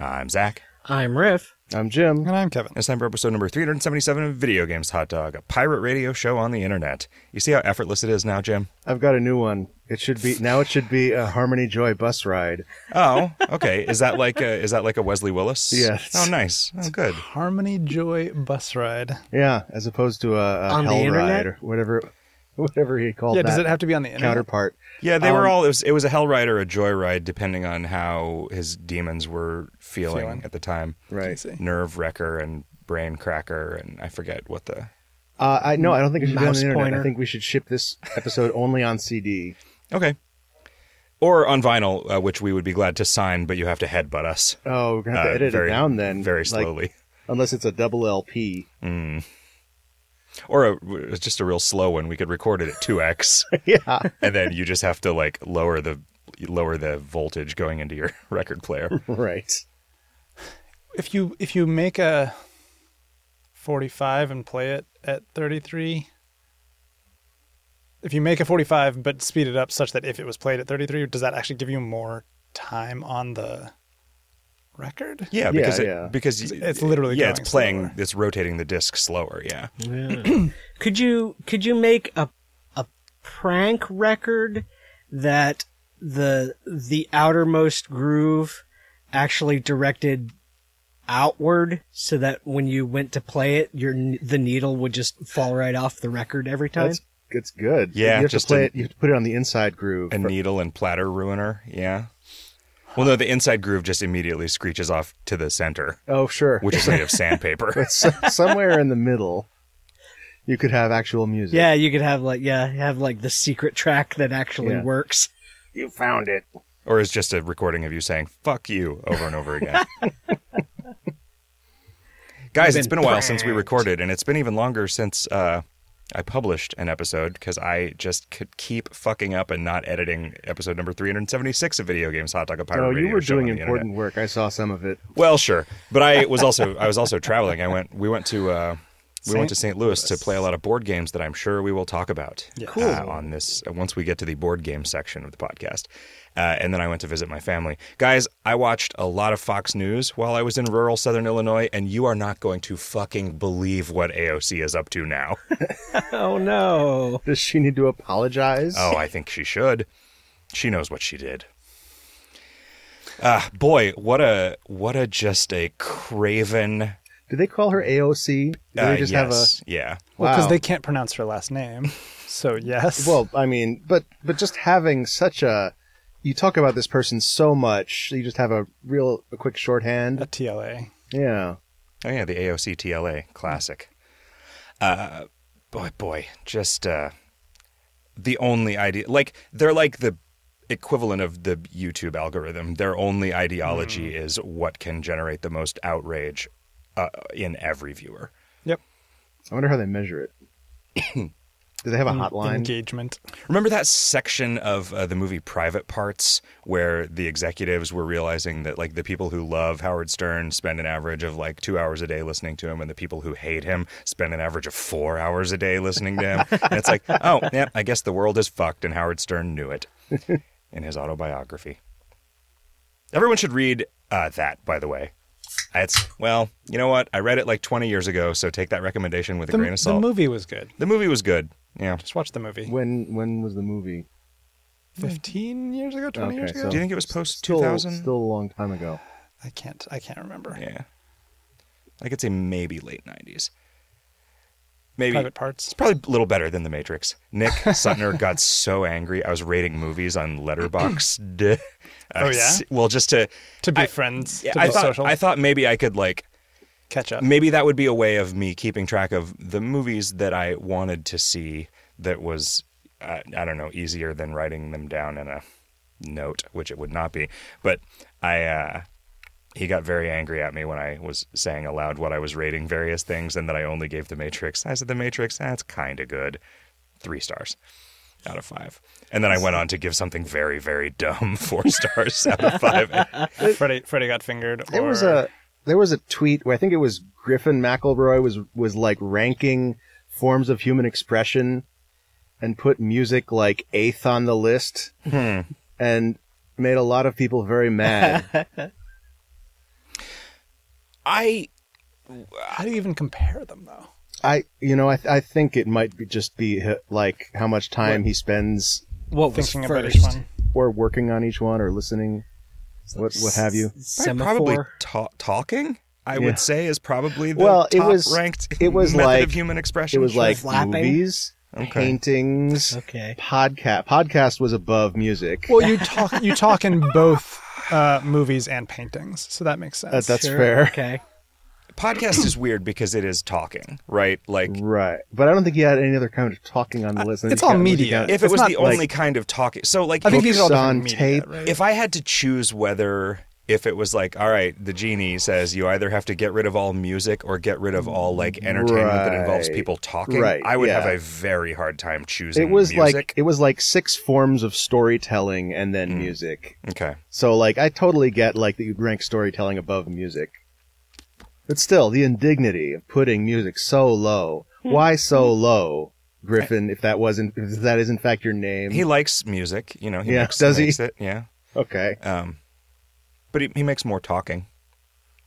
I'm Zach. I'm Riff. I'm Jim. And I'm Kevin. It's time for episode number 377 of Video Games Hot Dog, a pirate radio show on the internet. You see how effortless it is now, Jim? I've got a new one. It should be now. It should be a Harmony Joy bus ride. Oh, okay. Is that like a, is that like a Wesley Willis? Yes. Oh, nice. Oh, good. Harmony Joy bus ride. Yeah, as opposed to a, a On the hell ride or whatever, whatever he called yeah, that does it have to be on the internet? counterpart. Yeah, they were Um, all. It was, it was a hell ride or a joy ride, depending on how his demons were feeling, Feeling. at the time. I Right. Nerve wrecker and brain cracker, and I forget what the. Uh, I no, I don't think it should be on the internet. pointer. I think we should ship this episode only on CD. Okay. Or on vinyl, uh, which we would be glad to sign, but you have to headbutt us Oh, we're gonna have to Uh, edit very- it down then, very like, slowly. unless it's a double LP. Or a, just a real slow one. We could record it at two x, yeah, and then you just have to like lower the lower the voltage going into your record player. right. If you if you make a 45 and play it at 33, if you make a 45 but speed it up such that if it was played at 33, does that actually give you more time on the record? Yeah, because yeah. it, because It's literally yeah, going it's playing, slower. it's rotating the disc slower. Yeah, could you could you make a a prank record that the the outermost groove actually directed outward so that when you went to play it your the needle would just fall right off the record every time That's it's good. Yeah, you have just to play a- it. You have to put it on the inside groove. a needle and platter ruiner. Yeah. Well, no, the inside groove just immediately screeches off to the center, oh, sure. which is made of sandpaper. But somewhere in the middle, you could have actual music. yeah you could have like yeah have like the secret track that actually Yeah. works you found it. or is just a recording of you saying "fuck you" over and over again. Guys, You've it's been been a while since we pranked. recorded, and it's been even longer since uh, I published an episode because I just could keep fucking up and not editing episode number 376 of Video Games Hot Dog a Pirate Oh, you were doing important internet. work. I saw some of it. Well, sure, but I was also I was also traveling. I went we went to uh, we went to St. Louis to play a lot of board games that I'm sure we will talk about Cool. uh, on this uh, once we get to the board game section of the podcast. Uh, and then I went to visit my family. Guys, I watched a lot of Fox News while I was in rural Southern Illinois, and you are not going to fucking believe what AOC is up to now. oh no Does she need to apologize? oh, I think she should. She knows what she did. Ah, boy, what a what a just a craven. Do they call her AOC? Do they uh, just yes, have a yeah? Well, because Wow. they can't pronounce her last name. So, yes. well? I mean, but but just having such a you talk about this person so much, you just have a real a quick shorthand. a. TLA. Yeah, Oh yeah, the AOC TLA classic. Uh, boy, boy, just uh, the only idea. Like they're like the equivalent of the YouTube algorithm. Their only ideology is what can generate the most outrage uh, in every viewer. Yep. I wonder how they measure it. Do they have a hotline? Engagement. Remember that section of uh, the movie Private Parts where the executives were realizing that like the people who love Howard Stern spend an average of like 2 hours a day listening to him and the people who hate him spend an average of 4 hours a day listening to him. and it's like, "Oh, yeah, I guess the world is fucked and Howard Stern knew it." in his autobiography. Everyone should read uh, that, by the way. It's well, you know what? I read it like 20 years ago, so take that recommendation with a The, grain of salt. the movie was good. the movie was good. Yeah. Just watch the movie. when when was the movie? 15 years ago, 20 years Okay, ago? Do you think it was post Still, 2000? still a long time ago. I can't I can't remember. Yeah. I could say maybe late 90s. Maybe. Private Parts. It's probably a little better than The Matrix. Nick Sutner got so angry. I was rating movies on Letterboxd. Oh, yeah? Well, just to. To be I- friends. Yeah, to I be thought social. I thought maybe I could like catch up. maybe that would be a way of me keeping track of the movies that I wanted to see that was uh, I don't know easier than writing them down in a note, which it would not be. But I uh, he got very angry at me when I was saying aloud what I was rating various things and that I only gave The Matrix. I said The Matrix, that's kind of good, three stars out of five. And then I went on to give something very very dumb, four stars out of five. Freddie Freddie got fingered. There was a there was a tweet where I think it was Griffin McElroy was was like ranking forms of human expression and put music like eighth on the list Hmm. and made a lot of people very mad. I How do you even compare them though? I, you know, I, I think it might be just be uh, like how much time he spends What Thinking about each one. or working on each one or listening, what what have you. probably ta- talking. I Yeah. would say is probably the Well, it was- ranked it was method like- of human expression. It was like Flapping? movies, Okay. paintings, Okay. podcast. Podcast was above music. Well, you talk you talk in both uh, movies and paintings, so that makes sense. That- that's Sure, fair. Okay. Podcast is weird because it is talking, right? Like Right, but I don't think he had any other kind of talking on the list. it's all media. if it was the like- only kind of talking. So like I think these are all on media, tape. right? if I had to choose whether if it was like, all right, the genie says you either have to get rid of all music or get rid of all like entertainment that involves people talking, Right, I would have a very hard time choosing. it was music. like it was like six forms of storytelling and then Hmm. music. okay, So like I totally get like that you'd rank storytelling above music. But still, the indignity of putting music so low. Hmm. Why so low, Griffin? If that wasn't, if that is in fact your name. he likes music, you know. He Yeah, makes, does he? makes It, yeah, okay. um, but he, he makes more talking.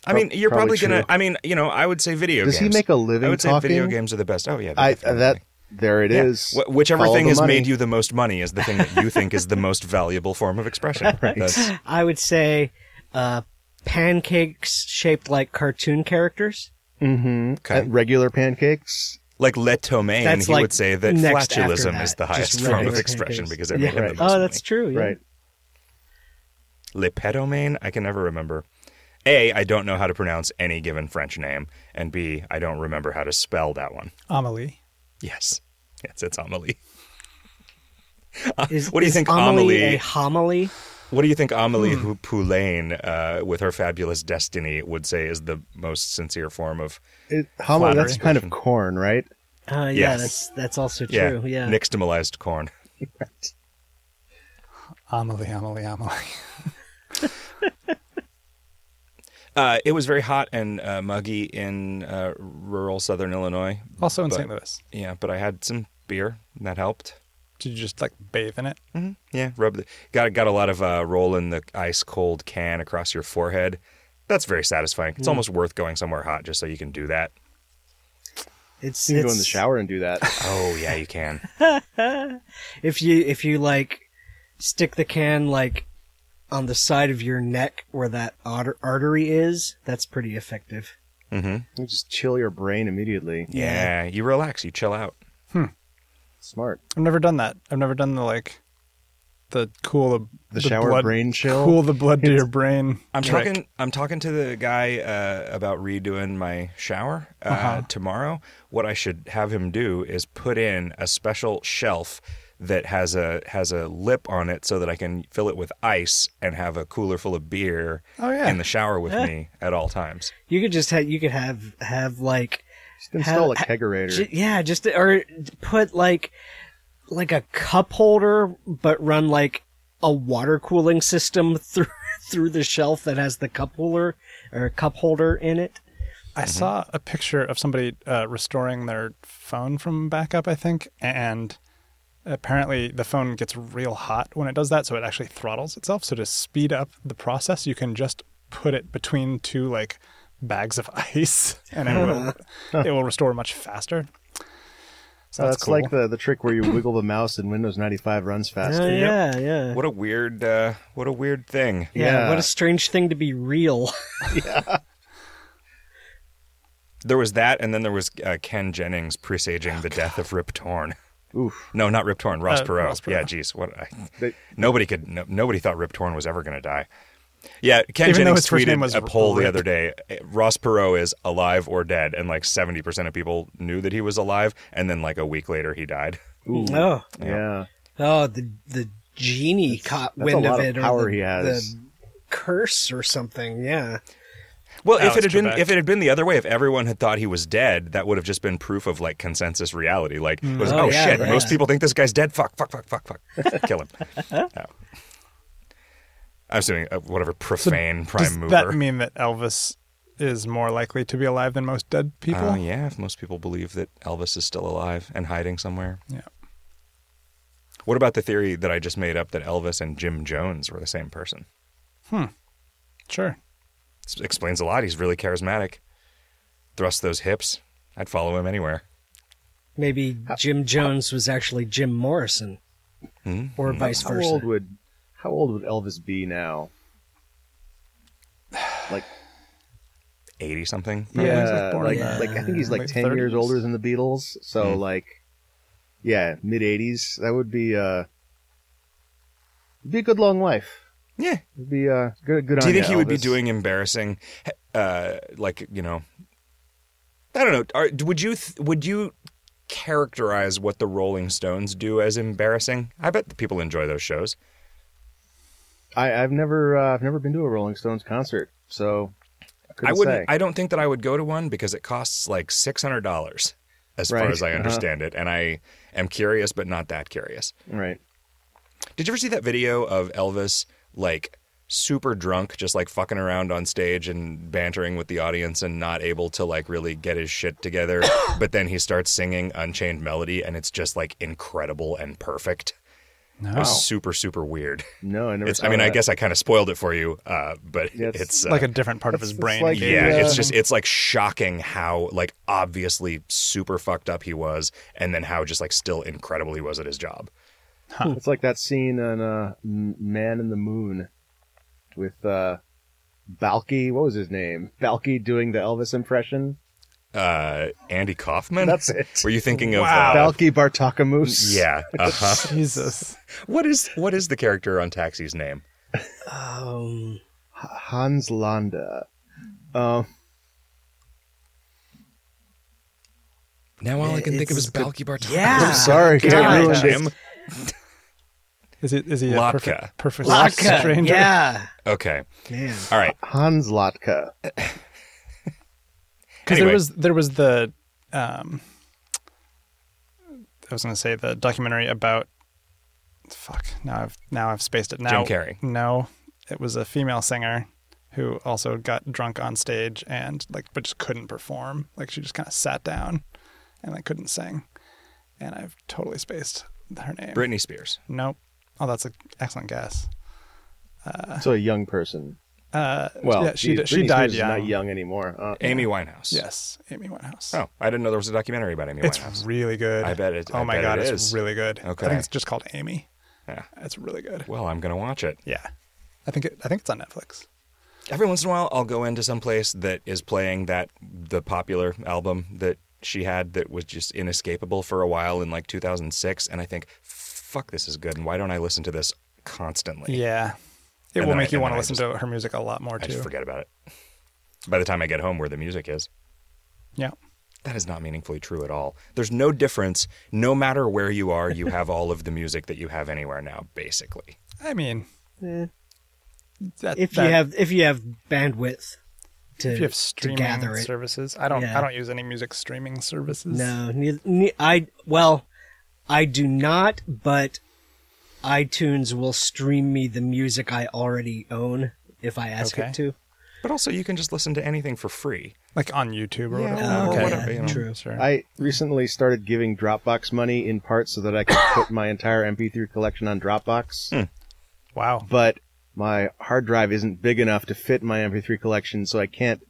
I Prob- mean, you're probably, probably gonna. I mean, you know, I would say video games. Does games. he make a I living I would say talking? video games are the best. Oh yeah, I that there it Yeah. is. Wh- whichever Follow thing has money. made you the most money is the thing that you think is the most valuable form of expression. Right. That's- I would say uh, pancakes shaped like cartoon characters. Mm-hmm. Okay. regular pancakes. like Le Tomaine, That's he like would say that next after flatulism that, is the just highest form of expression pancakes. because it Yeah. Right. the Oh, that's money. true. Yeah. Right. Le Pedomaine, I can never remember. A, I don't know how to pronounce any given French name, and B, I don't remember how to spell that one. Amelie. Yes, yes, it's Amelie. Is, What do you think Amelie Amelie- a homily? What do you think Amelie Hmm. Poulain, uh, with her fabulous destiny, would say is the most sincere form of? It, homily, that's Flattery. kind of corn, right? Uh, yeah, Yes. that's that's also Yeah, true. Yeah. nixtamalized corn. Amelie, Amelie, Amelie. Uh, it was very hot and uh, muggy in uh, rural southern Illinois. Also in But- St. Louis. Yeah, but I had some beer, and that helped. Did you just like bathe in it? hmm Yeah, rub the got got a lot of uh, rolling the ice cold can across your forehead. That's very satisfying. Mm. It's almost worth going somewhere hot just so you can do that. It's, You can go in the shower and do that. Oh yeah, you can. If you if you like stick the can like on the side of your neck where that arter- artery is, that's pretty effective. hmm You just chill your brain immediately. Yeah, you relax, you chill out. Smart. I've never done that. I've never done the like the cool the, The shower blood, brain chill? Cool the blood to your brain. I'm trick. talking. I'm talking to the guy uh, about redoing my shower uh, Uh-huh. tomorrow. What I should have him do is put in a special shelf that has a has a lip on it, so that I can fill it with ice and have a cooler full of beer Oh, yeah. in the shower with Yeah. me at all times. You could just have you could have have like Just install a ha- kegerator. J- yeah, just or put like like a cup holder, but run like a water cooling system through through the shelf that has the cup holder or cup holder in it. I saw a picture of somebody uh, restoring their phone from backup, I think, and apparently the phone gets real hot when it does that, so it actually throttles itself. So to speed up the process, you can just put it between two like bags of ice, and it will it will restore much faster. So that's that's cool. like the, the trick where you wiggle the mouse and Windows 95 runs Oh, faster. yeah, yeah. What a weird, uh, what a weird thing. yeah, Yeah. what a strange thing to be real. Yeah. There was that, and then there was uh, Ken Jennings presaging the death of Rip Torn. Oof. No, not Rip Torn. Ross Uh, Perot. Ross Perot. Yeah, geez, what? I, They- nobody could. No, nobody thought Rip Torn was ever going to die. Yeah, Ken Even though Jennings his first name tweeted was a poll the other day. Ross Perot is alive or dead, and like seventy percent of people knew that he was alive, and then like a week later he died. Ooh. oh, Yeah. oh, the the genie caught that's a wind lot of of it, power or the, he has. the curse or something. Yeah, Well, if it had been if it had been the other way, if everyone had thought he was dead, that would have just been proof of like consensus reality. Like, it was, mm. Oh, oh, yeah, shit, yeah. most people think this guy's dead. Fuck, fuck, fuck, fuck, fuck, kill him. No. I was doing uh, whatever profane prime Does mover. that mean that Elvis is more likely to be alive than most dead people? Uh, yeah, if most people believe that Elvis is still alive and hiding somewhere. Yeah. What about the theory that I just made up that Elvis and Jim Jones were the same person? Hmm. Sure. This explains a lot. He's really charismatic. Thrust those hips. I'd follow him anywhere. Maybe Jim Jones was actually Jim Morrison, Hmm? or vice How versa. old would how old would Elvis be now? Like 80 something. Probably. He's, like, yeah, like like I think he's like late ten years older than the Beatles. So Hmm. like, yeah, mid eighties. That would be uh, be a good long life. Yeah. It'd be uh, good. Good. Do you think ya, he would be doing embarrassing, uh, like you know? I don't know. Are, would you th- would you characterize what the Rolling Stones do as embarrassing? I bet the people enjoy those shows. I, I've never uh, I've never been to a Rolling Stones concert, so I I wouldn't. say. I don't think that I would go to one because it costs like six hundred dollars, as far as I Uh-huh. understand it. And I am curious, but not that curious. right. Did you ever see that video of Elvis like super drunk, just like fucking around on stage and bantering with the audience and not able to like really get his shit together? but then he starts singing Unchained Melody and it's just like incredible and perfect. It No. was super super weird. No, I never. It's, saw I mean, I guess I kind of spoiled it for you, uh, but Yeah, it's it's uh, like a different part of his brain. like yeah, the, it's uh, just it's like shocking how like obviously super fucked up he was, and then how just like still incredible he was at his job. It's like that scene in uh, Man in the Moon with uh, Balki. What was his name? Balki doing the Elvis impression. Uh, Andy Kaufman. That's it. Were you thinking Wow. of? Uh, Balki Bartokomous. yeah. Uh-huh. Jesus. what is what is the character on Taxi's name? Um, Hans Landa. Um, Now all I can think of is It's good- Balki Bartok. Yeah. I'm sorry, God. I ruined Jim. it. Is he? Is he a perfect, perfect Latka, stranger? yeah, Okay. man. All right. Hans Latka. Because Anyway. there was there was the um, I was going to say the documentary about fuck now I've now I've spaced it now Jim Carrey. no it was a female singer who also got drunk on stage and like but just couldn't perform like she just kind of sat down and like couldn't sing and I've totally spaced her name Britney Spears. nope oh that's an excellent guess So a young person. Uh Well, yeah she geez, she Britney died Spears is young not young anymore. Uh, Amy Winehouse. yes Amy Winehouse Oh, I didn't know there was a documentary about Amy It's Winehouse. really good. I bet it- Oh I my god, it it's is. really good. Okay, I think it's just called Amy. Yeah. It's really good. Well, I'm gonna watch it. Yeah, I think it, I think it's on Netflix. Every once in a while, I'll go into some place that is playing that the popular album that she had that was just inescapable for a while in like 2006, and I think, fuck, this is good, and why don't I listen to this constantly? Yeah, it And will make I- you want to then I listen to her music a lot more I too. just forget about it. By the time I get home, where the music is. Yeah, That is not meaningfully true at all. There's no difference. No matter where you are, you have all of the music that you have anywhere now, basically. I mean, Eh, that, if that- you have if you have bandwidth to, if you have to streaming gather it. services, I don't Yeah. I don't use any music streaming services. No, ne- ne- I well, I do not, but iTunes will stream me the music I already own if I ask Okay. it to. But also, you can just listen to anything for free. like on YouTube or Yeah, whatever. or okay, whatever, you know. true, sure. I recently started giving Dropbox money in part so that I could put my entire MP3 collection on Dropbox. wow. But my hard drive isn't big enough to fit my MP3 collection, so I can't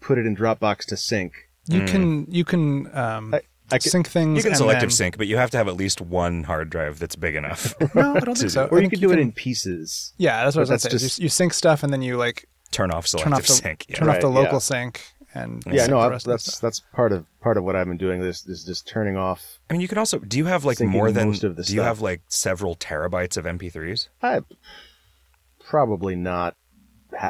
put it in Dropbox to sync. You can you can um, I- I could- sync things. You can and selective then- sync, but you have to have at least one hard drive that's big enough. No, I don't think so. Or I you think could do it can- in pieces. Yeah, that's what I was But gonna say. just- You, you sync stuff and then you like Turn off turn selective off the sync. Yeah. turn off the local yeah. sync and Yeah, no, I, rest of the that's that's part of part of what I've been doing. This is just turning off. I mean, you can also. Do you have like more than? most of the do you stuff. have like several terabytes of MP3s? I probably not ha-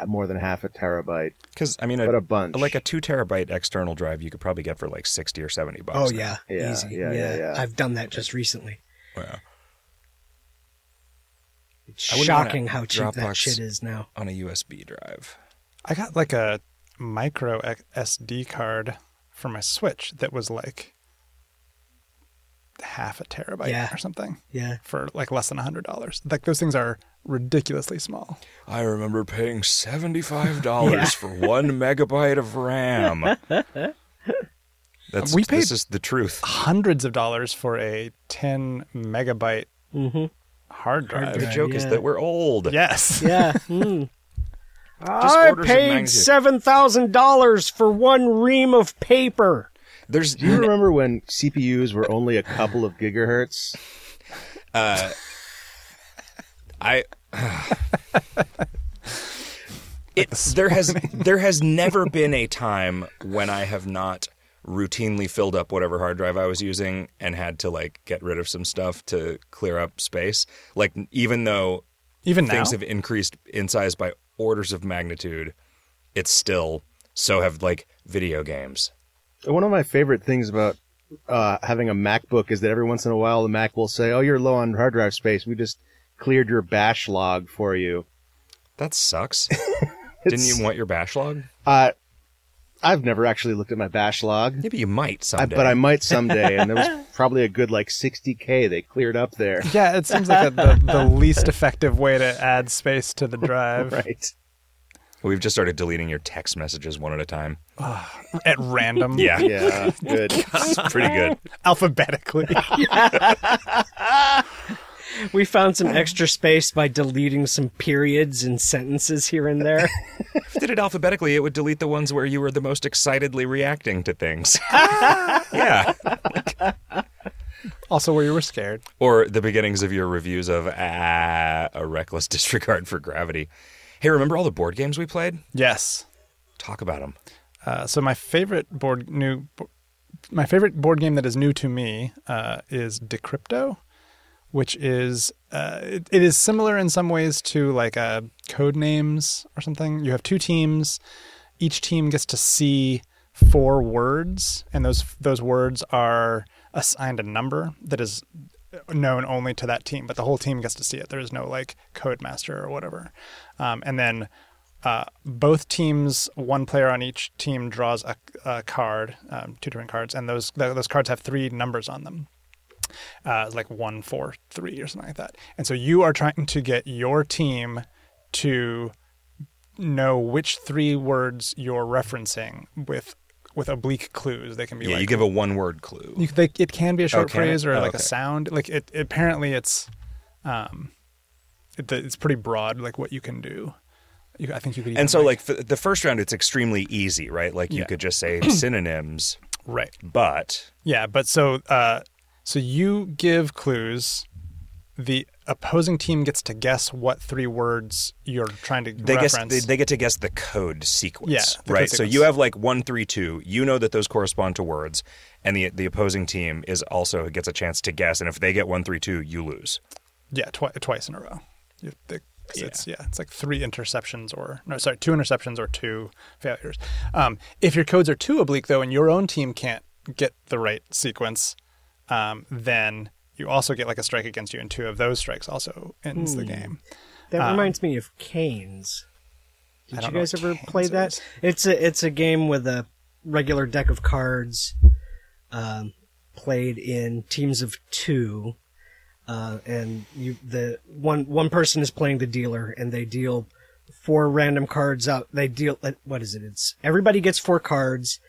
more than half a terabyte, Because I mean, but a bunch. like a two terabyte external drive, you could probably get for like sixty or seventy bucks. Oh yeah, Yeah, easy. yeah, yeah, yeah. I've done that just recently. Oh, yeah. It's I wouldn't want shocking how cheap that shit is now. on a USB drive. I got like a micro SD card for my Switch that was like half a terabyte Yeah. or something Yeah. for like less than a hundred dollars. Like those things are ridiculously small. I remember paying seventy five dollars Yeah. for one megabyte of RAM. That's We paid- this is the truth. Hundreds of dollars for a 10 megabyte Mm-hmm. hard drive. The drive. joke is that we're old. Yes. Yeah. mm. I paid seven thousand dollars for one ream of paper. There's Do you remember when CPUs were only a couple of gigahertz? Uh, I. It, there has there has never been a time when I have not routinely filled up whatever hard drive I was using and had to like get rid of some stuff to clear up space. Like even though Even now, things have increased in size by orders of magnitude, it's still so have like video games. One of my favorite things about uh, having a MacBook is that every once in a while the Mac will say, "Oh, you're low on hard drive space. We just cleared your bash log for you." That sucks. Didn't It's- you want your bash log? Uh, I've never actually looked at my bash log, Maybe you might I, someday. but I might someday. And there was probably a good like 60k they cleared up there. yeah, it seems like a, the, the least effective way to add space to the drive Right. We've just started deleting your text messages one at a time. at random, Yeah, Yeah. Good. it's pretty good. alphabetically. We found some extra space by deleting some periods and sentences here and there. If you did it alphabetically, it would delete the ones where you were the most excitedly reacting to things. yeah. also, where you were scared. Or the beginnings of your reviews of ah, a reckless disregard for gravity. Hey, remember all the board games we played? Yes. Talk about them. Uh, so my favorite board new, my favorite board game that is new to me uh, is Decrypto, which is uh, it, it is similar in some ways to like uh, code names or something. You have two teams. Each team gets to see four words, and those those words are assigned a number that is known only to that team, but the whole team gets to see it. There is no like code master or whatever. Um, and then uh, both teams, one player on each team draws a, a card, um, two different cards, and those th- those cards have three numbers on them, uh, like one, four, three, or something like that. And so you are trying to get your team to know which three words you're referencing with with oblique clues. They can be Yeah, like you give a one word clue. you, they, it can be a short it? phrase or Oh, like okay. a sound. Like it, apparently it's, um, it, it's pretty broad. Like what you can do. You, I think you could. And so, like, f- the first round, it's extremely easy, right? Like, you Yeah. could just say synonyms, right, but yeah. But so, uh, so you give clues. The opposing team gets to guess what three words you're trying to they guess they, they get to guess the code sequence, Yeah, right? So you have like one, three, two. You know that those correspond to words, and the the opposing team is also gets a chance to guess. And if they get one, three, two, you lose. Yeah, twi- twice in a row. 'Cause It's yeah, it's like three interceptions or no, sorry, two interceptions or two failures. Um, if your codes are too oblique though, and your own team can't get the right sequence, um, then you also get like a strike against you, and two of those strikes also ends Hmm. the game. That reminds me of Canes. Did you guys ever Canes play that? is. It's a it's a game with a regular deck of cards, um, played in teams of two, uh, and you the one one person is playing the dealer, and they deal four random cards out. They deal uh, what is it? It's everybody gets four cards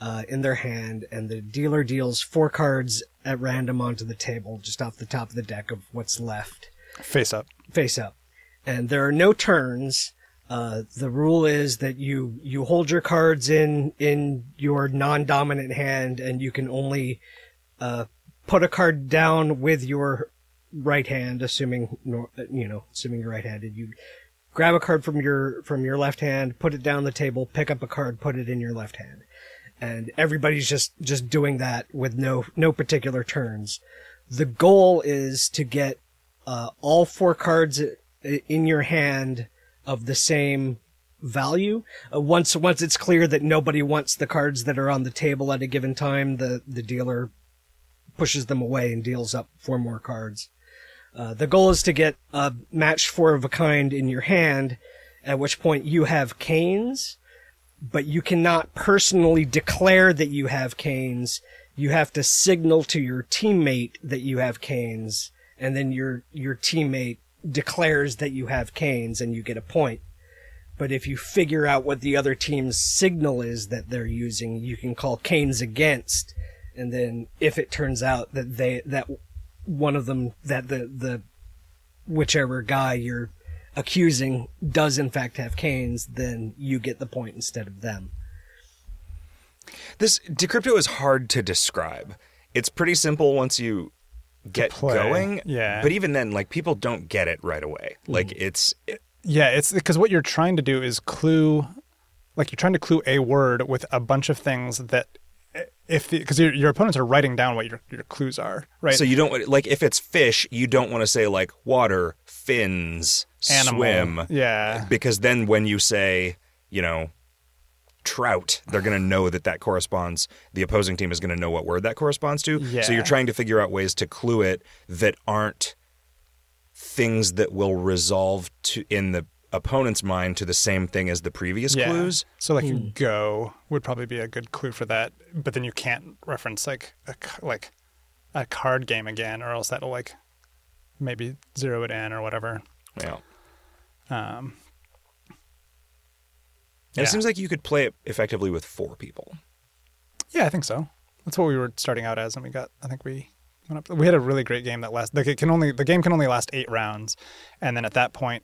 uh, in their hand, and the dealer deals four cards at random onto the table, just off the top of the deck of what's left Face up. face up. And there are no turns. Uh, the rule is that you, you hold your cards in, in your non-dominant hand and you can only, uh, put a card down with your right hand, assuming, you know, assuming you're right-handed. You grab a card from your, from your left hand, put it down the table, pick up a card, put it in your left hand. And everybody's just, just doing that with no, no particular turns. The goal is to get uh, all four cards in your hand of the same value. Uh, once once it's clear that nobody wants the cards that are on the table at a given time, the the dealer pushes them away and deals up four more cards. Uh, the goal is to get a match four of a kind in your hand, at which point you have canes, but you cannot personally declare that you have canes. You have to signal to your teammate that you have canes, and then your your teammate declares that you have canes, and you get a point. But if you figure out what the other team's signal is that they're using, you can call canes against, and then if it turns out that they that one of them that the the whichever guy you're accusing does in fact have canes, then you get the point instead of them. This decrypto is hard to describe. It's pretty simple once you get going. yeah. But even then, like people don't get it right away. Mm. Like it's Yeah, it's because what you're trying to do is clue, like you're trying to clue a word with a bunch of things that, if because your, your opponents are writing down what your your clues are, right? so you don't like if it's fish, you don't want to say like water, fins, Animal. swim. Yeah. Because then when you say, you know, trout, they're going to know that that corresponds. The opposing team is going to know what word that corresponds to. Yeah. So you're trying to figure out ways to clue it that aren't things that will resolve to in the opponent's mind to the same thing as the previous yeah. clues. So like go would probably be a good clue for that, but then you can't reference like a c- like a card game again, or else that'll like maybe zero it in or whatever. Yeah. Um, Yeah. It seems like you could play it effectively with four people. Yeah, I think so. That's what we were starting out as, and we got. I think we went up. We had a really great game that last. Like it can only the game can only last eight rounds, and then at that point,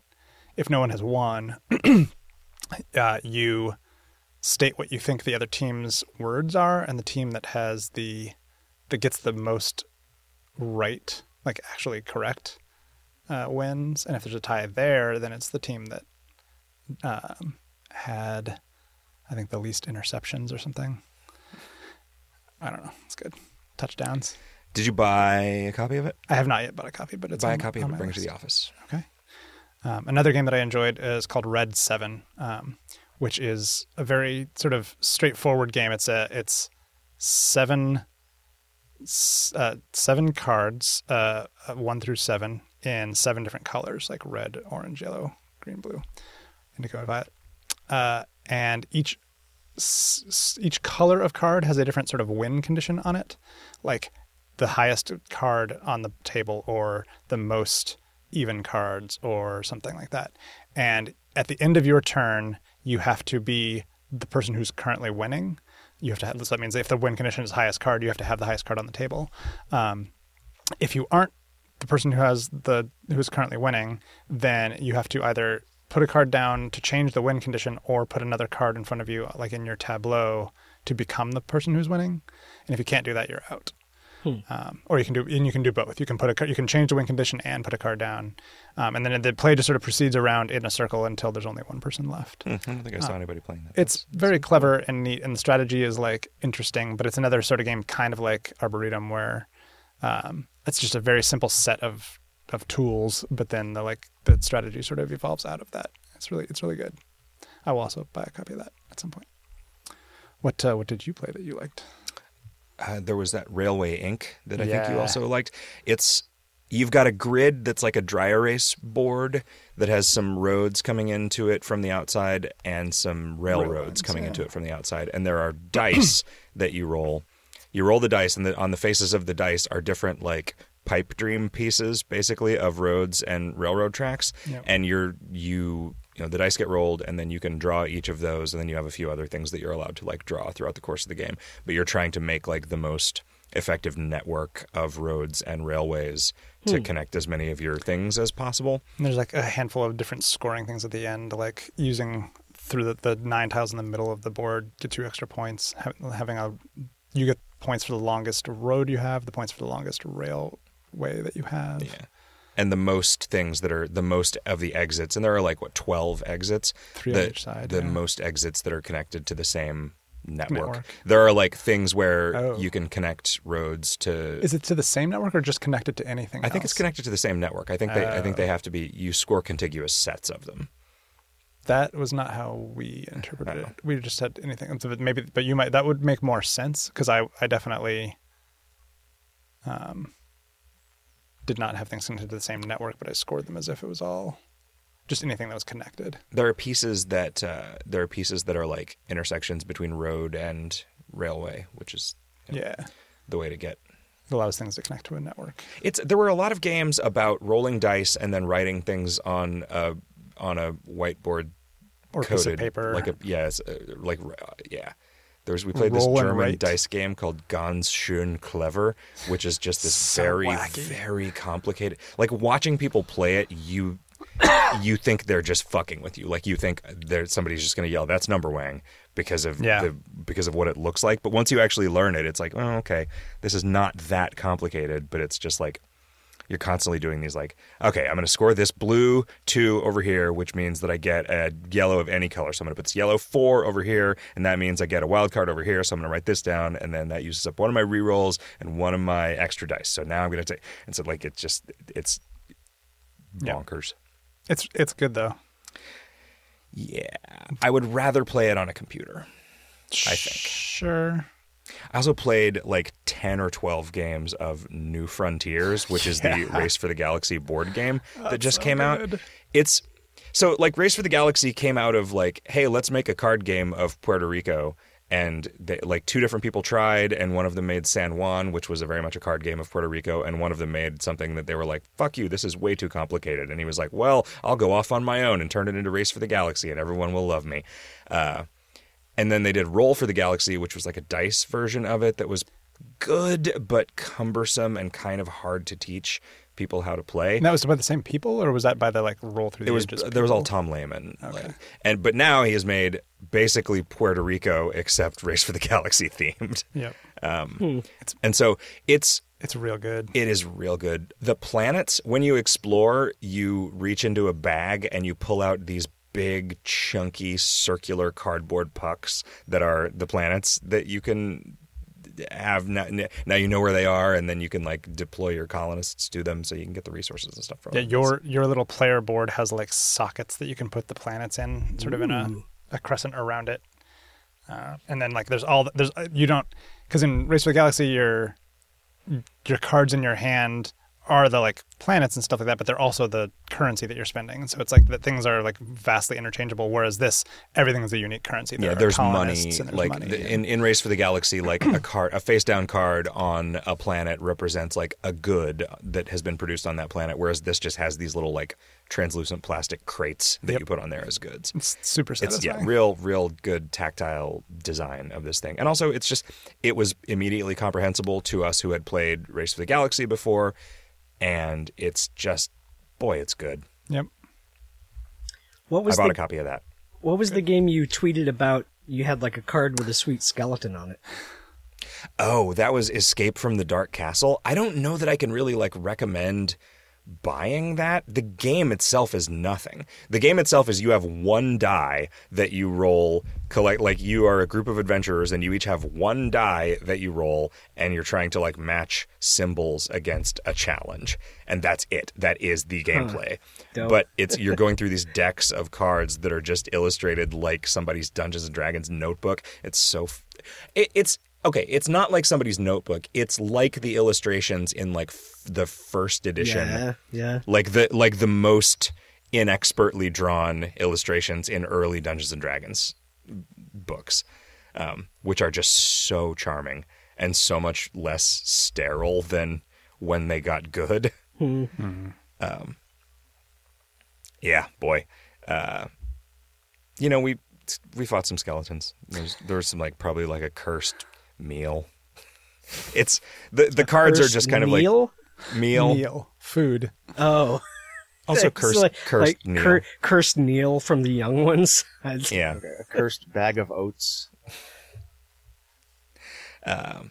if no one has won, uh, you state what you think the other team's words are, and the team that has the that gets the most right, like actually correct, uh, wins. And if there's a tie there, then it's the team that um, had, I think, the least interceptions or something. I don't know. It's good. Touchdowns. Did you buy a copy of it? I have not yet bought a copy, but it's buy a copy on it, bring it to the office. Okay. Um, another game that I enjoyed is called Red Seven, um, which is a very sort of straightforward game. It's a it's seven uh, seven cards, uh, uh, one through seven, in seven different colors, like red, orange, yellow, green, blue, indigo, and violet. Uh, and each each color of card has a different sort of win condition on it, like the highest card on the table or the most even cards or something like that. And at the end of your turn, you have to be the person who's currently winning. You have to have, so that means if the win condition is highest card, you have to have the highest card on the table. Um, if you aren't the person who has the who's currently winning, then you have to either put a card down to change the win condition or put another card in front of you, like in your tableau, to become the person who's winning. And if you can't do that, you're out. Um, or you can do and you can do both. You can put a you can change the win condition and put a card down, um, and then the play just sort of proceeds around in a circle until there's only one person left. Hmm, I don't think I saw anybody playing that. It's very clever and neat, and the strategy is like interesting. But it's another sort of game, kind of like Arboretum, where um, it's just a very simple set of of tools, but then the like the strategy sort of evolves out of that. It's really it's really good. I will also buy a copy of that at some point. What uh, what did you play that you liked? Uh, there was that Railway Ink that I think you also liked. It's you've got a grid that's like a dry erase board that has some roads coming into it from the outside and some railroads Railroads, coming yeah. into it from the outside, and there are dice that you roll. You roll the dice, and the, on the faces of the dice are different like pipe dream pieces, basically of roads and railroad tracks. Yep. And you're you you know the dice get rolled, and then you can draw each of those, and then you have a few other things that you're allowed to like draw throughout the course of the game. But you're trying to make like the most effective network of roads and railways to hmm. connect as many of your things as possible. And there's like a handful of different scoring things at the end, like using through the, the nine tiles in the middle of the board gets two extra points. Having a you get points for the longest road you have, the points for the longest railway that you have. Yeah. And the most things that are the most of the exits, and there are like what twelve exits. Three on the, each side, The yeah. most exits that are connected to the same network. Network. There are like things where Oh. you can connect roads to. Is it to the same network or just connected to anything? I think it's connected to the same network. I think they. I think Oh. they have to be. You score contiguous sets of them. That was not how we interpreted Oh. it. We just had anything. Maybe, but you might. That would make more sense because I, I definitely, um, did not have things connected to the same network, but I scored them as if it was all, just anything that was connected. There are pieces that uh, there are pieces that are like intersections between road and railway, which is you know, Yeah, the way to get it allows things to connect to a network. It's there were a lot of games about rolling dice and then writing things on a on a whiteboard Or coded piece of paper. like a yeah it's, uh, like uh, we played this Roll German write. dice game called Ganz schön clever, which is just this So very wacky. very complicated. Like watching people play it, you you think they're just fucking with you. Like you think there somebody's just going to yell, "That's number wang," because of Yeah. the because of what it looks like. But once you actually learn it, it's like, oh, okay, this is not that complicated. But it's just like you're constantly doing these like, okay, I'm going to score this blue two over here, which means that I get a yellow of any color. So I'm going to put this yellow four over here, and that means I get a wild card over here. So I'm going to write this down, and then that uses up one of my rerolls and one of my extra dice. So now I'm going to take, and so like it's just it's Yeah. bonkers. It's it's good though. Yeah, I would rather play it on a computer. I think. Sure. I also played like 10 or 12 games of New Frontiers, which is the Race for the Galaxy board game that just so came out. It's so like Race for the Galaxy came out of like, hey, let's make a card game of Puerto Rico. And they, like two different people tried, and one of them made San Juan, which was a very much a card game of Puerto Rico, and one of them made something that they were like, "Fuck you, this is way too complicated." And he was like, "Well, I'll go off on my own and turn it into Race for the Galaxy, and everyone will love me." Uh, and then they did Roll for the Galaxy, which was like a dice version of it that was good but cumbersome and kind of hard to teach people how to play. And that was by the same people, or was that by the like roll through the it was ages? there was all people? Tom Lehman, like, and but now he has made basically Puerto Rico except Race for the Galaxy themed, Yep. um, and so it's It's real good. it is real good. The planets, when you explore, you reach into a bag and you pull out these big, chunky, circular cardboard pucks that are the planets that you can have now, now you know where they are and then you can like deploy your colonists to them so you can get the resources and stuff from Yeah, them. your your little player board has like sockets that you can put the planets in, sort of in a, a crescent around it, uh, and then like there's all there's uh, you don't because in Race for the Galaxy your your cards in your hand are the like planets and stuff like that, but they're also the currency that you're spending. So it's like that things are like vastly interchangeable. Whereas this, everything is a unique currency. There yeah, there's money. there's Like money. the- in in Race for the Galaxy, like a card, a face down card on a planet represents like a good that has been produced on that planet, whereas this just has these little like translucent plastic crates that Yep. you put on there as goods. it's super It's satisfying. yeah, real, real good tactile design of this thing, and also it's just it was immediately comprehensible to us who had played Race for the Galaxy before, and it's just boy, it's good. Yep. What I bought the a copy of that. What was the game you tweeted about? You had like a card with a sweet skeleton on it. Oh, that was Escape from the Dark Castle. I don't know that I can really like recommend buying that. The game itself is nothing. The game itself is you have one die that you roll collect like you are a group of adventurers and you each have one die that you roll and you're trying to like match symbols against a challenge. And that's it. That is the gameplay. Dope. But it's you're going through these decks of cards that are just illustrated like somebody's Dungeons and Dragons notebook. It's so f- it, it's okay. It's not like somebody's notebook. It's like the illustrations in like the first edition, Yeah, yeah. like the like the most inexpertly drawn illustrations in early Dungeons and Dragons books, um, which are just so charming and so much less sterile than when they got good. Um, yeah, boy. Uh, you know, we we fought some skeletons. There's there was some like probably like a cursed meal. It's the the cards are just kind of like meal. Meal, food. Oh, Also cursed like, cursed like Neil. cur- cursed Neil from the Young Ones. Yeah. A cursed bag of oats. Um,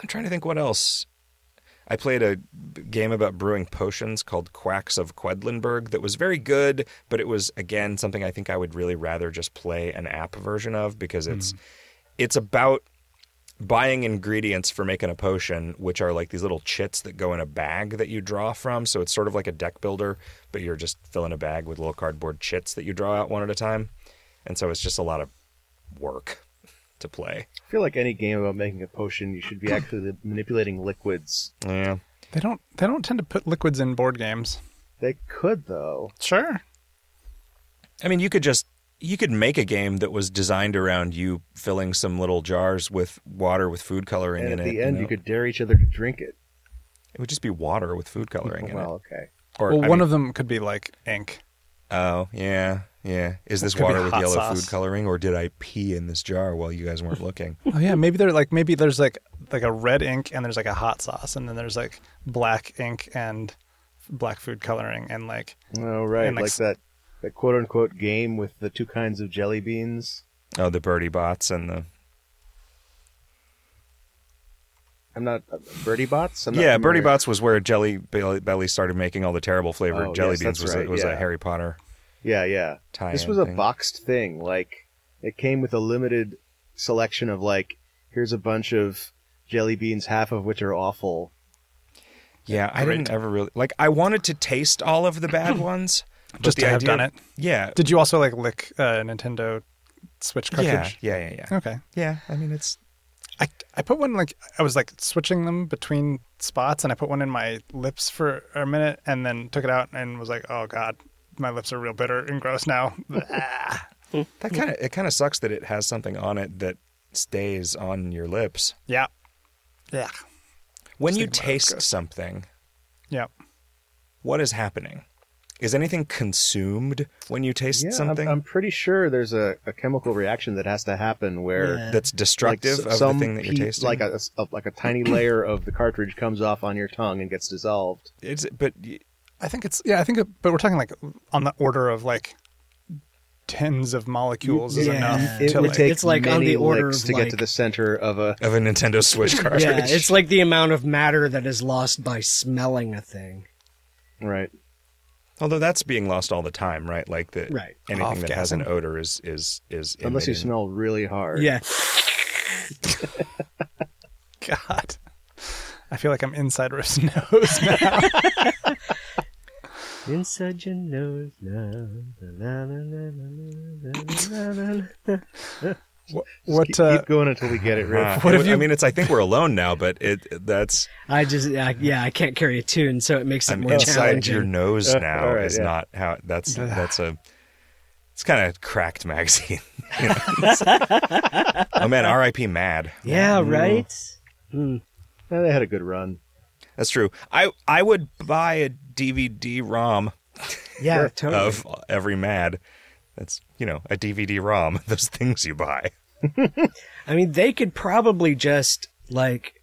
I'm trying to think what else. I played a game about brewing potions called Quacks of Quedlinburg that was very good, but it was again something I think I would really rather just play an app version of because it's it's about buying ingredients for making a potion, which are like these little chits that go in a bag that you draw from. So it's sort of like a deck builder, but you're just filling a bag with little cardboard chits that you draw out one at a time. And so it's just a lot of work to play. I feel like any game about making a potion, you should be actually manipulating liquids. Yeah. They don't they don't tend to put liquids in board games. They could though. Sure. I mean, you could just you could make a game that was designed around you filling some little jars with water with food coloring And in it. at the end, know? you could dare each other to drink it. It would just be water with food coloring in well, it. okay. Or well, I one mean- of them could be like ink. oh yeah yeah. Is this water with yellow sauce. food coloring, or did I pee in this jar while you guys weren't looking? Oh yeah, maybe they're like maybe there's like like a red ink and there's like a hot sauce and then there's like black ink and black food coloring and like Oh right, And, like, like, that that quote unquote game with the two kinds of jelly beans. Oh, the Bertie Bott's and the I'm not uh, Bertie Bott's. I'm not yeah, Bertie. Bott's was where Jelly Belly Belly started making all the terrible flavored Oh, jelly yes, beans. that's Was a, right, was a. Harry Potter Yeah, yeah. This was a boxed thing. Like it came with a limited selection of like here's a bunch of jelly beans, half of which are awful. Yeah, I didn't ever really like. I wanted to taste all of the bad ones, but just to have done it. Yeah, Did you also like lick uh, Nintendo Switch yeah, cartridge? yeah, yeah, yeah. Okay. Yeah, I mean it's I I put one like I was like switching them between spots, and I put one in my lips for a minute, and then took it out and was like, oh god, my lips are real bitter and gross now. That kind of it kind of sucks that it has something on it that stays on your lips. yeah, yeah, When Just you thinking about it, it's taste something, yeah. what is happening? Is anything consumed when you taste Yeah, I'm, something I'm pretty sure there's a, a chemical reaction that has to happen where Yeah. that's destructive like, of s- some the thing that you're pe- tasting? like a, a- like a tiny layer of the cartridge comes off on your tongue and gets dissolved. it's but I think it's yeah. I think, it, but we're talking like on the order of like tens of molecules is Yeah. enough It to would like. take It's like on many the order licks of, to get to the center of a. of a Nintendo Switch cartridge. Yeah, it's like the amount of matter that is lost by smelling a thing. Right. Although that's being lost all the time, right? Like the Right. anything that has an odor is is is Unless you smell really hard. Yeah. God, I feel like I'm inside Riff's nose now. Inside your nose now. Na. what? Keep, uh, keep going until we get it Uh, right. What it- you- I mean, it's. I think we're alone now, but it that's. I just, I, yeah, I can't carry a tune, so it makes it I'm more inside challenging. your nose Uh, now. is yeah. not how. That's that's a. It's kind of cracked magazine. you know? Oh man, R.I.P. Mad. yeah, right. Eh, they had a good run. That's true. I I would buy a DVD ROM Yeah, totally. of every Mad. That's you know a DVD ROM. Those things you buy. I mean, they could probably just like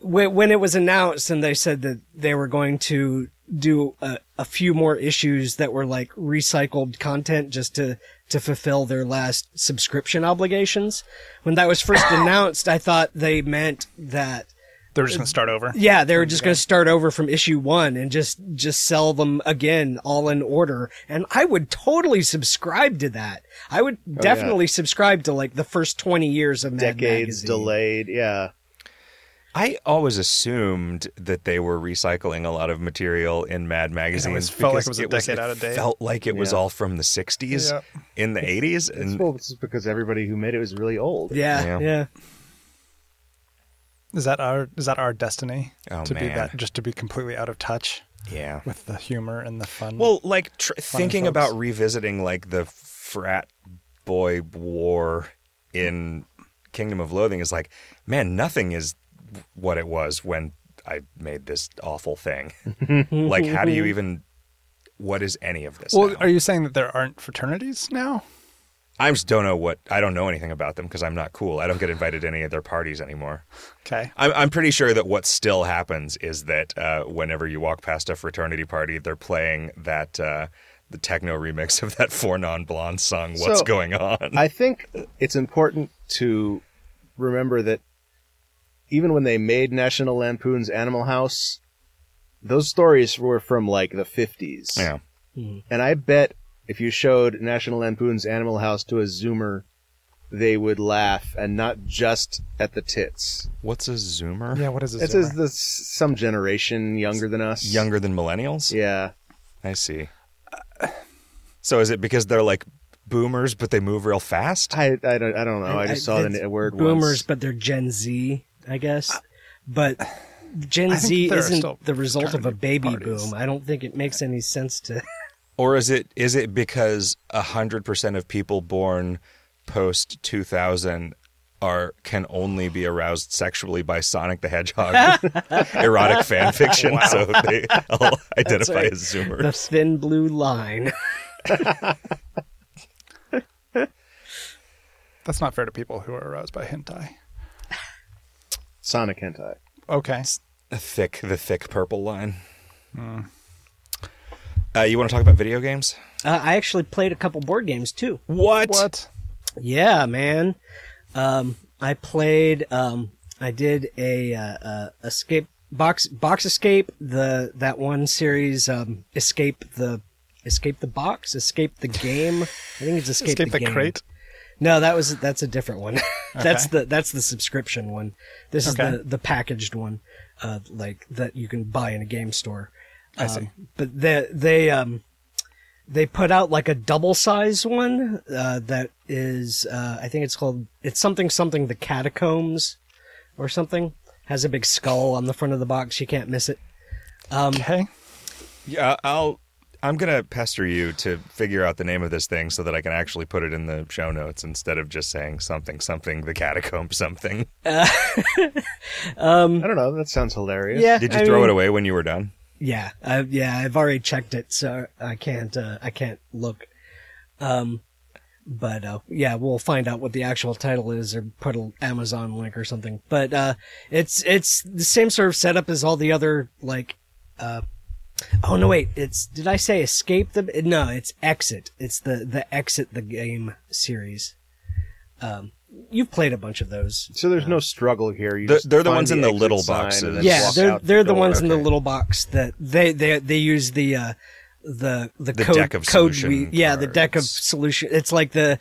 when, when it was announced and they said that they were going to do a, a few more issues that were like recycled content just to to fulfill their last subscription obligations. When that was first announced, I thought they meant that they're just uh, gonna start over. yeah, they were just going to start over from issue one and just just sell them again, all in order. And I would totally subscribe to that. I would oh, definitely subscribe to like the first twenty years of Mad Decades Magazine. delayed. Yeah. I always assumed that they were recycling a lot of material in Mad magazines. felt like because it was a decade out of date. Felt like it was Yeah. all from the '60s Yep. in the '80s, It's, and well, it's just because everybody who made it was really old. Yeah, Yeah. yeah. Is that our is that our destiny Oh, to be that just to be completely out of touch yeah. with the humor and the fun? Well, like tr- thinking folks. about revisiting like the frat boy war in Kingdom of Loathing is like, man, nothing is what it was when I made this awful thing. like, how do you even? What is any of this? well, now? are you saying that there aren't fraternities now? I just don't know what. I don't know anything about them because I'm not cool. I don't get invited to any of their parties anymore. Okay. I'm, I'm pretty sure that what still happens is that uh, whenever you walk past a fraternity party, they're playing that uh, the techno remix of that Four Non Blondes song. What's So, going on? I think it's important to remember that even when they made National Lampoon's Animal House, those stories were from like the 50s. yeah, And I bet if you showed National Lampoon's Animal House to a Zoomer, they would laugh and not just at the tits. what's a Zoomer? Yeah. What is this? It's says this some generation younger than us. Younger than millennials? Yeah. I see. So is it because they're like boomers, but they move real fast? I, I don't I don't know. I just saw it's the word boomers, once. but they're Gen Z, I guess. But Gen Z isn't the result of a baby parties. boom. I don't think it makes any sense to. Or is it is it because hundred percent of people born post two thousand are can only be aroused sexually by Sonic the Hedgehog erotic fan fiction, so they all identify right. as Zoomers. The thin blue line. That's not fair to people who are aroused by hentai. Sonic hentai. Okay. The thick, the thick purple line. Hmm. Uh, you want to talk about video games? Uh, I actually played a couple board games too. What? What? Yeah, man. Um, I played. Um, I did a uh, uh, escape box box escape the that one series. Um, escape the escape the box, escape the game. I think it's escape, Escape the game. crate. No, that was that's a different one. that's Okay. the that's the subscription one. This is the the packaged one, uh, like that you can buy in a game store. I Um, see. But they they um they put out like a double size one uh, that is uh, I think it's called it's something something the catacombs or something has a big skull on the front of the box. You can't miss it. Um, Okay. Yeah, I'll. I'm gonna pester you to figure out the name of this thing so that I can actually put it in the show notes instead of just saying something something the catacomb something. I don't know. That sounds hilarious. yeah, Did you I throw mean- it away when you were done? Yeah, I, yeah, I've already checked it, so I can't, uh, I can't look. Um, but uh, yeah, we'll find out what the actual title is, or put an Amazon link or something. But uh, it's it's the same sort of setup as all the other like. Uh, oh no, wait, it's did I say Escape the? No, it's Exit. It's the the Exit the game series. Um, you've played a bunch of those. So there's no struggle here. You They're- they're the find ones in the little sign boxes. yeah, they're they're the door. ones in the little box that they they they use the uh the the, The code deck of code solution wheel. Yeah, the deck of solution. It's like the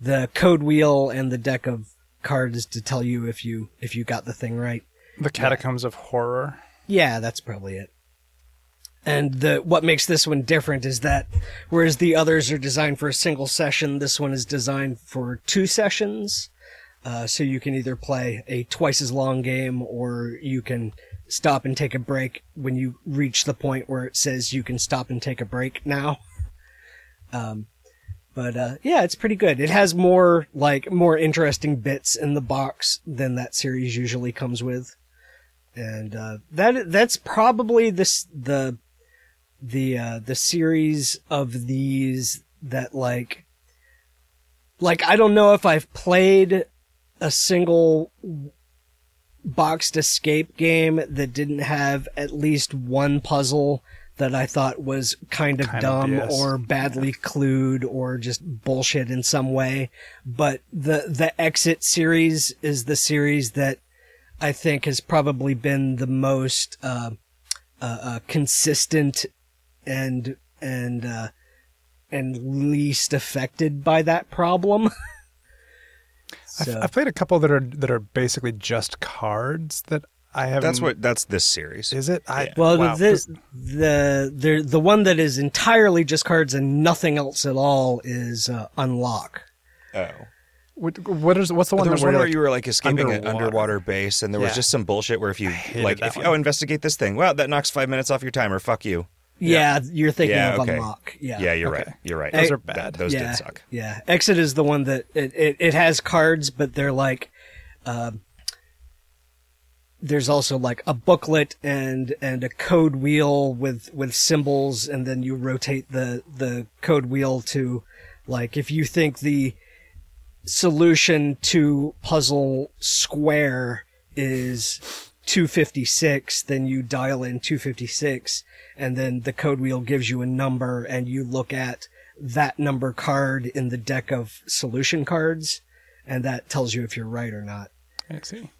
the code wheel and the deck of cards to tell you if you if you got the thing right. The Catacombs of Horror. Yeah, that's probably it. And the what makes this one different is that whereas the others are designed for a single session, this one is designed for two sessions. Uh, so you can either play a twice as long game or you can stop and take a break when you reach the point where it says you can stop and take a break now. Um, but uh, yeah, it's pretty good. It has more like more interesting bits in the box than that series usually comes with and uh, that that's probably this the the uh, the series of these that like like I don't know if I've played a single boxed escape game that didn't have at least one puzzle that I thought was kind of Kind dumb BS. or badly clued or just bullshit in some way. But the the Exit series is the series that I think has probably been the most uh, uh, uh, consistent and and uh, and least affected by that problem. I've, so I've played a couple that are that are basically just cards that I haven't. That's what. That's this series. is it? I well, wow. this the the the one that is entirely just cards and nothing else at all is uh, Unlock. Oh. What, what is what's the one there was where one you're where like, you were like escaping an underwater. underwater base, and there was Yeah. just some bullshit where if you like, if you, oh, investigate this thing. Well, that knocks five minutes off your timer. Fuck you. Yeah, you're thinking Yeah, of okay. Unlock. Yeah, Yeah, you're Okay. right. You're right. Those are bad. those yeah, did suck. Yeah, Exit is the one that it, it, it has cards, but they're like, um, there's also like a booklet and and a code wheel with with symbols, and then you rotate the the code wheel to like if you think the solution to puzzle square is 256 then you dial in 256 and then the code wheel gives you a number and you look at that number card in the deck of solution cards and that tells you if you're right or not I see.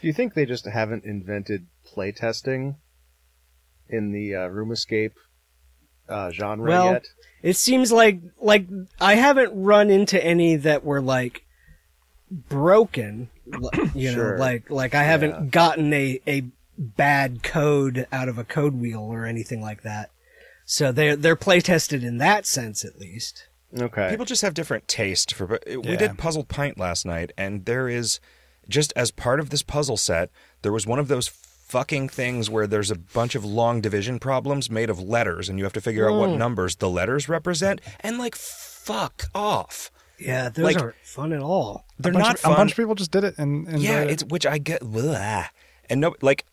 Do you think they just haven't invented playtesting in the uh, room escape uh, genre Well, yet? it seems like like I haven't run into any that were like broken li- you Sure. know like like I haven't Yeah. gotten a a bad code out of a code wheel or anything like that so they're they're play tested in that sense at least Okay. People just have different taste for. but We Yeah. did Puzzled Pint last night, and there is just as part of this puzzle set, there was one of those fucking things where there's a bunch of long division problems made of letters, and you have to figure out what mm. numbers the letters represent, and like fuck off. Yeah those Like- aren't fun at all They're a bunch not of, fun. A bunch of people just did it and, and yeah, it's which I get, blah. and no, like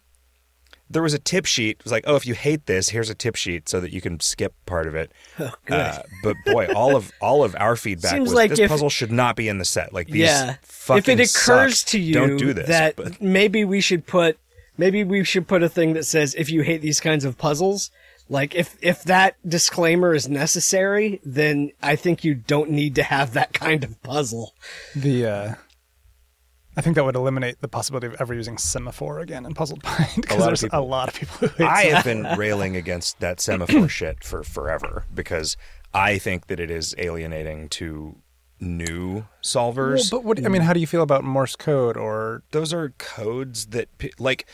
there was a tip sheet. It was like, oh, if you hate this, here's a tip sheet so that you can skip part of it. oh, Uh, but boy, all of all of our feedback Seems was like this if- puzzle should not be in the set. Like these yeah fucking if it occurs suck. to you don't do this. that but- maybe we should put maybe we should put a thing that says if you hate these kinds of puzzles Like if if that disclaimer is necessary, then I think you don't need to have that kind of puzzle. The uh, I think that would eliminate the possibility of ever using semaphore again in Puzzled Pint because lot of there's a lot of people who hate I semaphore. have been railing against that semaphore shit for forever because I think that it is alienating to new Well, solvers. but what I mean, how do you feel about Morse code or those are codes that like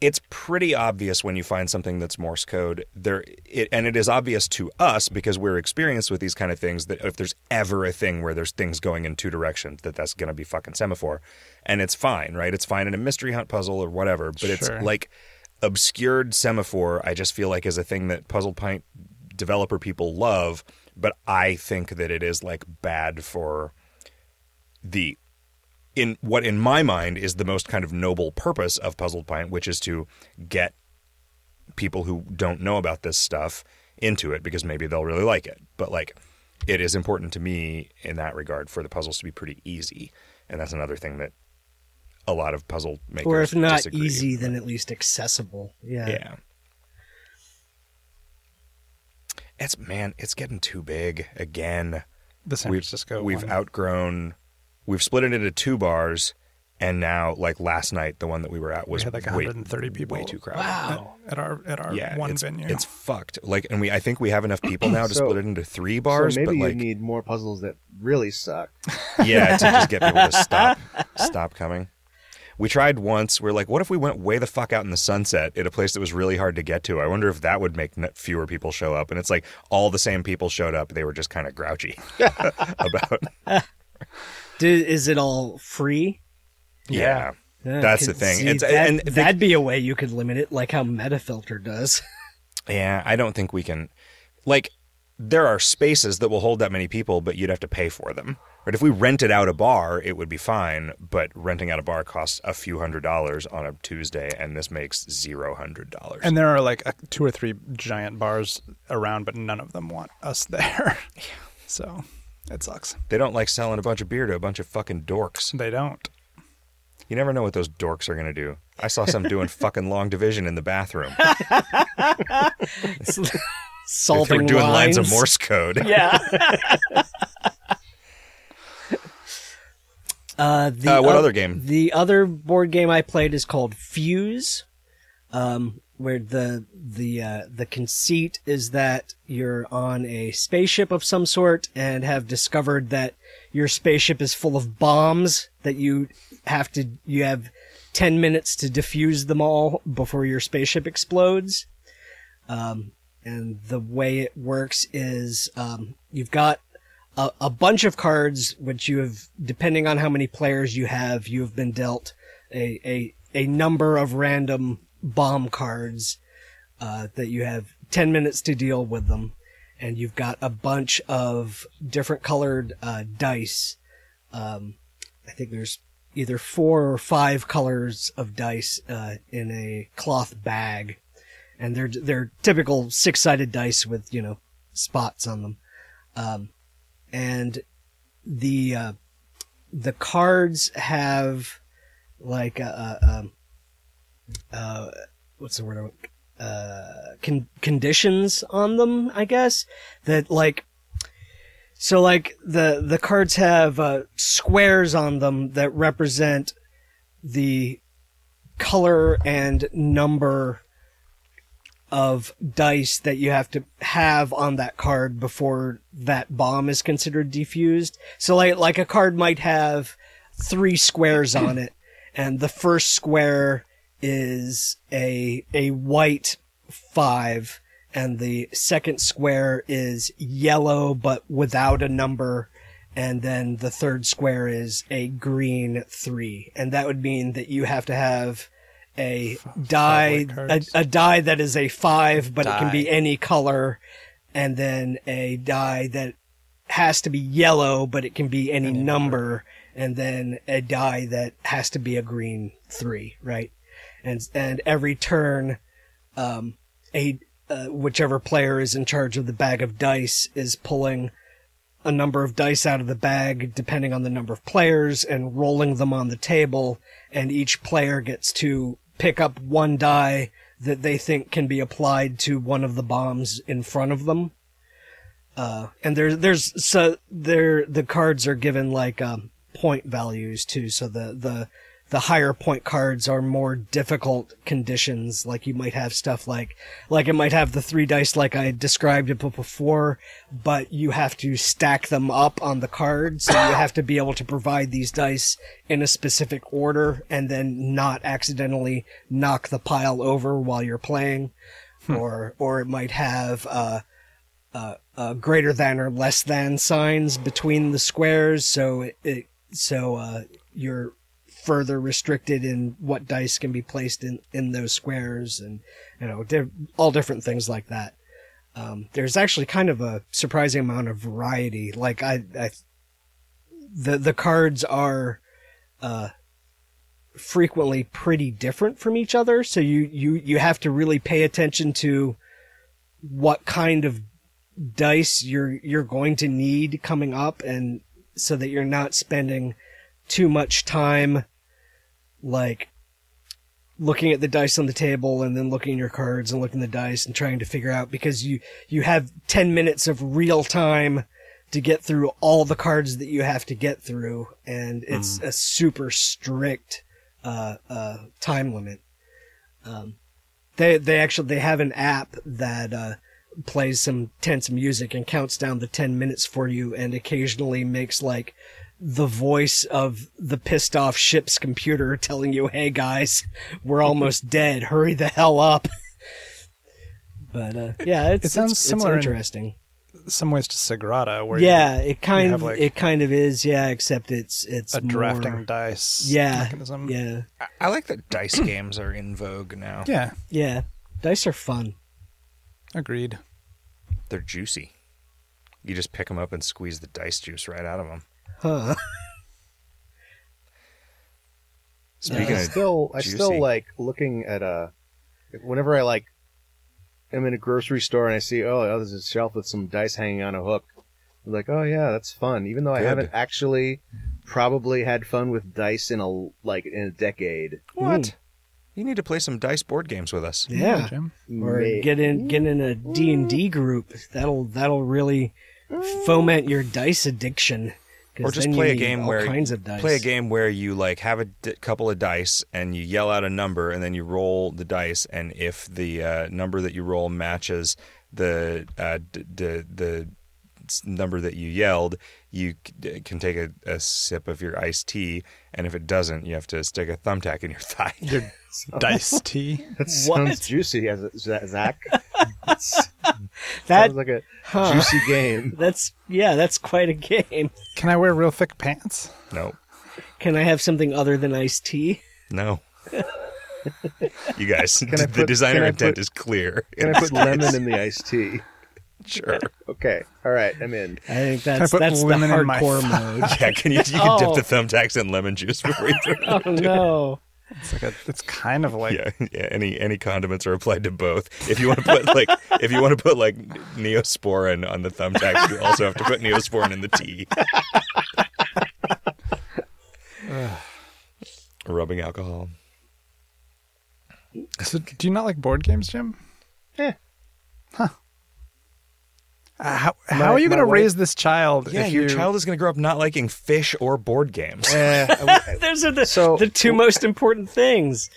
it's pretty obvious when you find something that's Morse code there it, and it is obvious to us because we're experienced with these kind of things that if there's ever a thing where there's things going in two directions that that's going to be fucking semaphore and it's fine right it's fine in a mystery hunt puzzle or whatever but Sure. it's like obscured semaphore I just feel like is a thing that Puzzled Pint developer people love but I think that it is like bad for the in what in my mind is the most kind of noble purpose of Puzzled Pint, which is to get people who don't know about this stuff into it because maybe they'll really like it. But like it is important to me in that regard for the puzzles to be pretty easy. And that's another thing that a lot of puzzle makers Or if not disagree. easy, then at least accessible. Yeah. Yeah. It's man, it's getting too big again. the San we've, Francisco? We've outgrown. We've split it into two bars, and now, like last night, the one that we were at was we had like way, 130 people way too crowded. Wow. at our at our Yeah, one it's, venue. it's fucked. Like, and we, I think we have enough people now to So- split it into three bars. so maybe but like, you need more puzzles that really suck. yeah, to just get people to stop, stop coming. We tried once. We're like, what if we went way the fuck out in the sunset at a place that was really hard to get to? I wonder if that would make fewer people show up. And it's like all the same people showed up. They were just kind of grouchy about. Do, is it all free? Yeah, Yeah, That's the thing. see, It's- that, and the- that'd be a way you could limit it, like how Metafilter does. yeah. I don't think we can. Like, there are spaces that will hold that many people, but you'd have to pay for them. Right? If we rented out a bar, it would be fine. But renting out a bar costs a few hundred dollars on a Tuesday, and this makes zero hundred dollars. and there are like a, two or three giant bars around, but none of them want us there. So it sucks. They don't like selling a bunch of beer to a bunch of fucking dorks. They don't. You never know what those dorks are going to do. I saw some doing fucking long division in the bathroom. They Solving were doing lines of. Morse code. Yeah. uh, the Uh, what oth- other game? The other board game I played is called Fuse, um, where the the uh, the conceit is that you're on a spaceship of some sort and have discovered that your spaceship is full of bombs that you have to you have ten minutes to defuse them all before your spaceship explodes. Um, and the way it works is um, you've got a, a bunch of cards which you have depending on how many players you have you have been dealt a a, a number of random bomb cards uh, that you have 10 minutes to deal with them. And you've got a bunch of different colored uh, dice. Um, i think there's either four or five colors of dice uh, in a cloth bag. And they're they're typical six sided dice with you know spots on them, um, and the uh, the cards have like a, a, um, uh, what's the word? Uh, con- conditions on them, I guess that like. So like the the cards have uh, squares on them that represent the color and number of dice that you have to have on that card before that bomb is considered defused. So like like a card might have three squares on it and the first square is a a white 5 and the second square is yellow but without a number and then the third square is a green 3 and that would mean that you have to have a die a, a die that is a 5 but it can be any color and then a die that has to be yellow but it can be any, number. and then a die that has to be a green 3 right and and every turn um a uh, whichever player is in charge of the bag of dice is pulling a number of dice out of the bag depending on the number of players and rolling them on the table and each player gets to pick up one die that they think can be applied to one of the bombs in front of them. Uh, and there's there's so there the cards are given like um, point values too. So the the the higher point cards are more difficult conditions. Like you might have stuff like, like it might have the three dice like I described it before, but you have to stack them up on the card. So you have to be able to provide these dice in a specific order and then not accidentally knock the pile over while you're playing. Or, or it might have, uh, uh, uh, greater than or less than signs between the squares. So it, it so, uh, you're further restricted in what dice can be placed in, in those squares and, you know, all different things like that. Um, there's actually kind of a surprising amount of variety. Like I, I, the, the cards are, uh, frequently pretty different from each other. So you, you, you have to really pay attention to what kind of dice you're, you're going to need coming up and so that you're not spending too much time like looking at the dice on the table and then looking at your cards and looking at the dice and trying to figure out because you you have 10 minutes of real time to get through all the cards that you have to get through and it's a super strict uh, uh, time limit. Um, they they actually they have an app that uh, plays some tense music and counts down the 10 minutes for you and occasionally makes like the voice of the pissed off ship's computer telling you, "Hey guys, we're almost dead. Hurry the hell up." but uh, yeah, it's, It sounds it's- it's similar in- interesting. Some ways to Sagrada, where yeah, it kind have, of like, it kind of is. Yeah, except it's it's a drafting dice Yeah, mechanism. yeah, I, I like that dice games are in vogue now. yeah, yeah. Dice are fun. agreed. They're juicy. You just pick them up and squeeze the dice juice right out of them. Huh. Speaking I of still, I juicy. still like looking at a. Whenever I like, I'm in a grocery store and I see, oh, oh, there's a shelf with some dice hanging on a hook. I'm like, oh yeah, that's fun. Even though I haven't actually probably had fun with dice in a like in a decade. what? Hmm. You need to play some dice board games with us. Yeah. Jim. Or May- get in get in a D and D group. That'll that'll really mm. foment your dice addiction. Or just play a game where kinds of dice. play a game where you like have a d- couple of dice and you yell out a number and then you roll the dice and if the uh, number that you roll matches the uh, d- d- the number that you yelled, you can take a, a sip of your iced tea and if it doesn't, you have to stick a thumbtack in your thigh. Your dice tea. That What? sounds juicy, as Zach. That's- that like a huh. juicy game. That's yeah, that's quite a game. Can I wear real thick pants? no, Can I have something other than iced tea? no. you guys, Can I the designer intent put- is clear. Can I put lemon in the iced tea? Sure. Okay, all right, I'm in. I think I that's put that's the lemon in my hardcore mode. Yeah, can you, you can Oh. dip the oh. thumbtacks in lemon juice before you throw it Oh no. It's like a. It's kind of like yeah, yeah. Any any condiments are applied to both. If you want to put like if you want to put like neosporin on the thumbtacks, you also have to put neosporin in the tea. Rubbing alcohol. So, do you not like board games, Jim? Yeah. Huh. Uh, how how are you going to raise this child? Yeah, if your you, child is going to grow up not liking fish or board games. I- Those are the So- the two most important things.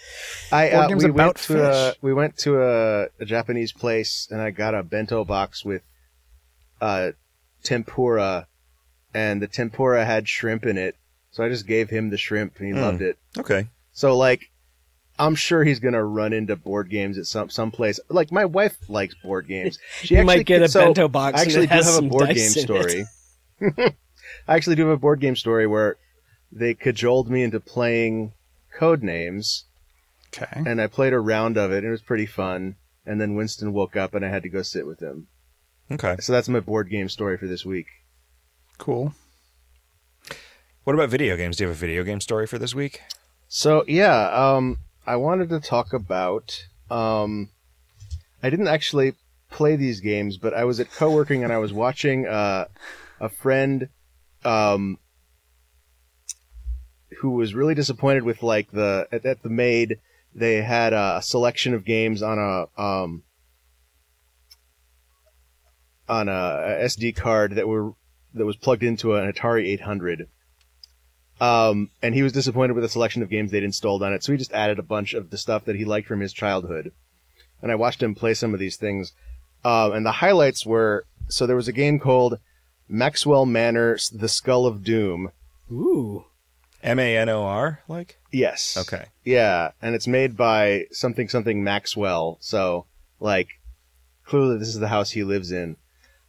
I Board uh, games we about went to a we went to a, a Japanese place and I got a bento box with uh tempura and the tempura had shrimp in it. So I just gave him the shrimp and he Mm. loved it. Okay. So like I'm sure he's gonna run into board games at some some place. Like my wife likes board games. She You might get a so bento box I and actually it do has have a board game story. I actually do have a board game story where they cajoled me into playing Codenames okay. and I played a round of it. and It was pretty fun. And then Winston woke up, and I had to go sit with him. Okay. So that's my board game story for this week. Cool. What about video games? Do you have a video game story for this week? So yeah, um, I wanted to talk about. Um, I didn't actually play these games, but I was at co-working and I was watching uh, a friend um, who was really disappointed with like the at, at the maid they had a selection of games on a um, on a SD card that were that was plugged into an Atari 800. Um, and he was disappointed with the selection of games they'd installed on it, so he just added a bunch of the stuff that he liked from his childhood. And I watched him play some of these things. Um, and the highlights were so there was a game called Maxwell Manor: The Skull of Doom. Ooh. M A N O R, like? Yes. Okay. Yeah, and it's made by something something Maxwell. So like clearly this is the house he lives in.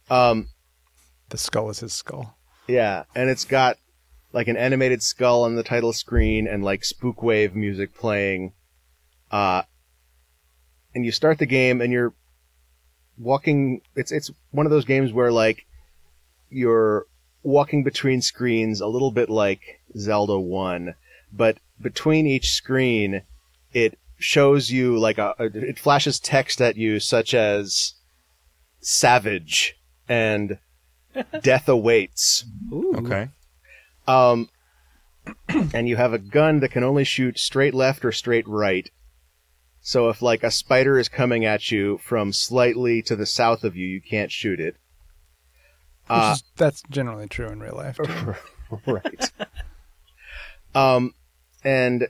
Um, The skull is his skull. Yeah, and it's got like an animated skull on the title screen and like spookwave music playing. Uh and you start the game and you're walking it's it's one of those games where like you're walking between screens a little bit like Zelda 1, but between each screen it shows you like a, a it flashes text at you such as savage and death awaits Ooh. Okay. Um, and you have a gun that can only shoot straight left or straight right. So if like a spider is coming at you from slightly to the south of you, you can't shoot it. Which Uh, is, that's generally true in real life. right. Um, and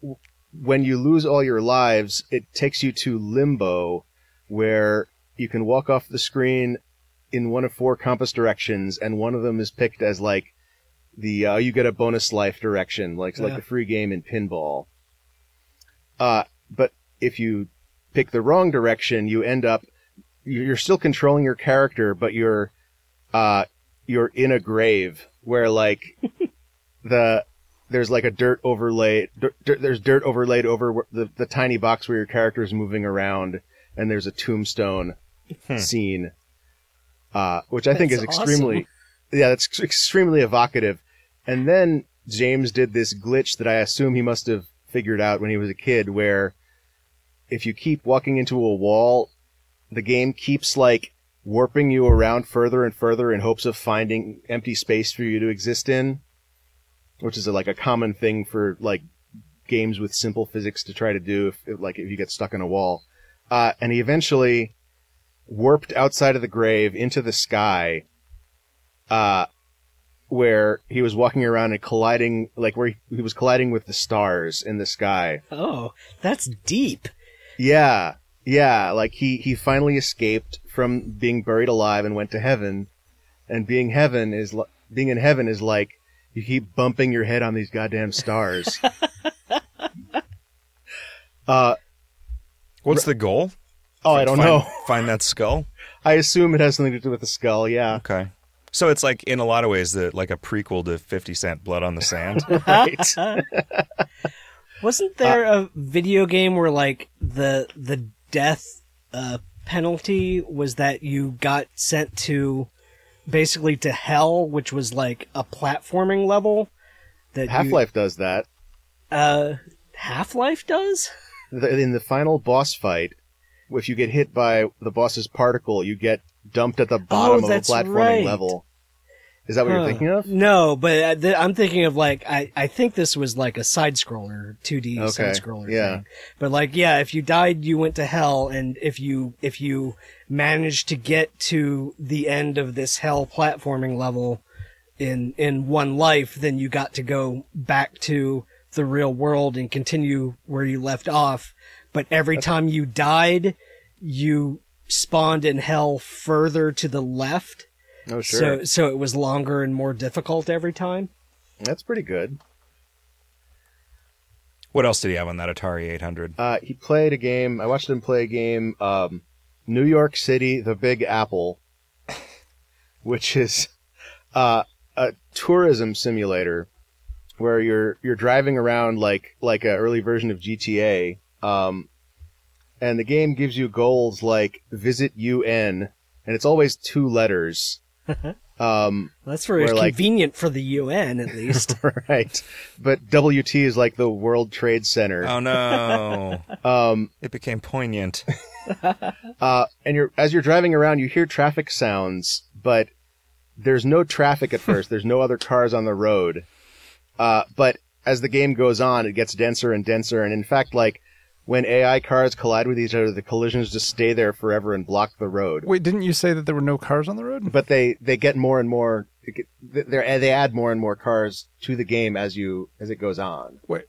w- when you lose all your lives, it takes you to limbo, where you can walk off the screen in one of four compass directions, and one of them is picked as like the uh, you get a bonus life direction, like like Yeah. the free game in pinball. Uh, but if you pick the wrong direction, you end up you're still controlling your character, but you're uh you're in a grave where like the there's like a dirt overlay there's dirt overlaid over the the tiny box where your character is moving around and there's a tombstone Hmm. scene uh which I think is That's extremely yeah that's extremely evocative and then James did this glitch that I assume he must have figured out when he was a kid where if you keep walking into a wall the game keeps like warping you around further and further in hopes of finding empty space for you to exist in, which is a, like a common thing for like games with simple physics to try to do if, like if you get stuck in a wall. Uh, and he eventually warped outside of the grave into the sky, uh, where he was walking around and colliding, like where he, he was colliding with the stars in the sky. Oh, that's deep. Yeah, yeah. Like he he finally escaped from being buried alive and went to heaven, and being heaven is li- being in heaven is like you keep bumping your head on these goddamn stars. uh What's the goal? oh, I don't find, know. Find that skull. I assume it has something to do with the skull. Yeah, Okay. So it's like in a lot of ways the like a prequel to Fifty Cent Blood on the Sand. right. Wasn't there a video game where like the the death uh, penalty was that you got sent to basically to hell, which was like a platforming level that Half Life does that. uh, Half Life does. In the final boss fight, if you get hit by the boss's particle, you get dumped at the bottom of a Oh, platforming right. level. Is that what you're thinking of? No, but uh, th- I'm thinking of like I, I think this was like a side scroller, 2D Okay, side scroller. yeah. Thing. But like yeah, if you died, you went to hell, and if you if you managed to get to the end of this hell platforming level in in one life, then you got to go back to the real world and continue where you left off. But every time you died, you spawned in hell further to the left. Oh, sure. So so it was longer and more difficult every time. That's pretty good. what else did he have on that Atari 800? Uh, he played a game. I watched him play a game, um, New York City, The Big Apple, which is uh, a tourism simulator where you're you're driving around like like an early version of GTA. Um, and the game gives you goals like visit UN, and it's always two letters. um, That's very Where, like- convenient for the UN, at least. right, but WT is like the World Trade Center. Oh no. Um, it became poignant. uh, and you're as you're driving around, you hear traffic sounds, but there's no traffic at first. there's no other cars on the road. Uh, but as the game goes on, it gets denser and denser, and in fact, like when AI cars collide with each other, the collisions just stay there forever and block the road. Wait, didn't you say that there were no cars on the road? But they they get more and more. They they add more and more cars to the game as you as it goes on. Wait,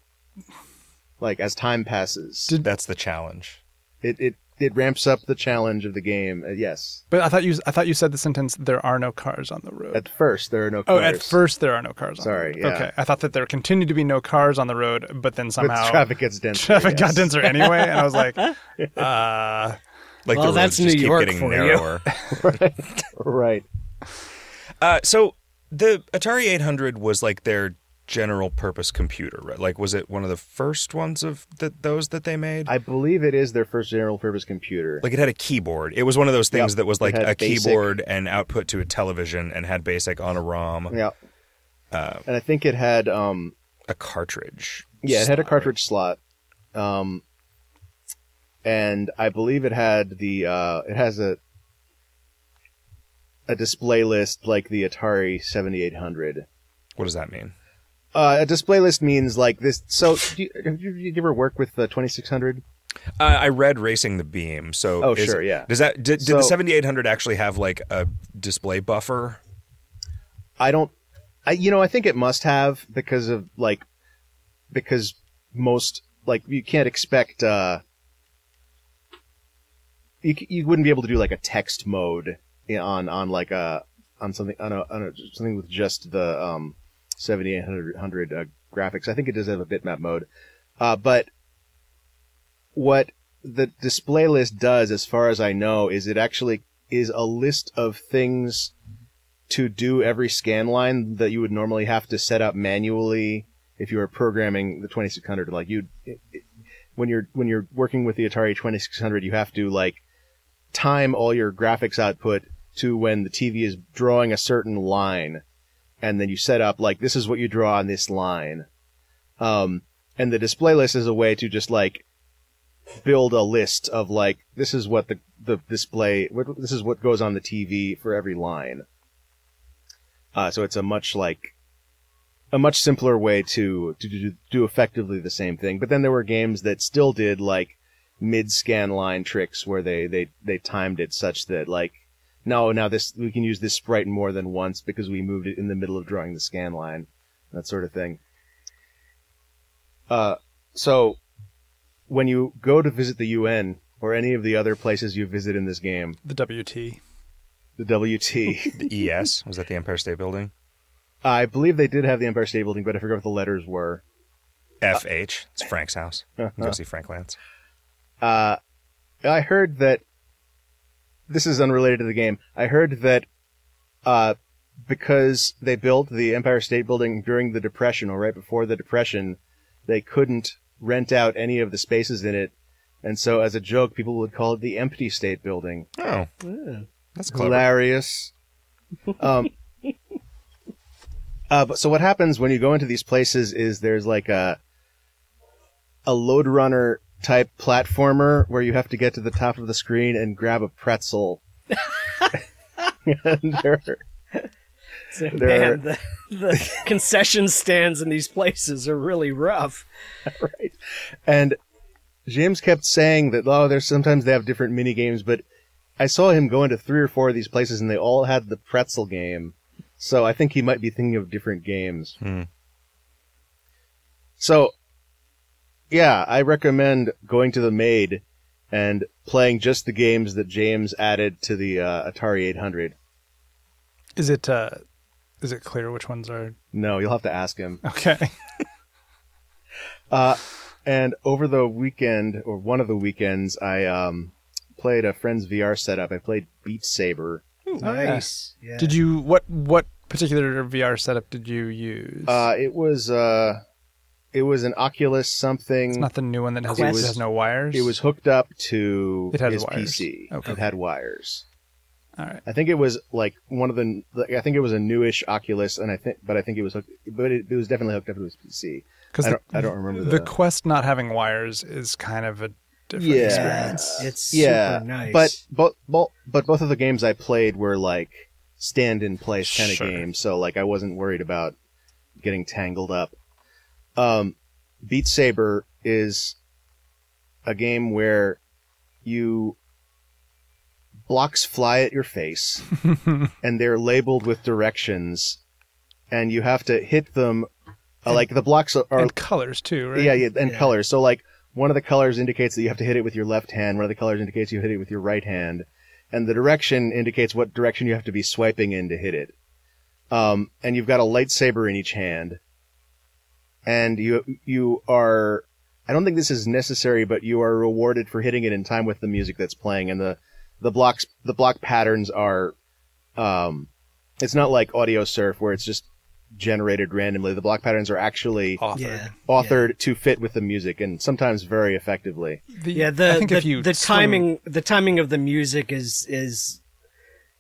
Like as time passes, Did- That's the challenge. it it it ramps up the challenge of the game. Uh, yes, but I thought you I thought you said the sentence "there are no cars on the road." at first there are no cars. oh, at first there are no cars. on Sorry, the road. yeah. Okay, I thought that there continued to be no cars on the road, but then but somehow traffic gets denser. traffic got denser anyway, and I was like, uh, Like Well, the that's roads just New keep York getting for you. narrower. Right. Uh, so the Atari 800 was like their general purpose computer, right? Like, was it one of the first ones of the, those that they made? I believe it is their first general purpose computer. like, it had a keyboard. It was one of those things Yep. that was like a basic. keyboard and output to a television and had basic on a ROM, yeah. Uh, and I think it had um a cartridge. yeah, it had a cartridge slot. Um and I believe it had the uh it has a a display list like the Atari 7800. What does that mean? Uh, a display list means like this. So, do you, have you, ever work with the 2600? Uh, I read Racing the Beam. So, Oh, is- sure, yeah. Does that did, did the 7800 actually have like a display buffer? I don't. I you know I think it must have because of like because most like you can't expect uh you you wouldn't be able to do like a text mode on on like a on something on a, on a something with just the um 7800 uh, graphics. I think it does have a bitmap mode, uh, but what the display list does, as far as I know, is it actually is a list of things to do every scan line that you would normally have to set up manually if you were programming the 2600 like you when you're when you're working with the Atari 2600 you have to like time all your graphics output to when the TV is drawing a certain line and then you set up like this is what you draw on this line um and the display list is a way to just like build a list of like this is what the the display what, this is what goes on the TV for every line uh, so it's a much like a much simpler way to, to do, do effectively the same thing. But then there were games that still did like mid scan line tricks where they, they, they timed it such that like, no, now this, we can use this sprite more than once because we moved it in the middle of drawing the scan line, that sort of thing. Uh, so when you go to visit the UN or any of the other places you visit in this game, the WT. the WT, The ES was that the Empire State Building? I believe they did have the Empire State Building, but I forget what the letters were. FH. It's Frank's house. You Go see Frank Lance. Uh, I heard that this is unrelated to the game. I heard that uh, because they built the Empire State Building during the Depression or right before the Depression, they couldn't rent out any of the spaces in it, and so as a joke, people would call it the Empty State Building. Oh, Yeah. that's clever. Hilarious. um, uh, but so what happens when you go into these places is there's like a a Lode Runner type platformer where you have to get to the top of the screen and grab a pretzel. and there, So, There are- the, the concession stands in these places are really rough. right. And James kept saying that oh, there's sometimes they have different mini games, but I saw him go into three or four of these places and they all had the pretzel game. So I think he might be thinking of different games. Hmm. So, yeah, I recommend going to the Maid and playing just the games that James added to the uh, Atari 800. Is it uh, is it clear which ones are No, you'll have to ask him. okay? Uh, and over the weekend, or one of the weekends, I um, played a friend's VR setup. I played Beat Saber. Nice. Yeah. Did you what what particular VR setup did you use? Uh, it was uh, it was an Oculus something. it's not the new one that has, Quest. it has no wires. it was hooked up to It has his wires. PC. Okay. It had wires. all right. I think it was like one of the. like, I think it was a newish Oculus, and I think, but I think it was hooked. But it, it was definitely hooked up to his PC. Because I don't. I don't remember the the. Quest not having wires is kind of a different Yeah. experience. It's yeah, super nice. but both, both, but both of the games I played were like stand in place kind of games, so like I wasn't worried about getting tangled up. Um, Beat Saber is a game where you blocks fly at your face and they're labeled with directions and you have to hit them uh, like the blocks are, are and colors too, right? yeah, yeah and Yeah. colors. So like one of the colors indicates that you have to hit it with your left hand. One of the colors indicates you hit it with your right hand. And the direction indicates what direction you have to be swiping in to hit it. Um, and you've got a lightsaber in each hand and you you are I don't think this is necessary, but you are rewarded for hitting it in time with the music that's playing, and the the blocks the block patterns are, um, it's not like Audiosurf where it's just generated randomly. The block patterns are actually Authored. Yeah. authored to fit with the music, and sometimes very effectively. The, Yeah, the I the, the swing- timing the timing of the music is is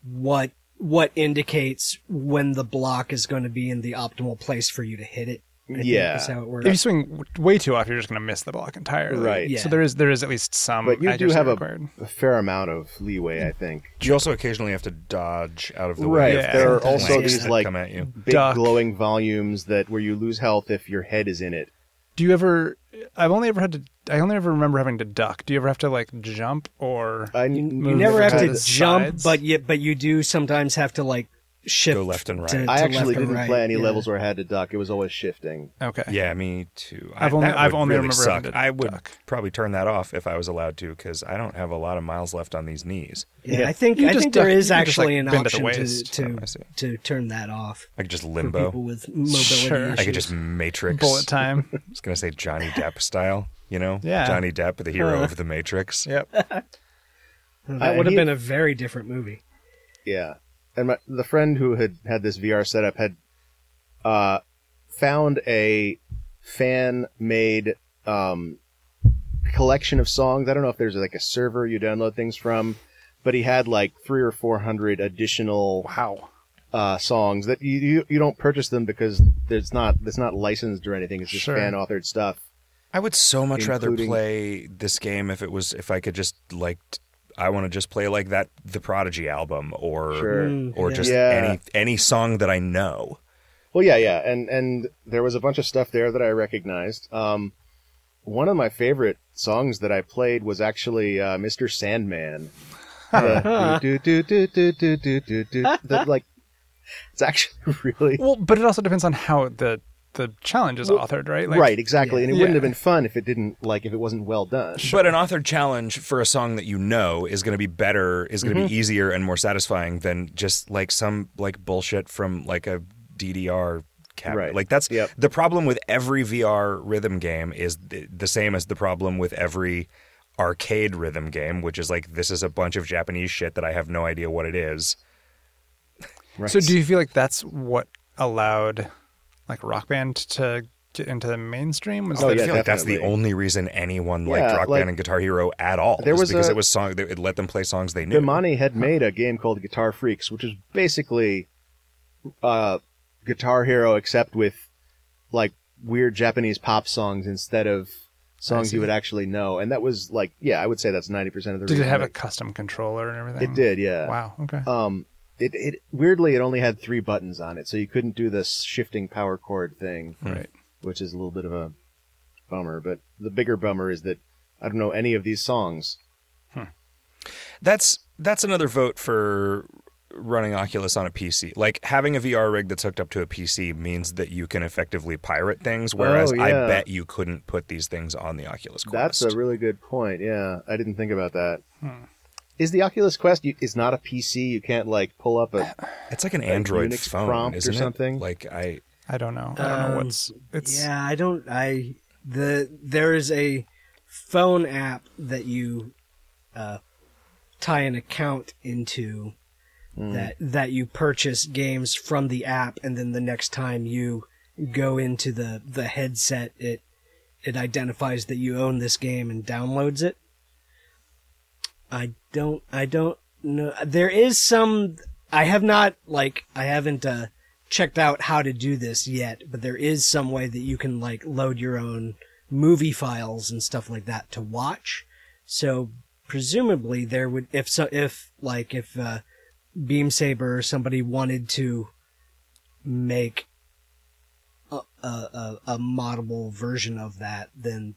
what what indicates when the block is going to be in the optimal place for you to hit it. I think Yeah. is how it works. if you swing way too off, you're just going to miss the block entirely. Right. Yeah. So there is there is at least some. But you do have a, a fair amount of leeway, I think. You also occasionally have to dodge out of the Right. way. Yeah. There are also planks these like come at you. big Duck. glowing volumes that where you lose health if your head is in it. Do you ever? I've only ever had to. I only ever remember having to duck. Do you ever have to like jump or? I you, you never have to to jump, sides. but you but you do sometimes have to like shift Go left and right. to- I actually left and didn't right, play any yeah. levels where I had to duck. It was always shifting. okay. Yeah, me too. I've I- only- that I've would only really remember suck. having to I would duck. probably turn that off if I was allowed to because I don't have a lot of miles left on these knees. Yeah, Yeah. I think You I just think there duck- is you just, actually like, an bend to the option waist. to Oh, I to, see. to turn that off I could just for limbo. people with mobility Sure. issues. I could just Matrix. Bullet time. I was gonna say Johnny Depp style. You know, Yeah. Johnny Depp, the hero Uh. of the Matrix. yep. that would have been a very different movie. Yeah, and my, the friend who had had this VR setup had uh, found a fan made um, collection of songs. I don't know if there's like a server you download things from, but he had like three or four hundred additional Wow. uh, songs that you, you you don't purchase them because it's not it's not licensed or anything. It's just Sure. fan authored stuff. I would so much rather play this game if it was if I could just like I want to just play like that the Prodigy album or sure. Mm, or yeah. just any any song that I know. Well, yeah, yeah, and and there was a bunch of stuff there that I recognized. Um, one of my favorite songs that I played was actually uh, Mr. Sandman. The, like, it's actually really well, but it also depends on how the the challenge is authored, right? Like, right, exactly, and it wouldn't have been fun if it didn't like if it wasn't well done. But an authored challenge for a song that you know is going to be better, is going to Mm-hmm. be easier and more satisfying than just like some like bullshit from like a DDR cabinet. Right. Like that's Yep. the problem with every VR rhythm game is th- the same as the problem with every arcade rhythm game, which is like this is a bunch of Japanese shit that I have no idea what it is. Right. So do you feel like that's what allowed like Rock Band to get into the mainstream? Was Oh, I that yeah, feel like that's the only reason anyone Yeah, liked Rock like- Band and Guitar Hero at all. There was because a- it was song it let them play songs they knew. Bemani had made a game called Guitar Freaks, which is basically uh, Guitar Hero except with like weird Japanese pop songs instead of songs you would actually know. And that was like, yeah, I would say that's ninety percent of the. did it have I- a custom controller and everything? It did, yeah. Wow. Okay. Um, it, it weirdly it only had three buttons on it, so you couldn't do the shifting power chord thing, Right. which is a little bit of a bummer. But the bigger bummer is that I don't know any of these songs. That's that's another vote for running Oculus on a PC. Like having a VR rig that's hooked up to a PC means that you can effectively pirate things, oh, whereas Oh, I bet you couldn't put these things on the Oculus Quest. That's a really good point. Yeah, I didn't think about that. Hmm. Is the Oculus Quest you, is not a PC? You can't like pull up a. it's like an Android Unix phone, prompt or isn't it? something? Like I I don't know. I don't know Um, what's it's. Yeah, I don't. I the there is a phone app that you uh, tie an account into Hmm. that that you purchase games from the app, and then the next time you go into the the headset, it it identifies that you own this game and downloads it. I don't. I don't know. There is some. I have not like. I haven't. uh checked out how to do this yet, but there is some way that you can like load your own movie files and stuff like that to watch. So presumably there would if so if like if uh, Beat Saber or somebody wanted to make a, a, a, moddable version of that, then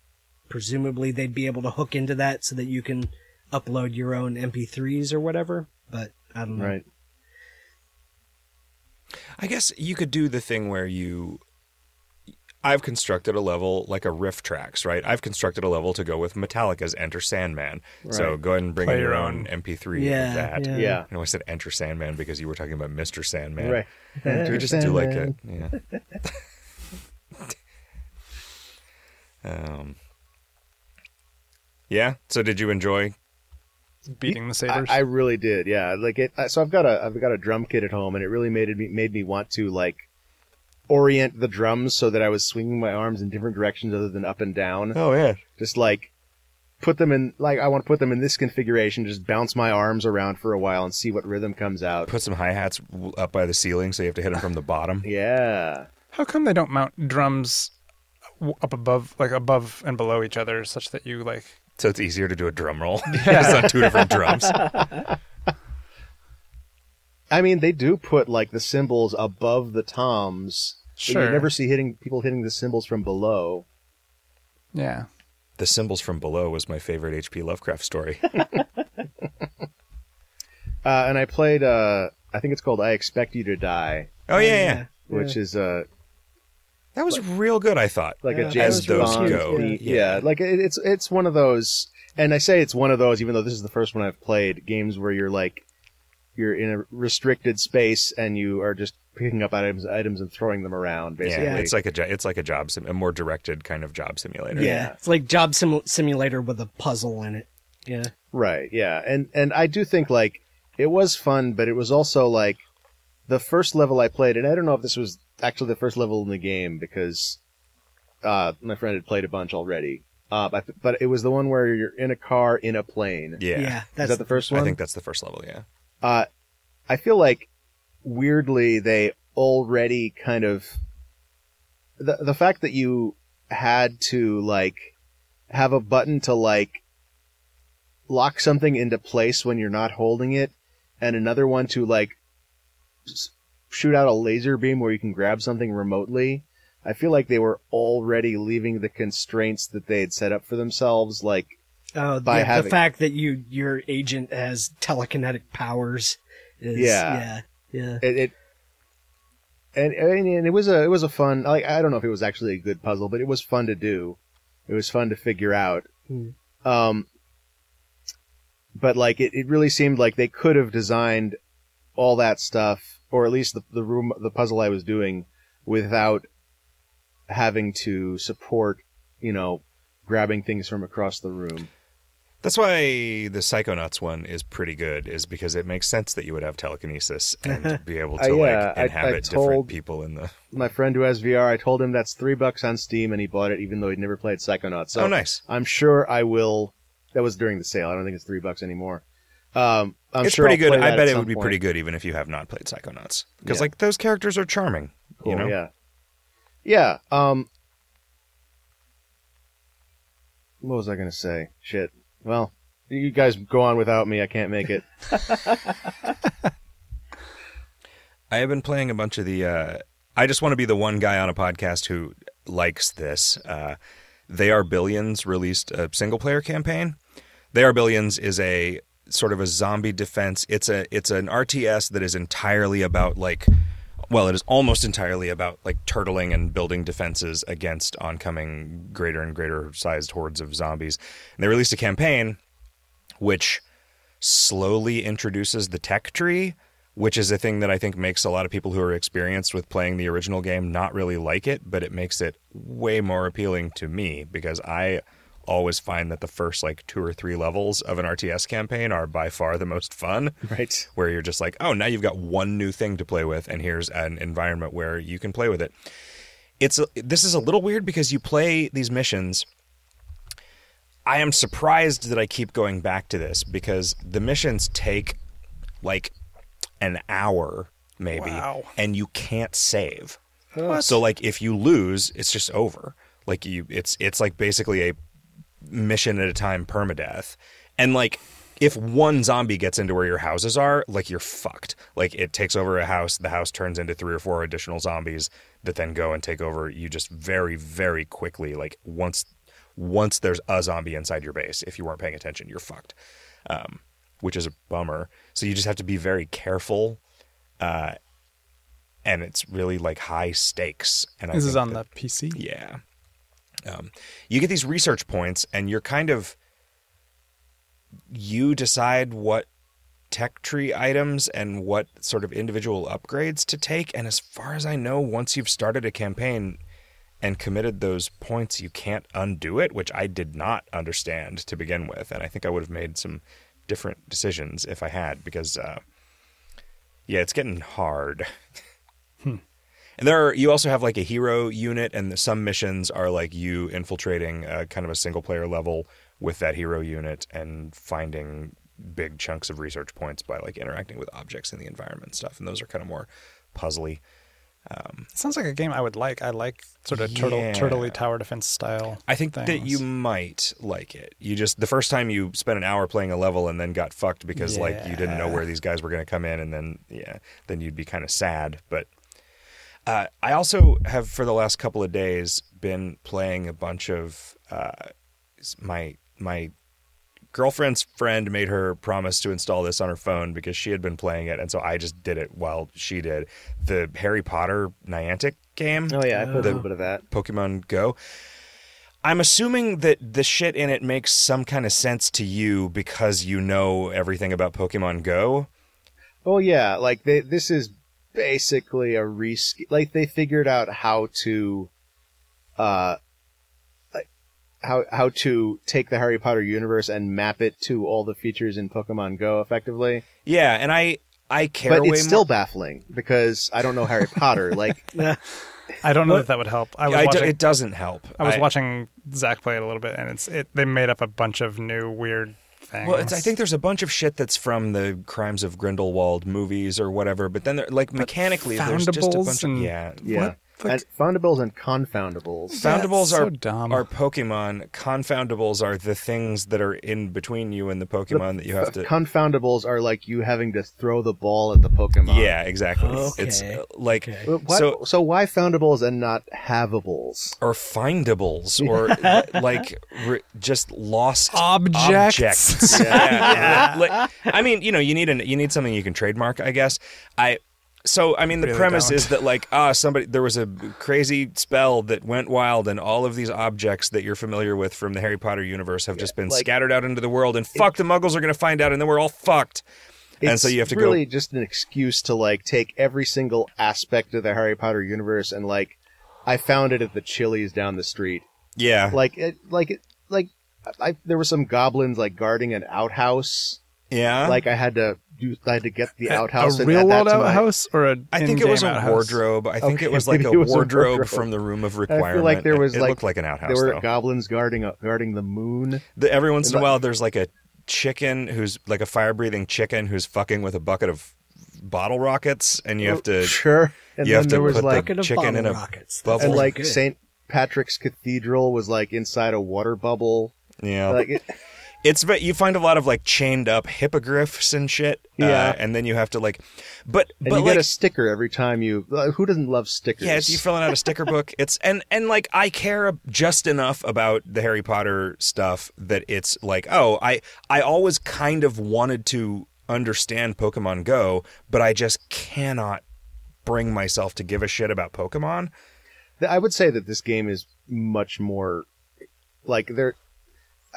presumably they'd be able to hook into that so that you can upload your own MP3s or whatever. But I don't know. Right. I guess you could do the thing where you. I've constructed a level like a RiffTrax, right? I've constructed a level to go with Metallica's Enter Sandman. So go ahead and bring Play in your your own own. MP3 Yeah, of that. yeah. Yeah. I know I said Enter Sandman because you were talking about Mr. Sandman. Right. We just do like a yeah. um. Yeah. So did you enjoy? Beating the sabers. I really did, yeah. Like it. So I've got a I've got a drum kit at home, and it really made it made me want to like orient the drums so that I was swinging my arms in different directions other than up and down. Oh yeah. Just like put them in like I want to put them in this configuration. Just bounce my arms around for a while and see what rhythm comes out. Put some hi hats up by the ceiling, so you have to hit them from the bottom. Yeah. How come they don't mount drums up above, like above and below each other, such that you like? So it's easier to do a drum roll. Yeah. it's on two different drums. I mean, they do put like the cymbals above the toms. but Sure. You never see hitting people hitting the cymbals from below. Yeah. The symbols from below was my favorite H.P. Lovecraft story. Uh, and I played. Uh, I think it's called "I Expect You to Die," Oh yeah, yeah. which is uh, That was real good. I thought. like Yeah, a that James was those Bond. go. Yeah. yeah. like it, it's it's one of those, and I say it's one of those, even though this is the first one I've played. Games where you're like, you're in a restricted space and you are just picking up items, items and throwing them around. Basically, Yeah, it's like a jo- it's like a job sim- a more directed kind of job simulator. Yeah. It's like Job sim- Simulator with a puzzle in it. Yeah. Right, yeah. And and I do think like it was fun, but it was also like the first level I played, and I don't know if this was actually the first level in the game because uh, my friend had played a bunch already. Uh, but, but it was the one where you're in a car in a plane. Yeah. Yeah. Is that the first one? I think that's the first level. Yeah. Uh, I feel like weirdly they already kind of the the fact that you had to like have a button to like lock something into place when you're not holding it, and another one to like s- shoot out a laser beam where you can grab something remotely. I feel like they were already leaving the constraints that they had set up for themselves, like Oh, by the, having- the fact that you your agent has telekinetic powers is Yeah. yeah yeah it, it and, and and it was a it was a fun like I don't know if it was actually a good puzzle, but it was fun to do. It was fun to figure out. Hmm. Um, but like it, it really seemed like they could have designed all that stuff, or at least the the room the puzzle I was doing, without having to support, you know, grabbing things from across the room. That's why the Psychonauts one is pretty good, is because it makes sense that you would have telekinesis and be able to Uh, yeah, like I- I inhabit told- different people in the. My friend who has VR, I told him that's three bucks on Steam, and he bought it even though he'd never played Psychonauts. So oh, nice. I'm sure I will. That was during the sale. I don't think it's three bucks anymore. Um, I'm it's sure pretty I'll good. I bet it would be point. pretty good even if you have not played Psychonauts, because Yeah. like those characters are charming. Cool, you know. Yeah. Yeah. Um. What was I gonna say? Shit. Well, you guys go on without me. I can't make it. I have been playing a bunch of the. Uh, I just want to be the one guy on a podcast who likes this. Uh, they Are Billions released a single player campaign. They Are Billions is a sort of a zombie defense. It's a it's an RTS that is entirely about like well, it is almost entirely about like turtling and building defenses against oncoming greater and greater sized hordes of zombies. And they released a campaign which slowly introduces the tech tree, which is a thing that I think makes a lot of people who are experienced with playing the original game not really like it, but it makes it way more appealing to me because I always find that the first like two or three levels of an RTS campaign are by far the most fun Right. where you're just like, oh, now you've got one new thing to play with, and here's an environment where you can play with it. It's a, this is a little weird because you play these missions. I am surprised that I keep going back to this because the missions take like an hour maybe, Wow. and you can't save. So like if you lose, it's just over. Like you, it's it's like basically a mission at a time permadeath. And like if one zombie gets into where your houses are, like you're fucked. Like it takes over a house, the house turns into three or four additional zombies that then go and take over. You just very very quickly like once once there's a zombie inside your base. If you weren't paying attention, you're fucked, um, which is a bummer. So you just have to be very careful, uh, and it's really like high stakes. And I This is on the PC. yeah. Um, you get these research points, and you're kind of you decide what tech tree items and what sort of individual upgrades to take. And as far as I know, once you've started a campaign and committed those points, you can't undo it, which I did not understand to begin with. And I think I would have made some different decisions if I had, because uh, yeah, it's getting hard. And there are, you also have like a hero unit, and some missions are like you infiltrating uh, kind of a single player level with that hero unit and finding big chunks of research points by like interacting with objects in the environment and stuff. And those are kind of more puzzly. It sounds like a game I would like. I like sort of turtle Yeah. turtley tower defense style. I think that you might like it. You just the first time you spent an hour playing a level and then got fucked because like you didn't know where these guys were going to come in, and then yeah, then you'd be kind of sad. But uh, I also have for the last couple of days been playing a bunch of uh, my my girlfriend's friend made her promise to install this on her phone because she had been playing it, and so I just did it while she did the Harry Potter Niantic game. Oh yeah, I played a little bit of that. Pokemon Go. I'm assuming that the shit in it makes some kind of sense to you because you know everything about Pokemon Go. Oh yeah, like they this is basically a resk like they figured out how to uh like how how to take the Harry Potter universe and map it to all the features in Pokemon Go effectively. Yeah, and I I care But way it's still baffling because I don't know Harry Potter. Like I don't know if that would help. I was I do- watching. it doesn't help. I was watching Zach play it a little bit, and it's it. They made up a bunch of new weird things. Well, I think there's a bunch of shit that's from the Crimes of Grindelwald movies or whatever, but then there, like mechanically, there's just a bunch of yeah. yeah. What? Like- and foundables and confoundables. Foundables so are dumb. are Pokemon. Confoundables are the things that are in between you and the Pokemon that you have to. Confoundables are like you having to throw the ball at the Pokemon. yeah, exactly. Okay. It's uh, like But why- so so why foundables and not havables? or findables or like re- just lost Objects. objects. yeah. Like, I mean, you know, you need an you need something you can trademark, I guess. I so I mean the Really premise don't. is that like ah somebody there was a crazy spell that went wild and all of these objects that you're familiar with from the Harry Potter universe have just been like- scattered out into the world and fuck the muggles are going to find out and then we're all fucked. and so you have to really go just an excuse to like take every single aspect of the Harry Potter universe and like I found it at the Chili's down the street. yeah. Like it, like it, like I, there were some goblins like guarding an outhouse. yeah. Like I had to do, I had to get the outhouse. a and real world to my- outhouse or a I think it was a outhouse? wardrobe. I think Okay, it was like a it was a wardrobe, wardrobe. from the room of I feel like there was it like looked like an outhouse. There were though. goblins guarding a, guarding the moon. The, every once in a while, there's like a chicken who's like a fire breathing chicken who's fucking with a bucket of bottle rockets, and you have to oh, sure. And you then have to there was put like Bucket of chicken in a rockets. bubble. and like. Saint Patrick's Cathedral was like inside a water bubble. yeah. Like it, it's but you find a lot of like chained up hippogriffs and shit. Yeah. uh, and then you have to like, but and but you like. get a sticker every time you. uh, Who doesn't love stickers? yeah, you filling out a sticker book. It's and and like I care just enough about the Harry Potter stuff that it's like, oh, I I always kind of wanted to understand Pokemon Go, but I just cannot bring myself to give a shit about Pokemon. I would say that this game is much more like there.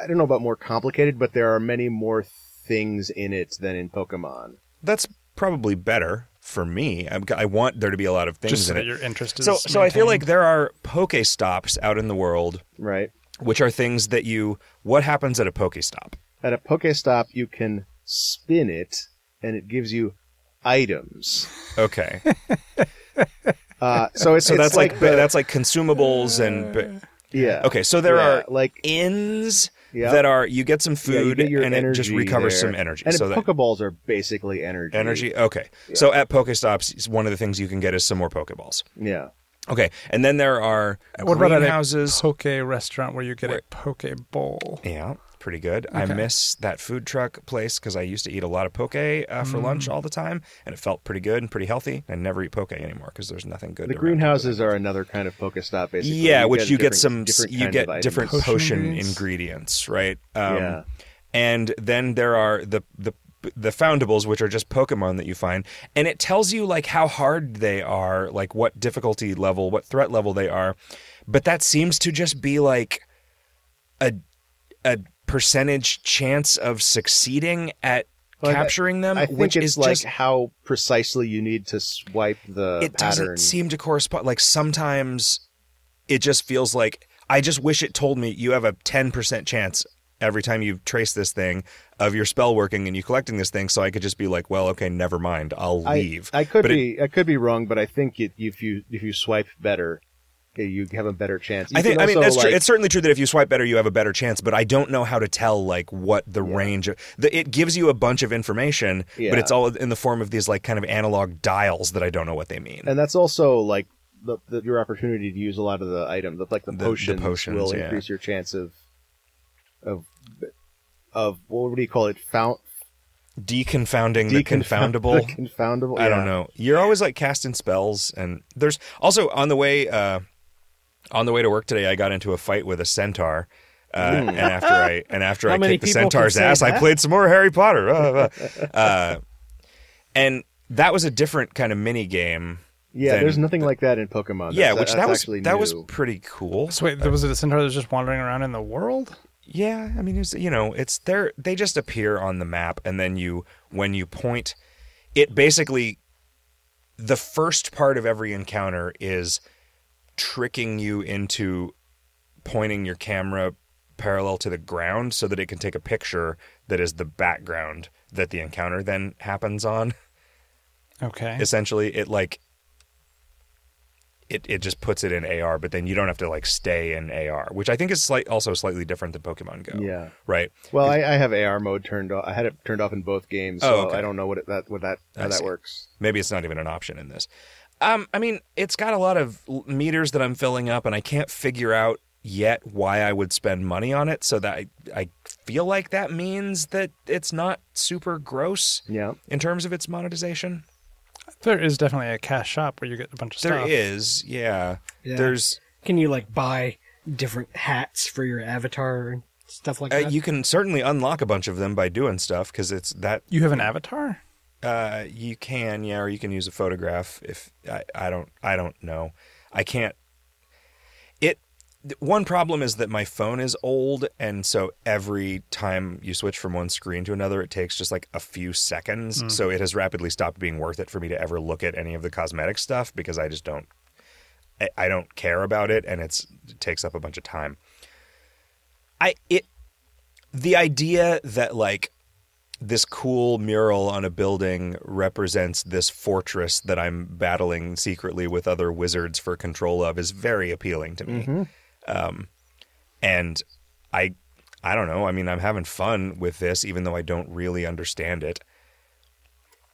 I don't know about more complicated, but there are many more things in it than in Pokemon. That's probably better for me. I'm, I want there to be a lot of things just so in that it. your interest is So, so I feel like there are Pokestops out in the world, Right. which are things that you. What happens at a Pokestop? At a Pokestop, you can spin it, and it gives you items. Okay, Uh, so it's so it's that's like, the- that's like consumables and. yeah. Okay, so there Yeah, are like inns Yeah. that are you get some yeah, you food get and it just energy recovers there. some energy. And so that Pokeballs are basically energy. energy. Okay, so at Pokestops, one of the things you can get is some more Pokeballs. Yeah. Okay, and then there are what about at a greenhouses. poke restaurant where you get Where- a poke bowl? yeah, pretty good. I miss that food truck place because I used to eat a lot of poke uh, for lunch Mm. all the time, and it felt pretty good and pretty healthy. I never eat poke anymore because there's nothing good. The greenhouses are another kind of poke stop, basically. Yeah, which you get some, different you get of items. different Potion potion, ingredients? ingredients, right? Um, Yeah. And then there are the the the foundables, which are just Pokemon that you find, and it tells you like how hard they are, like what difficulty level, what threat level they are, but that seems to just be like a a percentage chance of succeeding at Well, I- capturing them, I which is like just how precisely you need to swipe the it pattern. doesn't seem to correspond. Like sometimes it just feels like I just wish it told me you have a 10% chance every time you trace this thing of your spell working and you collecting this thing. So I could just be like, well, okay, never mind. I'll leave. I could But it- be I could be wrong, but I think it, if you if you swipe better, you have a better chance. You I think. can I mean, also, that's true. It's certainly true that if you swipe better, you have a better chance. But I don't know how to tell like what the range. Of, the, it gives you a bunch of information, Yeah. but it's all in the form of these like kind of analog dials that I don't know what they mean. and that's also like the, the, your opportunity to use a lot of the items, That, like the potions, potions, will yeah. increase your chance of of of what do you call it? Found Deconfounding the confoundable. the confoundable. I don't know. You're always like casting spells, and there's also on the way uh, on the way to work today. I got into a fight with a centaur, uh, and after I and after I kicked the centaur's say ass, I played some more Harry Potter. Uh, and that was a different kind of mini game. Yeah, than- there's nothing like that in Pokemon. yeah, That's- which that was actually that was pretty cool. So wait, there was a centaur that was just wandering around in the world? Yeah, I mean, it's, you know, it's there. They just appear on the map, and then you, when you point, it basically, the first part of every encounter is tricking you into pointing your camera parallel to the ground so that it can take a picture that is the background that the encounter then happens on. Okay. Essentially, it like. It, it just puts it in AR, but then you don't have to like stay in AR, which I think is slight, also slightly different than Pokemon Go. Yeah. Right. Well, I, I have AR mode turned off. I had it turned off in both games, Oh, so okay. I don't know what it, that what that how I that see. works. Maybe it's not even an option in this. Um, I mean, it's got a lot of meters that I'm filling up, and I can't figure out yet why I would spend money on it. So that I, I feel like that means that it's not super gross Yeah. in terms of its monetization. there is definitely a cash shop where you get a bunch of There stuff. is, yeah. Yeah. There's Can you like buy different hats for your avatar and stuff like uh, that? you can certainly unlock a bunch of them by doing stuff because it's that You have an avatar? Uh, you can, yeah, or you can use a photograph. If I, I don't, I don't know. I can't. It. One problem is that my phone is old, and so every time you switch from one screen to another, it takes just like a few seconds. So it has rapidly stopped being worth it for me to ever look at any of the cosmetic stuff because I just don't. I, I don't care about it, and it's it takes up a bunch of time. I it. The idea that like this cool mural on a building represents this fortress that I'm battling secretly with other wizards for control of is very appealing to me. Um, and I, I don't know. I mean, I'm having fun with this, even though I don't really understand it.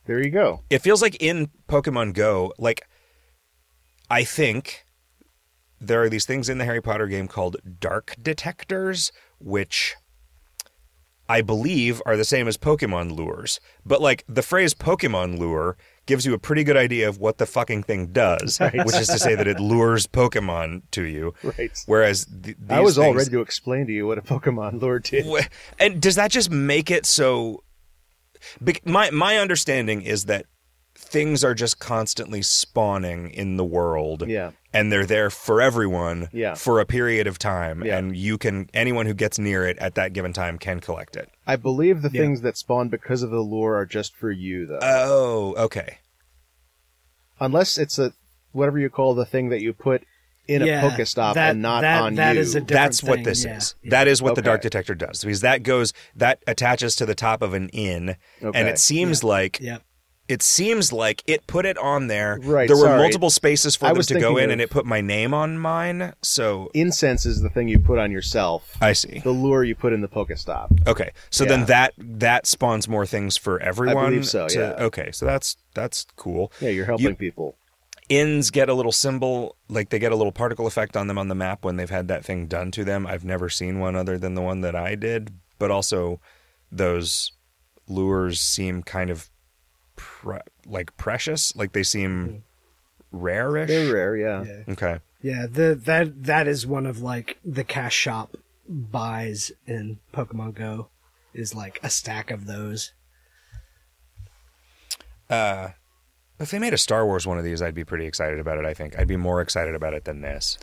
There you go. It feels like in Pokemon Go, like I think there are these things in the Harry Potter game called dark detectors, which I believe are the same as Pokemon lures. But like the phrase Pokemon lure gives you a pretty good idea of what the fucking thing does, which is to say that it lures Pokemon to you. Right. Whereas th- I was all ready to explain to you what a Pokemon lure did. And does that just make it so? My my understanding is that things are just constantly spawning in the world, Yeah. And they're there for everyone, Yeah. for a period of time, Yeah. and you can anyone who gets near it at that given time can collect it. I believe the Yeah. things that spawn because of the lure are just for you, though. Oh, okay. Unless it's a whatever you call the thing that you put in Yeah, a Pokestop that- and not that- on that you. is a different That's what thing, this yeah, is. yeah. That is what the dark detector does because that goes that attaches to the top of an inn, Okay. and it seems like Yep. It seems like it put it on there. Right, There were sorry. multiple spaces for I them to go in, and it put my name on mine. So Incense is the thing you put on yourself. I see. The lure you put in the Pokestop. Okay, so Yeah. then that that spawns more things for everyone. believe so, to- yeah. Okay, so that's that's cool. Yeah, you're helping You- people. Inns get a little symbol, like they get a little particle effect on them on the map when they've had that thing done to them. I've never seen one other than the one that I did, but also those lures seem kind of pre- like precious, like they seem rare-ish. They're rare, yeah. Yeah. Okay. Yeah, the that that is one of like the cash shop buys in Pokemon Go is like a stack of those. Uh, if they made a Star Wars one of these, I'd be pretty excited about it. I think I'd be more excited about it than this.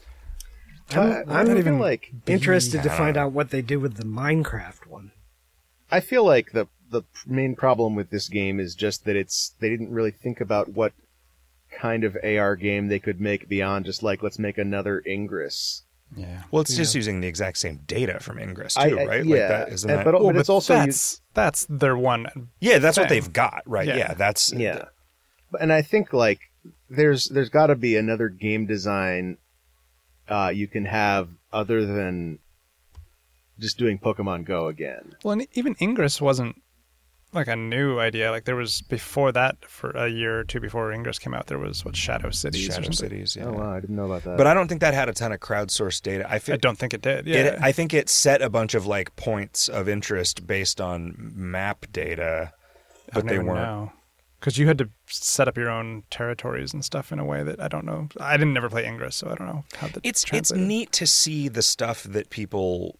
I, I'm, I I'm feel even like interested to find know. out what they do with the Minecraft one. I feel like the the main problem with this game is just that it's they didn't really think about what kind of AR game they could make beyond just like let's make another Ingress. Yeah. Well, it's just using the exact same data from Ingress too, I- I- right? yeah, Like that, isn't and- that? but, Well, but it's also you- that's that's their one. yeah, that's what they've got, right? Yeah. Yeah, that's yeah and i think like there's there's got to be another game design uh you can have other than just doing pokemon go again Well, and even Ingress wasn't like a new idea. Like there was before that for a year or two before Ingress came out. There was what Shadow Cities or Shadow something. Cities. Yeah. oh wow i didn't know about that But I don't think that had a ton of crowdsourced data. I feel I don't think it did. Yeah. It, I think it set a bunch of like points of interest based on map data, but they weren't. Because you had to set up your own territories and stuff in a way that I don't know. I didn't never play Ingress, so I don't know how that. It's it's neat to see the stuff that people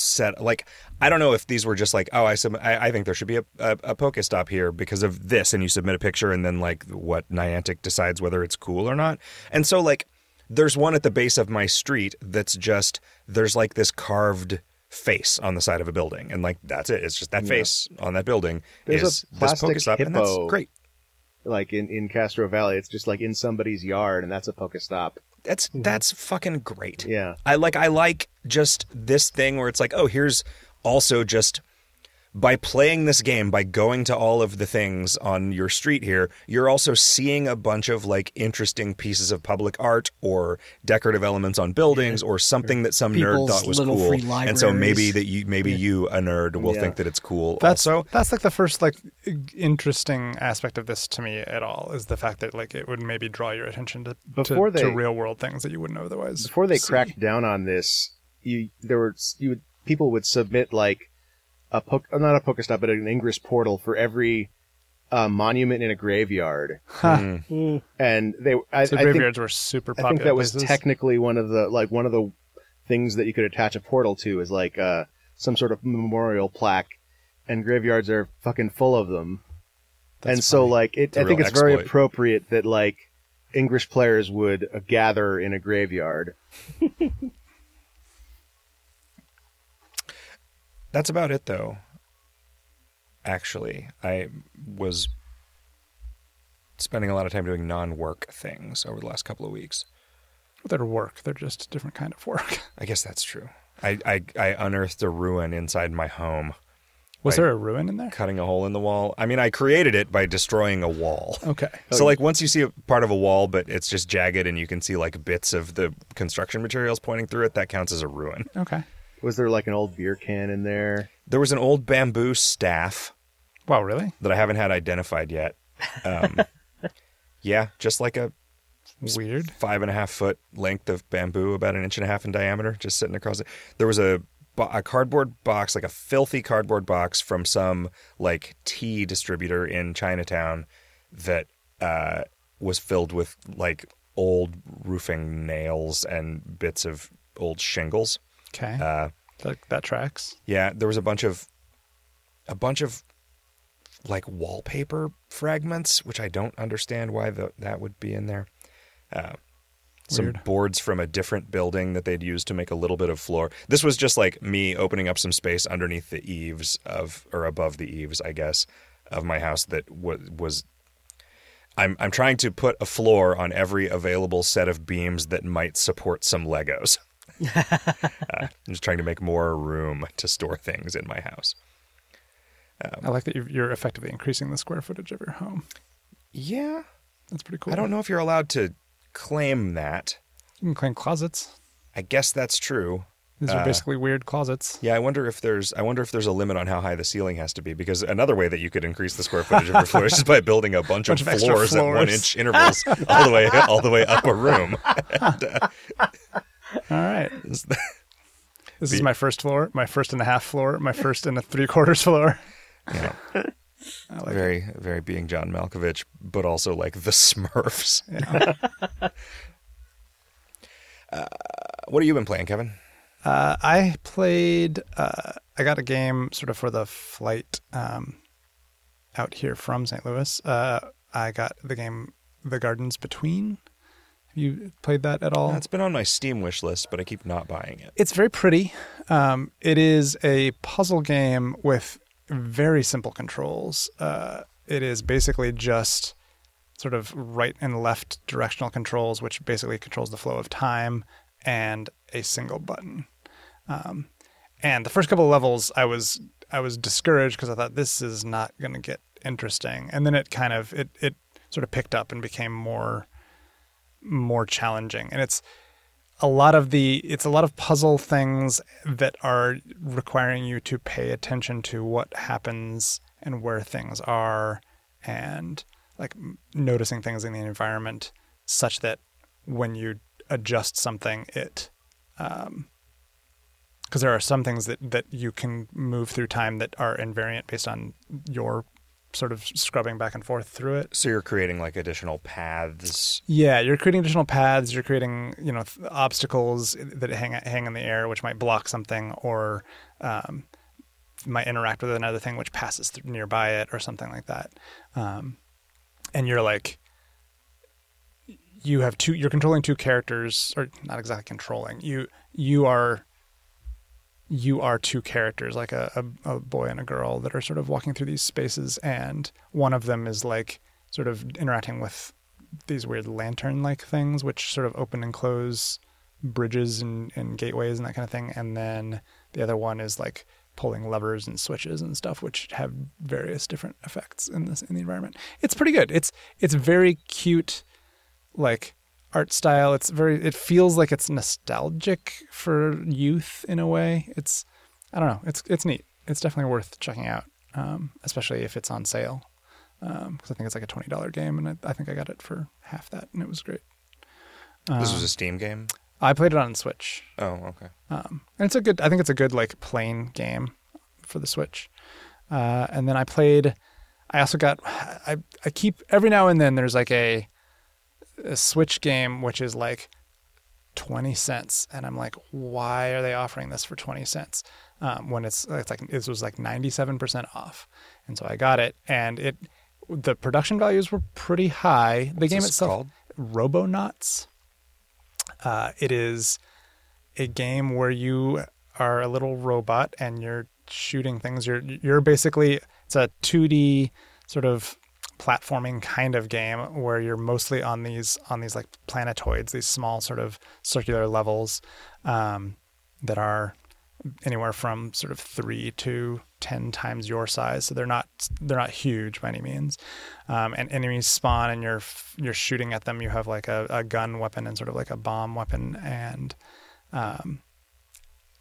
set. Like I don't know if these were just like, oh, I sub- I, I think there should be a, a, a Pokestop here because of this, and you submit a picture, and then like what Niantic decides whether it's cool or not. And so like, there's one at the base of my street that's just there's like this carved face on the side of a building, and like that's it. It's just that face on that building There's a is this plastic Pokestop, and that's great. like in in castro valley it's just like in somebody's yard and that's a pokestop That's hmm. that's fucking great. yeah I like I like just this thing where it's like, oh, here's also just by playing this game, by going to all of the things on your street here, you're also seeing a bunch of like interesting pieces of public art or decorative elements on buildings or something that some nerd thought was cool. free And so maybe that you maybe you a nerd will Yeah. think that it's cool. That's also, that's like the first like interesting aspect of this to me at all is the fact that like it would maybe draw your attention to Before to, to real world things that you wouldn't otherwise. before they see. cracked down on this you there were you would people would submit like a poke uh, not a pokestop but an ingress portal for every uh, monument in a graveyard Huh. mm, and they I, So I think graveyards were super I popular. think that was places. technically one of the like one of the things that you could attach a portal to is like uh, some sort of memorial plaque, and graveyards are fucking full of them. That's and so like it, a I think real it's very appropriate that like Ingress players would uh, gather in a graveyard. that's about it though. Actually, I was spending a lot of time doing non-work things over the last couple of weeks. They're work. They're just a different kind of work. I guess that's true. I, I, I unearthed a ruin inside my home, Was there a ruin in there? cutting a hole in the wall. I mean, I created it by destroying a wall. Okay. So, oh, like, once you see a part of a wall, but it's just jagged and you can see, like, bits of the construction materials pointing through it, that counts as a ruin. Okay. Was there like an old beer can in there? There was an old bamboo staff Wow, really? that I haven't had identified yet. Um, yeah, just like a Weird. five and a half foot length of bamboo, about an inch and a half in diameter, just sitting across it. There was a a cardboard box, like a filthy cardboard box from some like tea distributor in Chinatown that uh, was filled with like old roofing nails and bits of old shingles. Okay. Uh, that, that tracks. yeah, there was a bunch of a bunch of like wallpaper fragments, which I don't understand why the, that would be in there. Uh, some Weird. boards from a different building that they'd used to make a little bit of floor. This was just like me opening up some space underneath the eaves of, or above the eaves, I guess, of my house that was was. I'm I'm trying to put a floor on every available set of beams that might support some Legos. uh, I'm just trying to make more room to store things in my house. I like that you're, effectively increasing the square footage of your home. Yeah, That's pretty cool. I don't know if you're allowed to claim that. You can claim closets. I guess that's true. These Uh, are basically weird closets. Yeah, I wonder if there's I wonder if there's a limit on how high the ceiling has to be because another way that you could increase the square footage of your floor is by building a bunch, Bunch of, extra floors, at one inch intervals all the way all the way up a room. All right. This is my first floor, my first and a half floor, my first and a three quarters floor. Yeah. I like it. very, very being John Malkovich, but also like the Smurfs. Yeah. What have you been playing, Kevin? Uh, I played. Uh, I got a game sort of for the flight um, out here from St. Louis. Uh, I got the game The Gardens Between. Have you played that at all? It's been on my Steam wish list, but I keep not buying it. It's very pretty. Um, it is a puzzle game with very simple controls. Uh, it is basically just sort of right and left directional controls, which basically controls the flow of time, and a single button. Um, and the first couple of levels, I was I was discouraged because I thought this is not going to get interesting, and then it kind of it it sort of picked up and became more more challenging, and it's a lot of the it's a lot of puzzle things that are requiring you to pay attention to what happens and where things are and like noticing things in the environment such that when you adjust something it um because there are some things that that you can move through time that are invariant based on your sort of scrubbing back and forth through it So you're creating like additional paths. yeah, you're creating additional paths. You're creating, you know, th- obstacles that hang hang in the air, which might block something, or um, might interact with another thing which passes through nearby it, or something like that. Um, and you're like, you have two. You're controlling two characters, or not exactly controlling. You you are you are two characters, like a, a, a boy and a girl, that are sort of walking through these spaces, and one of them is like sort of interacting with these weird lantern like things which sort of open and close bridges and, and gateways and that kind of thing and then the other one is like pulling levers and switches and stuff which have various different effects in this in the environment. It's pretty good. It's it's very cute like art style it's very it feels like it's nostalgic for youth in a way it's i don't know it's it's neat it's definitely worth checking out um, especially if it's on sale because I think it's like a twenty dollar game, and I, I think I got it for half that, and it was great. This Um, was a Steam game. I played it on Switch, Oh, okay. um, and it's a good. I think it's a good like plain game for the Switch. Uh, and then I played. I also got. I I keep every now and then there's like a a Switch game which is like twenty cents, and I'm like, why are they offering this for twenty cents? Um, when it's it's like this was like ninety seven percent off, and so I got it, and it the production values were pretty high. The What's game itself, called? Robonauts. Uh, it is a game where you are a little robot and you're shooting things. You're you're basically it's a 2D sort of platforming kind of game where you're mostly on these on these like planetoids, these small sort of circular levels um, that are anywhere from sort of three to ten times your size. So they're not they're not huge by any means. Um, and enemies spawn, and you're you're shooting at them. You have like a, a gun weapon and sort of like a bomb weapon, and um,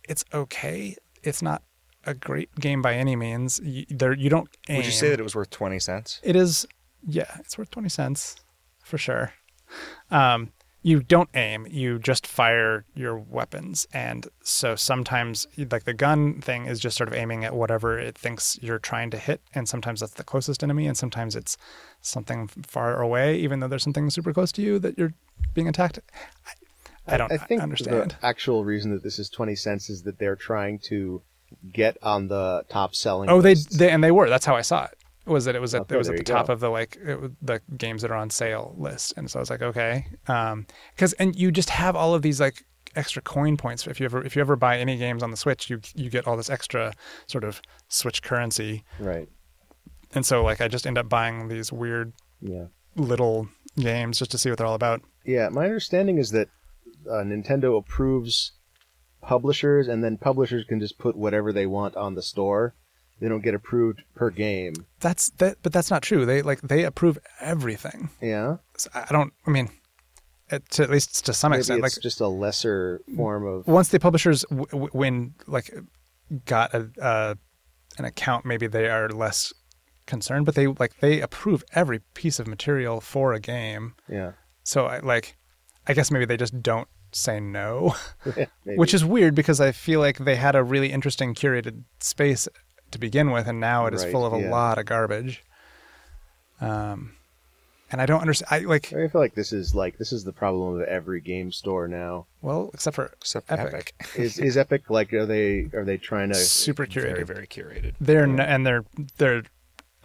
it's okay. It's not a great game by any means. You, there you don't. Aim. Would you say that it was worth 20 cents? It is, yeah, it's worth 20 cents for sure. Um, you don't aim, you just fire your weapons. And so sometimes, like the gun thing is just sort of aiming at whatever it thinks you're trying to hit. And sometimes that's the closest enemy, and sometimes it's something far away, even though there's something super close to you that you're being attacked. I, I don't I think understand. the actual reason that this is 20 cents is that they're trying to get on the top selling Oh, they, they and they were. That's how I saw it. Was that it was at Okay, it was at the top go. of the like it, the games that are on sale list, and so I was like, okay, because and you just have all of these like extra coin points. If you ever if you ever buy any games on the Switch, you you get all this extra sort of Switch currency, right. and so like I just end up buying these weird Yeah. little games just to see what they're all about. Yeah, my understanding is that uh, Nintendo approves publishers, and then publishers can just put whatever they want on the store. They don't get approved per game. That's that, but that's not true. They like they approve everything. Yeah, So I don't. I mean, it, to, at least to some maybe extent, it's like just a lesser form of. once the publishers w- w- when like got a, uh, an account maybe they are less concerned but they like they approve every piece of material for a game Yeah, so I, like i guess maybe they just don't say no, Maybe. which is weird because I feel like they had a really interesting curated space to begin with, and now it is Right, full of a lot of garbage. Um, and I don't understand. I like I feel like this is like this is the problem of every game store now. well, except for Except Epic. Epic. Is is Epic like are they are they trying to super curated. Very, very curated. They're n- and their their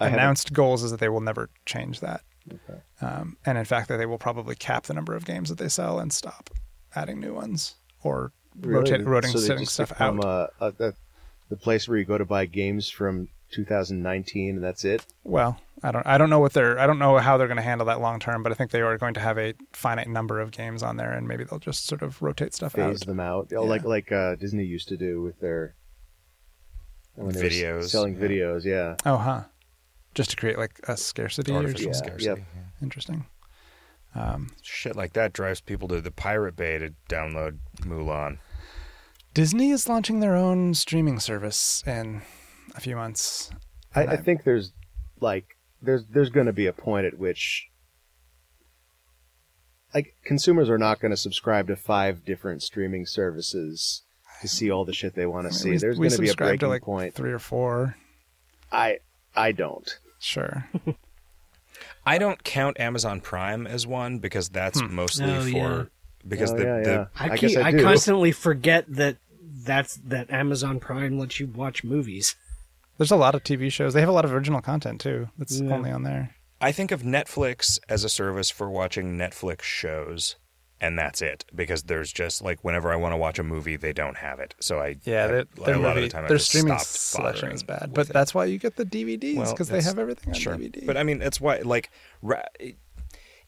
I haven't- announced goals is that they will never change that. Okay. Um, and in fact, that they will probably cap the number of games that they sell and stop adding new ones or really? rotate, rotating so they stuff become out. A, a, a, the place where you go to buy games from 2019 and that's it. Well, I don't I don't know what they're I don't know how they're going to handle that long term, but I think they are going to have a finite number of games on there, and maybe they'll just sort of rotate stuff Phase out. them out, Oh, Yeah. like like uh, Disney used to do with their when they were s- Videos, selling yeah. videos. Yeah, Oh, huh. Just to create like a scarcity or Artificial Yeah, scarcity. yep. yeah. interesting. Um, Shit like that drives people to the Pirate Bay to download Mulan. Disney is launching their own streaming service in a few months. I, And I think there's like there's there's going to be a point at which like consumers are not going to subscribe to five different streaming services to see all the shit they want I to mean, see. we- there's going to be a breaking to like point. three or four. I I don't. Sure. I don't count Amazon Prime as one because that's Hmm. mostly Oh, for yeah. because Oh, the, yeah, the yeah. I, I keep, guess I I, constantly forget that that's that Amazon Prime lets you watch movies. There's a lot of TV shows. They have a lot of original content too. That's Yeah. only on there. I think of Netflix as a service for watching Netflix shows, and that's it. Because there's just like whenever I want to watch a movie, they don't have it. So I Yeah, I- their, a their, lot of the time I their just streaming selection is bad, but it. that's why you get the DVDs Well, because they have everything on sure. DVD. But I mean, it's why like ra-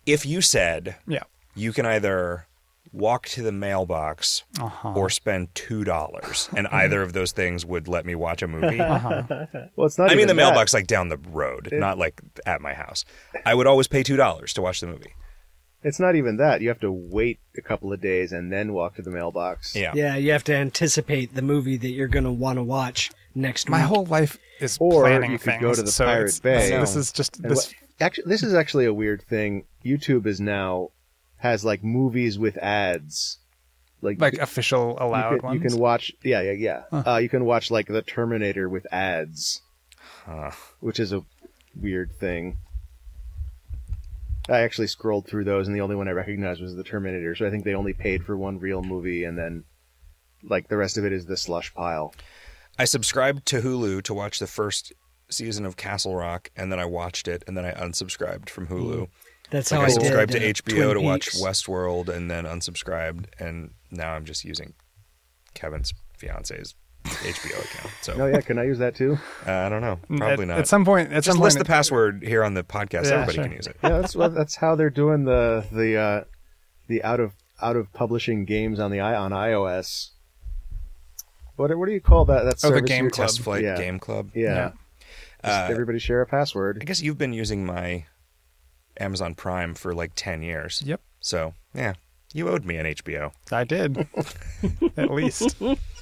if you said yeah, you can either walk to the mailbox uh-huh. or spend two dollars, and either of those things would let me watch a movie. uh-huh. Well, it's not. I mean, even the that. mailbox like down the road, not like at my house. I would always pay two dollars to watch the movie. It's not even that. You have to wait a couple of days and then walk to the mailbox. Yeah. Yeah, you have to anticipate the movie that you're going to want to watch next week. My week. whole life is Or planning you could things. go to the so Pirate it's- Bay. so This is just And this. what- actually, this is actually a weird thing. YouTube is now has like movies with ads. Like, like you, official allowed you, can, ones. you can watch. Yeah, yeah, yeah. Huh. Uh, you can watch like the Terminator with ads, Huh. which is a weird thing. I actually scrolled through those, and the only one I recognized was the Terminator. So I think they only paid for one real movie, and then like the rest of it is the slush pile. I subscribed to Hulu to watch the first season of Castle Rock, and then I watched it, and then I unsubscribed from Hulu. That's Like how I I subscribed did, to uh, HBO to watch Peaks. Westworld, and then unsubscribed, and now I'm just using Kevin's fiance's HBO account. So Oh yeah, can I use that too? uh, I don't know, probably at, not. At some point. At just some list point, the password here on the podcast. Yeah, Everybody sure. can use it. Yeah, that's what that's how they're doing the the uh, the out of out of publishing games on the i on iOS. What what do you call that? That Oh, the service Game Club. TestFlight Yeah. Game Club. Yeah, Yeah. Uh, everybody share a password. I guess you've been using my Amazon Prime for like ten years. Yep. So yeah, you owed me an HBO. I did. At least.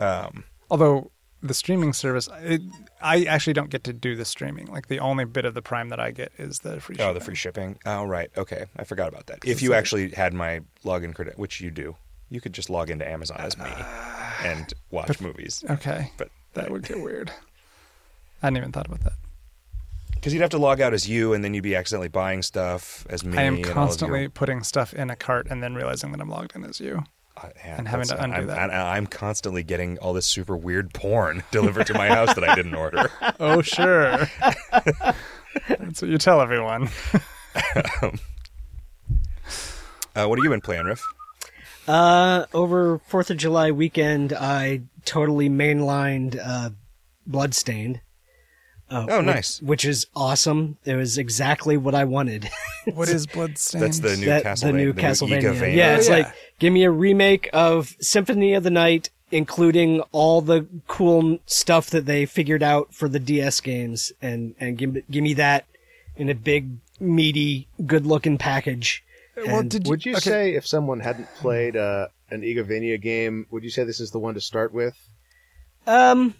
Um, Although the streaming service, it, I actually don't get to do the streaming. Like the only bit of the Prime that I get is the free. oh, the shipping. free shipping. Oh, right. Okay, I forgot about that. If you like- actually had my login credit, which you do, you could just log into Amazon as me and watch movies. Okay, But that would get weird. I hadn't even thought about that. because you'd have to log out as you, and then you'd be accidentally buying stuff as me. I am and all of constantly your- putting stuff in a cart and then realizing that I'm logged in as you. Uh, yeah, and having to undo I'm, that. and I'm constantly getting all this super weird porn delivered to my house that I didn't order. Oh, sure. That's what you tell everyone. Uh, what have you been playing, Riff? Uh, over Fourth of July weekend, I totally mainlined uh, Bloodstained. Uh, Oh, which- nice. Which is awesome. It was exactly what I wanted. What is Bloodstained? That's the new That- Castlevania. the new the Castlevania. Igavania. yeah, Oh, it's yeah. like give me a remake of Symphony of the Night, including all the cool stuff that they figured out for the DS games, and and give me- give me that in a big, meaty, good-looking package. well, did you, Would you okay, say if someone hadn't played uh, an Igavania game, would you say this is the one to start with? Um,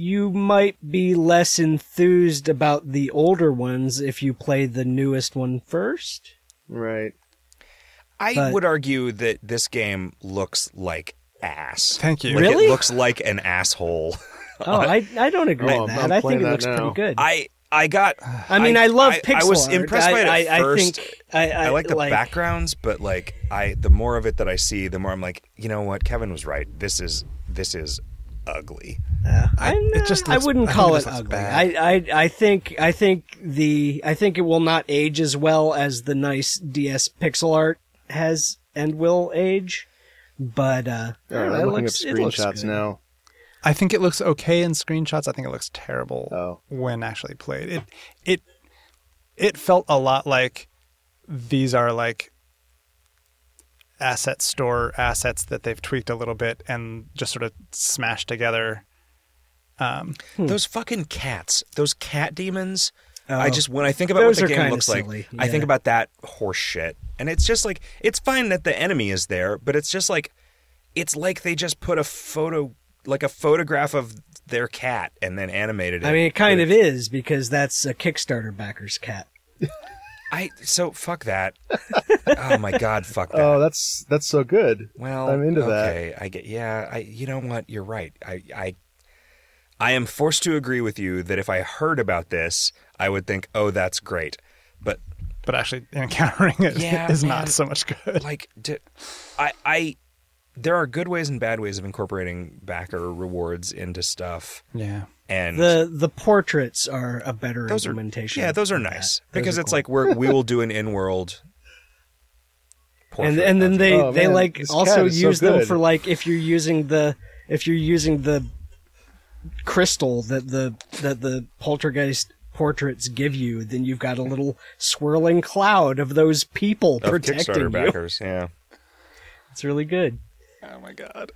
you might be less enthused about the older ones if you play the newest one first. Right. I But- would argue that this game looks like ass. Thank you. Like Really? it looks like an asshole. Oh, I I don't agree Oh, with I'm- that. I'm I think it looks now. pretty good. I I got. I mean, I, love I, pixel I was art. impressed by it I, at I, first. I think I, I, I like the like, backgrounds, but like I, the more of it that I see, the more I'm like, you know what? Kevin was right. This is this is ugly. Uh, I- I, it just I wouldn't I call it it ugly. bad. I, I I think I think the I think it will not age as well as the nice DS pixel art has and will age. But uh, All right, it I'm looking looks- up it looks screenshots now. I think it looks okay in screenshots. I think it looks terrible Oh. when actually played. It it it felt a lot like these are like asset store assets that they've tweaked a little bit and just sort of smashed together. Um, Those fucking cats. Those cat demons. Oh. I just when I think about what the game looks silly, like, I think about that horse shit. And it's just like it's fine that the enemy is there, but it's just like it's like they just put a photo like a photograph of their cat and then animated it. I mean, it kind of is because that's a Kickstarter backer's cat. I so fuck that. oh my god, fuck that. Oh, that's that's so good. Well, I'm into that. okay, I get. Yeah, I. You know what? You're right. I. I. I am forced to agree with you that if I heard about this, I would think, "Oh, that's great," but but actually encountering it is Yeah, man. not so much good. like, di- I. I. There are good ways and bad ways of incorporating backer rewards into stuff, Yeah. and The the portraits are a better those are implementation. yeah, those are of that. nice Those because are it's cool. like we're we will do an in-world. and and then they. Oh, they man, like this also cat is so use them for like if you're using the if you're using the crystal that the that the poltergeist portraits give you then you've got a little swirling cloud of those people of protecting Kickstarter you backers. Yeah, it's really good Oh my god.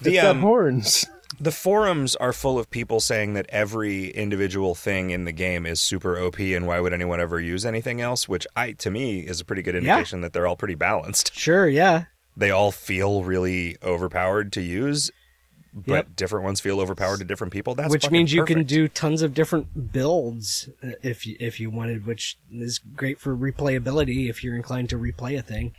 the it's um, horns. The forums are full of people saying that every individual thing in the game is super OP and why would anyone ever use anything else, which I to me is a pretty good indication that they're all pretty balanced. sure yeah They all feel really overpowered to use, but Yep. different ones feel overpowered to different people. That's which means you can do tons of different builds uh, if you if you wanted which is great for replayability if you're inclined to replay a thing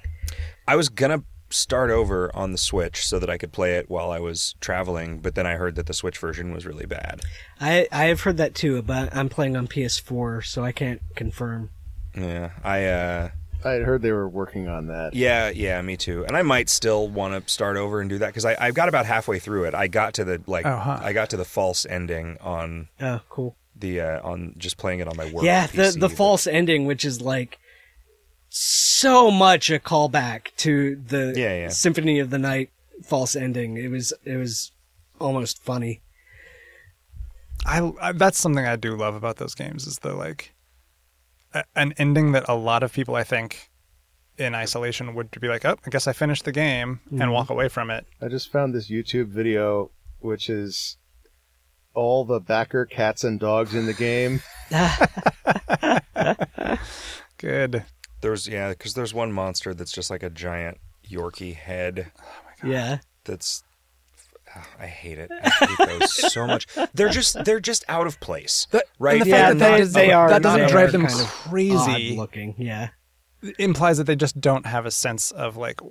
I was gonna start over on the Switch so that I could play it while I was traveling, but then I heard that the Switch version was really bad. I I have heard that too but I'm playing on PS4 so I can't confirm Yeah, I uh I had heard they were working on that. Yeah, yeah, me too. And I might still want to start over and do that because I, I got about halfway through it. I got to the like, Oh, huh. I got to the false ending on oh cool the uh, on just playing it on my work. Yeah, the PC, the but- false ending, which is like so much a callback to the Yeah, yeah. Symphony of the Night false ending. It was it was almost funny. I, I that's something I do love about those games is the like a, an ending that a lot of people I think in isolation would be like, oh, I guess I finished the game and mm-hmm. walk away from it. I just found this YouTube video, which is all the backer cats and dogs in the game. Good. There's yeah, because there's one monster that's just like a giant Yorkie head. Oh yeah, That's I hate it. I hate those so much. They're just they're just out of place, right? and the Yeah, fact that, they- that, they are- that doesn't they drive are them kind of crazy. looking. Yeah, implies that they just don't have a sense of like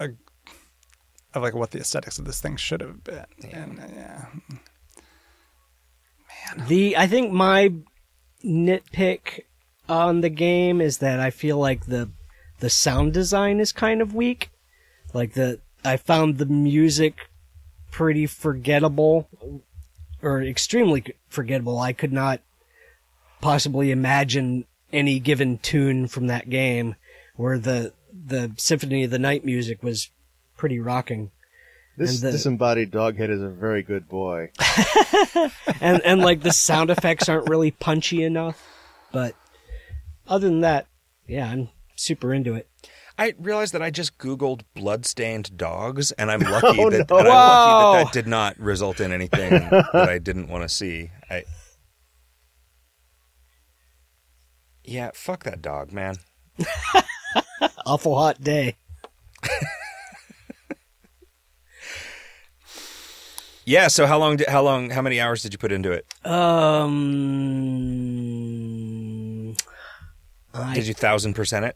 a of like what the aesthetics of this thing should have been. And, uh, yeah. Man. The I think my nitpick on the game is that I feel like the the sound design is kind of weak. Like the I found the music pretty forgettable or extremely forgettable. I could not possibly imagine any given tune from that game where the the Symphony of the Night music was pretty rocking. This the- disembodied dog head is a very good boy. and and like the sound effects aren't really punchy enough. But other than that, yeah, I'm super into it. I realized that I just Googled bloodstained dogs, and I'm lucky Oh, that no. and I'm lucky that that did not result in anything that I didn't want to see. I yeah, fuck that dog, man. Awful hot day. Yeah. So how long? Did, how long? How many hours did you put into it? Um, I, Did you thousand percent it?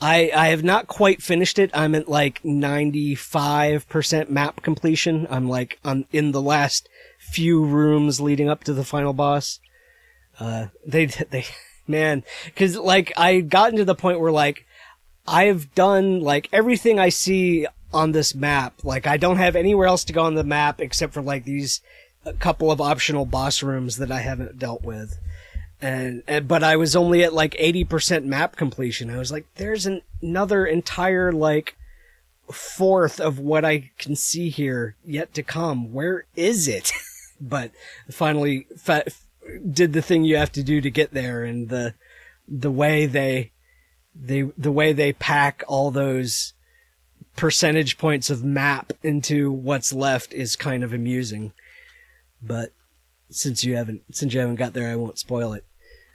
I I have not quite finished it. I'm at like 95% map completion. I'm like I'm in the last few rooms leading up to the final boss. Uh, they they man, because like I gotten to the point where like I've done like everything I see on this map. Like I don't have anywhere else to go on the map except for like these a couple of optional boss rooms that I haven't dealt with. And, and but I was only at like 80% map completion. I was like there's an, another entire like fourth of what I can see here yet to come. Where is it? but finally fa- did the thing you have to do to get there and the the way they they the way they pack all those percentage points of map into what's left is kind of amusing. But since you haven't since you haven't got there, I won't spoil it.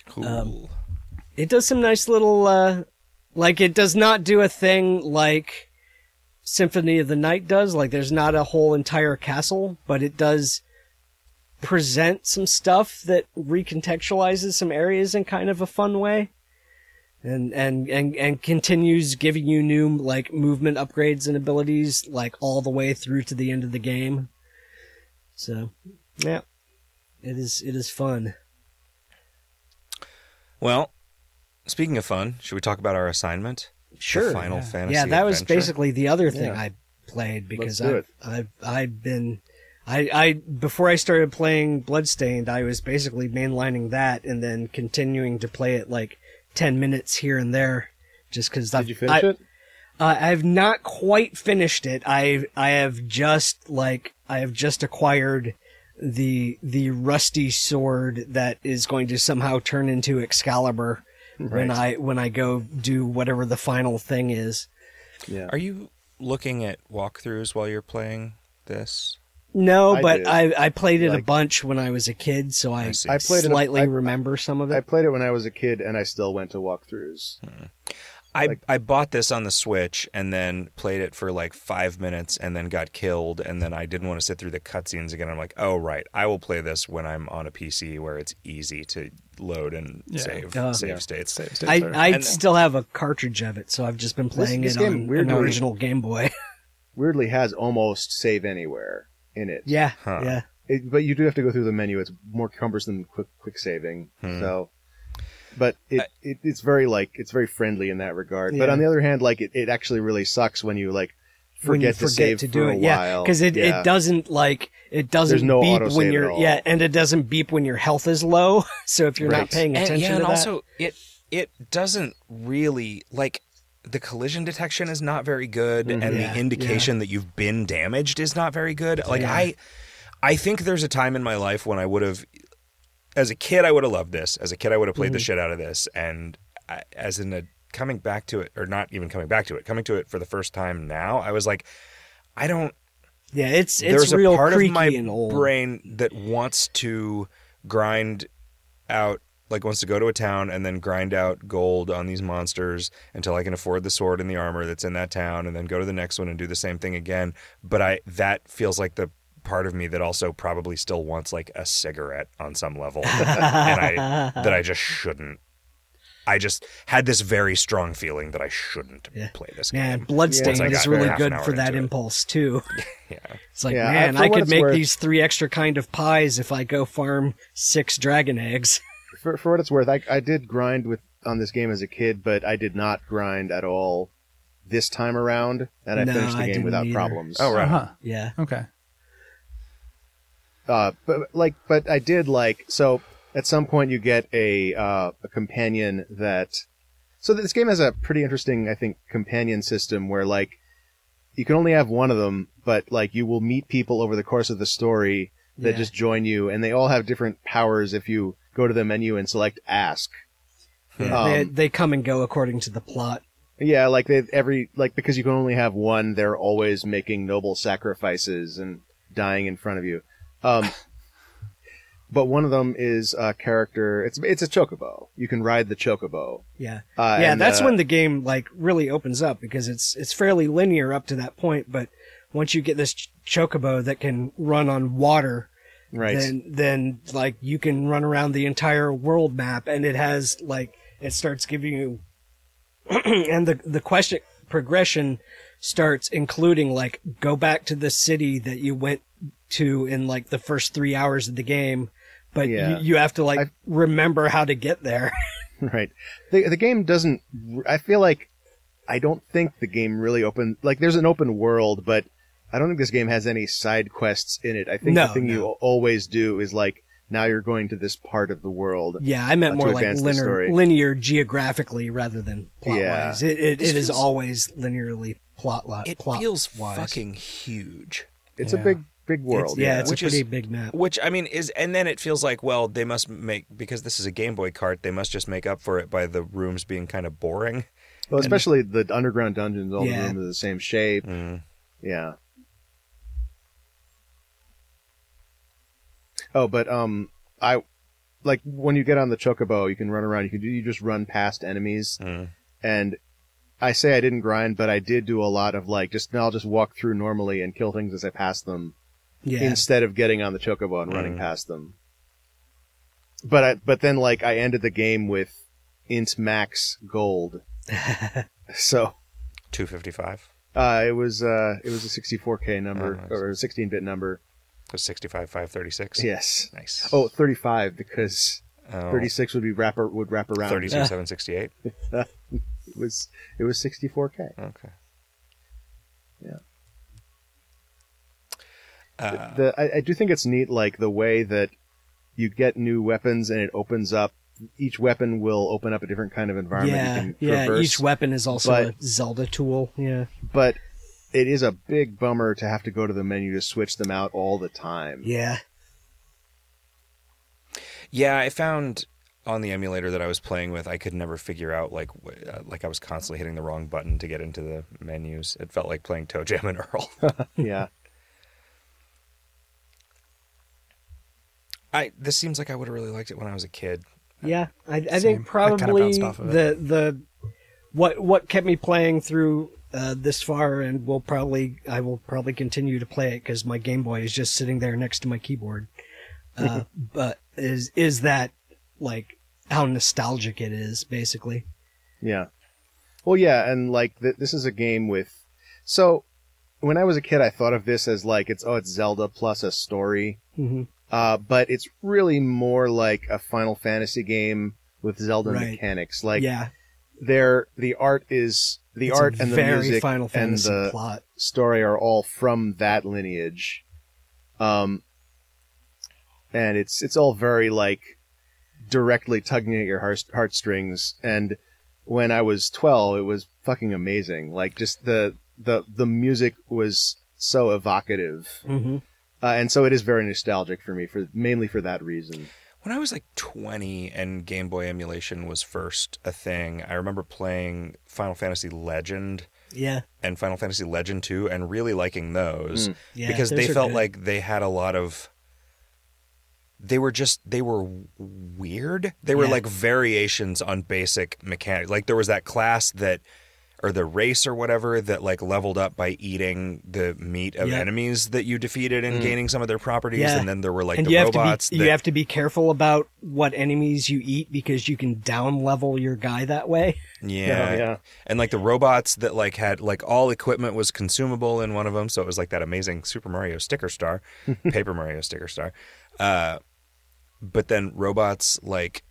Cool. Um, It does some nice little uh like it does not do a thing like Symphony of the Night does. Like there's not a whole entire castle, but it does present some stuff that recontextualizes some areas in kind of a fun way. And, and, and, and continues giving you new, like, movement upgrades and abilities, like, all the way through to the end of the game. So, yeah. It is, it is fun. well, speaking of fun, should we talk about our assignment? Sure. The Final Fantasy. yeah, that was basically the other thing Yeah. I played because I've. I've I've been I I before I started playing Bloodstained, I was basically mainlining that and then continuing to play it like ten minutes here and there, just because Did you finish I, it? Uh, I've not quite finished it. I I have just like I have just acquired the the rusty sword that is going to somehow turn into Excalibur when I when I go do whatever the final thing is. Yeah. Are you looking at walkthroughs while you're playing this? No, I but did. I I played it a bunch when I was a kid, so I, I. I played it. slightly I, remember some of it. I played it when I was a kid, and I still went to walkthroughs. Hmm. I Like- I bought this on the Switch and then played it for like five minutes and then got killed and then I didn't want to sit through the cutscenes again. I'm like, oh right, I will play this when I'm on a PC where it's easy to load and Yeah. save Uh, save Yeah. states. Save states I I and- still have a cartridge of it, so I've just been playing this it game on an original Game Boy. Weirdly, has almost save anywhere in it. yeah, Huh. yeah. It, but you do have to go through the menu. It's more cumbersome than quick quick saving. Hmm. So, but it, it it's very like it's very friendly in that regard. But on the other hand, like it, it actually really sucks when you like when you forget to save to for do a it, yeah, while. because it Yeah. it doesn't like it doesn't There's no beep when you're yeah, and it doesn't beep when your health is low. so if you're not Right. paying And, attention yeah, and to that, also it it doesn't really like the collision detection is not very good and Mm-hmm. Yeah, the indication that you've been damaged is not very good. Like Yeah. I I think there's a time in my life when I would have as a kid I would have loved this. As a kid I would have played the Mm-hmm. shit out of this and I, as in a coming back to it or not even coming back to it, coming to it for the first time now, I was like I don't yeah, it's it's there's real a part of my brain that wants to grind out like wants to go to a town and then grind out gold on these monsters until I can afford the sword and the armor that's in that town and then go to the next one and do the same thing again but I that feels like the part of me that also probably still wants like a cigarette on some level and I that I just shouldn't I just had this very strong feeling that I shouldn't Yeah. play this Man, game. Bloodstained Once I is really good for that into it. impulse too. Yeah. It's like, Yeah, man, for I, could make worth- these three extra kind of pies if I go farm six dragon eggs. for, for what it's worth, I, I did grind with on this game as a kid, but I did not grind at all this time around, and I No, finished the I game without either. problems. Oh right. Uh-huh. Yeah. Okay. Uh, but like, but I did like so. At some point, you get a uh, a companion that. So this game has a pretty interesting, I think, companion system where like you can only have one of them, but like you will meet people over the course of the story that Yeah. just join you, and they all have different powers. If you go to the menu and select Ask, Yeah, they, Um, they come and go according to the plot. Yeah, like they every like because you can only have one, they're always making noble sacrifices and dying in front of you. Um, but one of them is a character. It's it's a chocobo. You can ride the chocobo. Yeah. Uh, yeah, and, that's uh, when the game like really opens up because it's it's fairly linear up to that point, but once you get this ch- chocobo that can run on water, right. then then like you can run around the entire world map and it has like it starts giving you and the the question progression starts including like go back to the city that you went to in like the first three hours of the game, but Yeah. you, you have to like I- remember how to get there. right. The the game doesn't. I feel like I don't think the game really open. Like there's an open world, but I don't think this game has any side quests in it. I think No, the thing you no. al- always do is like now you're going to this part of the world. yeah, I meant Uh, more like linear, linear geographically rather than plot Yeah. wise. It it, This it is feels- always linearly plot li- It plot feels wise. fucking huge. It's Yeah. a big big world. It's- yeah, it's Which a pretty is- big map. Which I mean is, and then it feels like well they must make because this is a Game Boy cart they must just make up for it by the rooms being kind of boring. Well, especially the underground dungeons, all Yeah. the rooms are the same shape. Mm. Yeah. Oh, but um, I like when you get on the chocobo, you can run around. You can do you just run past enemies, Mm. and I say I didn't grind, but I did do a lot of like just now I'll just walk through normally and kill things as I pass them Yeah, instead of getting on the chocobo and running Mm. past them. But I, but then like I ended the game with int max gold, so Two fifty five. uh, it was uh, it was a 64k number Oh, nice. or a 16 bit number. Was sixty five five thirty six. Yes. Nice. Oh, 35 because Oh, 36 would be wrap would wrap around. 32 Yeah. 768. It was it was 64k. Okay. Yeah. Uh, The I, I do think it's neat, like the way that you get new weapons and it opens up. Each weapon will open up a different kind of environment. yeah, you can yeah. Each weapon is also but- a Zelda tool. Yeah, but it is a big bummer to have to go to the menu to switch them out all the time. yeah. yeah, I found on the emulator that I was playing with, I could never figure out like wh- uh, like I was constantly hitting the wrong button to get into the menus. It felt like playing ToeJam and Earl. yeah. I this seems like I would have really liked it when I was a kid. Yeah, I, I Same. think I kinda probably of the the what what kept me playing through uh, this far, and will probably I will probably continue to play it because my Game Boy is just sitting there next to my keyboard. Uh, but is is that like how nostalgic it is, basically? Yeah. Well, yeah, and like th- this is a game with. So, when I was a kid, I thought of this as like it's oh, it's Zelda plus a story. hmm Uh, but it's really more like a Final Fantasy game with Zelda Right. mechanics. Like, yeah, there, the art is the it's art and the music Final and the plot. story are all from that lineage. Um, and it's it's all very like directly tugging at your heart, heartstrings. And when I was twelve, it was fucking amazing. Like just the the the music was so evocative, hmm uh, and so it is very nostalgic for me for mainly for that reason. When I was like 20 and Game Boy emulation was first a thing, I remember playing Final Fantasy Legend Yeah, and Final Fantasy Legend 2 and really liking those Mm. yeah. because those they felt good. like they had a lot of they were just they were weird. They were Yeah. like variations on basic mechanics. Like there was that class that or the race or whatever that like leveled up by eating the meat of Yeah. enemies that you defeated and Mm. gaining some of their properties Yeah. and then there were like and the you have robots to be that you have to be careful about what enemies you eat because you can down level your guy that way. yeah. yeah. and like the robots that like had like all equipment was consumable in one of them so it was like that amazing super mario sticker star paper mario sticker star uh but then robots like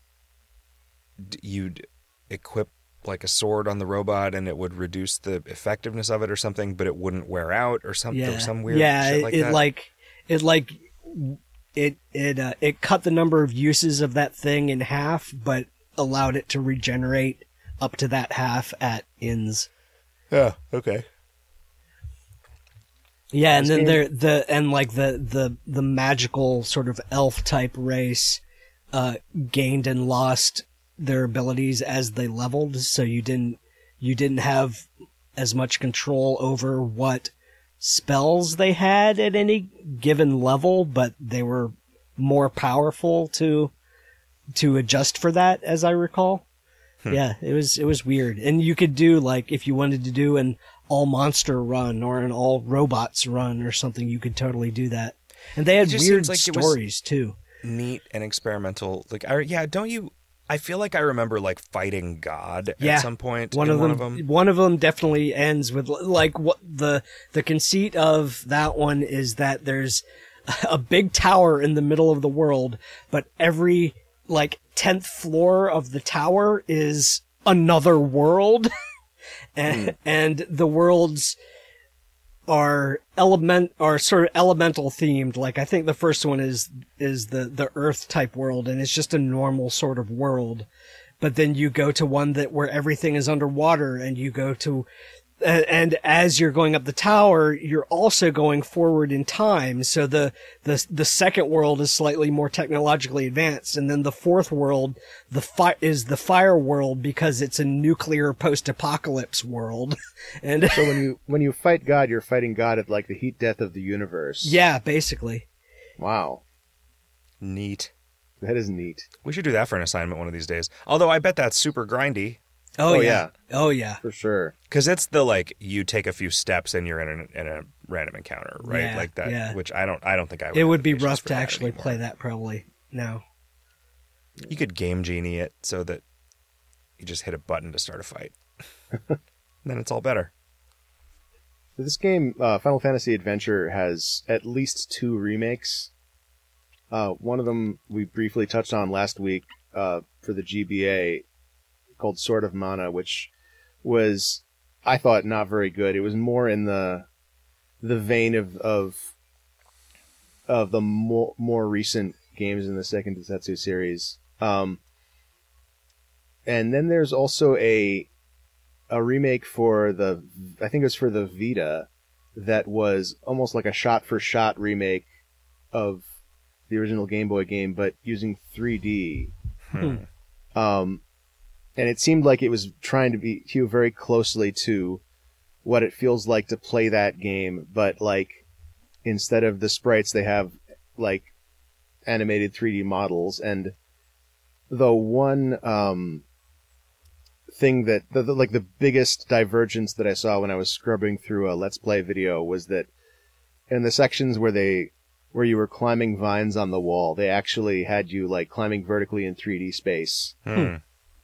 you'd equip like a sword on the robot and it would reduce the effectiveness of it or something but it wouldn't wear out or something yeah, some weird yeah. shit like it that like it like it it uh, it cut the number of uses of that thing in half, but allowed it to regenerate up to that half at ins. yeah okay Yeah, and then there the and like the the the magical sort of elf type race uh gained and lost their abilities as they leveled, so you didn't you didn't have as much control over what spells they had at any given level, but they were more powerful to to adjust for that as I recall. Hmm. Yeah, it was it was weird. And you could do like if you wanted to do an all monster run or an all robots run or something, you could totally do that. And they had weird like stories too. neat and experimental like I, yeah don't you I feel like I remember like fighting God Yeah. at some point. One in of one them, of them. one of them definitely ends with like what the the conceit of that one is that there's a big tower in the middle of the world, but every like tenth floor of the tower is another world, and hmm. and the worlds are element are sort of elemental themed. Like I think the first one is is the the Earth type world, and it's just a normal sort of world. But then you go to one that where everything is underwater, and you go to and, and as you're going up the tower, you're also going forward in time. So the, the, the second world is slightly more technologically advanced. And then the fourth world, the fi- is the fire world because it's a nuclear post-apocalypse world. and So when you when you fight God, you're fighting God at like the heat death of the universe. yeah, basically. Wow, Neat. that is neat We should do that for an assignment one of these days. Although I bet that's super grindy Oh, Oh, yeah. Oh yeah. for sure. because it's the like you take a few steps and you're in a, in a random encounter, right? Yeah, like that. yeah. Which I don't. I don't think I. Would It would be rough to actually anymore. play that probably no. You could game genie it so that you just hit a button to start a fight. then it's all better. This game, uh, Final Fantasy Adventure, has at least two remakes. Uh, one of them we briefly touched on last week uh, for the GBA, called Sword of Mana, which was, I thought, not very good. It was more in the the vein of of, of the more more recent games in the Seiken Densetsu series. Um, and then there's also a a remake for the I think it was for the Vita that was almost like a shot for shot remake of the original Game Boy game, but using 3D. Hmm. Um, and it seemed like it was trying to be hew very closely to what it feels like to play that game, but like instead of the sprites, they have like animated 3D models. And the one um, thing that the, the, like the biggest divergence that I saw when I was scrubbing through a Let's Play video was that in the sections where they where you were climbing vines on the wall, they actually had you like climbing vertically in 3D space Hmm.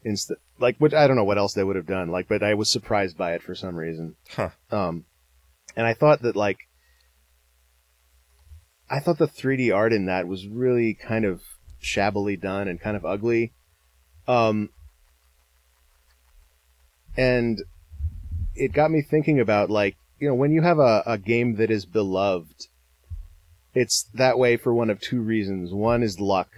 Instead like which I don't know what else they would have done like but I was surprised by it for some reason. Huh. um and I thought that like I thought the 3D art in that was really kind of shabbily done and kind of ugly. Um and it got me thinking about like you know when you have a, a game that is beloved it's that way for one of two reasons. One is luck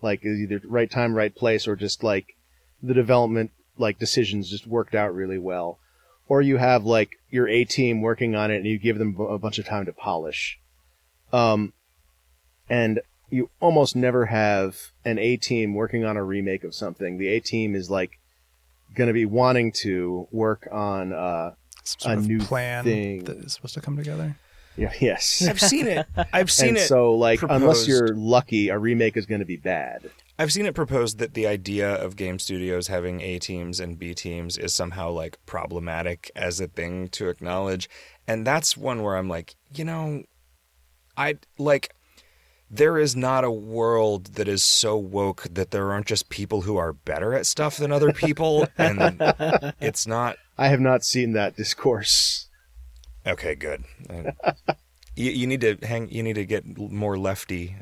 like is either right time right place or just like the development like decisions just worked out really well or you have like your a team working on it and you give them a bunch of time to polish um and you almost never have an a team working on a remake of something the a team is like going to be wanting to work on uh sort A of new plan thing. that is supposed to come together. yeah, yes I've seen it. I've seen and it. so like unless you're lucky a remake is going to be bad I've seen it proposed that the idea of game studios having A teams and B teams is somehow like problematic as a thing to acknowledge. And that's one where I'm like, you know, I like there is not a world that is so woke that there aren't just people who are better at stuff than other people and it's not i have not seen that discourse okay, good. You, you need to hang you need to get more lefty.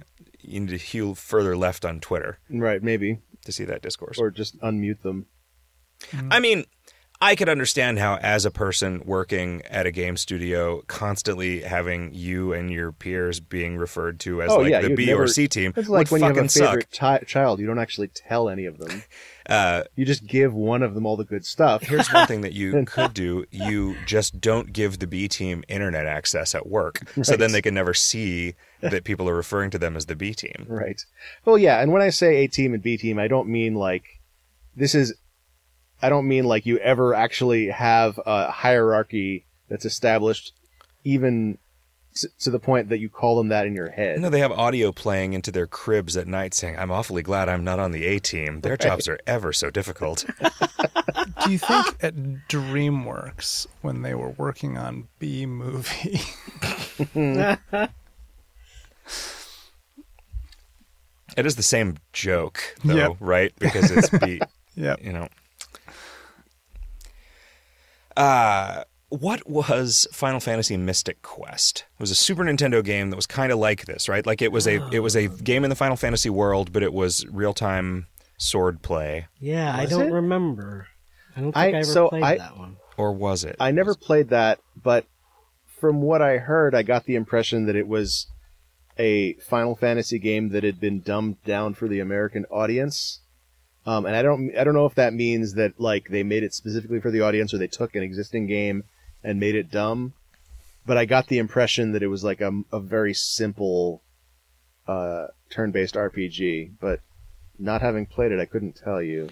You need to hew further left on Twitter right maybe to see that discourse. or just unmute them I mean, I could understand how, as a person working at a game studio, constantly having you and your peers being referred to as Oh, like yeah, the B never- or C team It's like when you have a favorite ti- child, you don't actually tell any of them. Uh, You just give one of them all the good stuff. here's one thing that you could do: you just don't give the B team internet access at work, so then they can never see that people are referring to them as the B team. Right. Well, yeah, and when I say A team and B team, I don't mean like this is. I don't mean like you ever actually have a hierarchy that's established, even s- to the point that you call them that in your head. No, they have audio playing into their cribs at night saying, "I'm awfully glad I'm not on the A team. Their jobs are ever so difficult." Do you think at DreamWorks when they were working on Bee Movie, It is the same joke, though, Yep. right? Because it's beat. Yep. you know. Uh, what was Final Fantasy Mystic Quest? It was a Super Nintendo game that was kind of like this, right? Like it was a it was a game in the Final Fantasy world, but it was real time sword play, Yeah, I don't it? remember. I don't think I- I, ever so played I- that one. or was it? I never played that, but from what I heard, I got the impression that it was a Final Fantasy game that had been dumbed down for the American audience. Um, and I don't, I don't know if that means that like they made it specifically for the audience, or they took an existing game and made it dumb. But I got the impression that it was like a, a very simple uh, turn-based RPG. But not having played it, I couldn't tell you.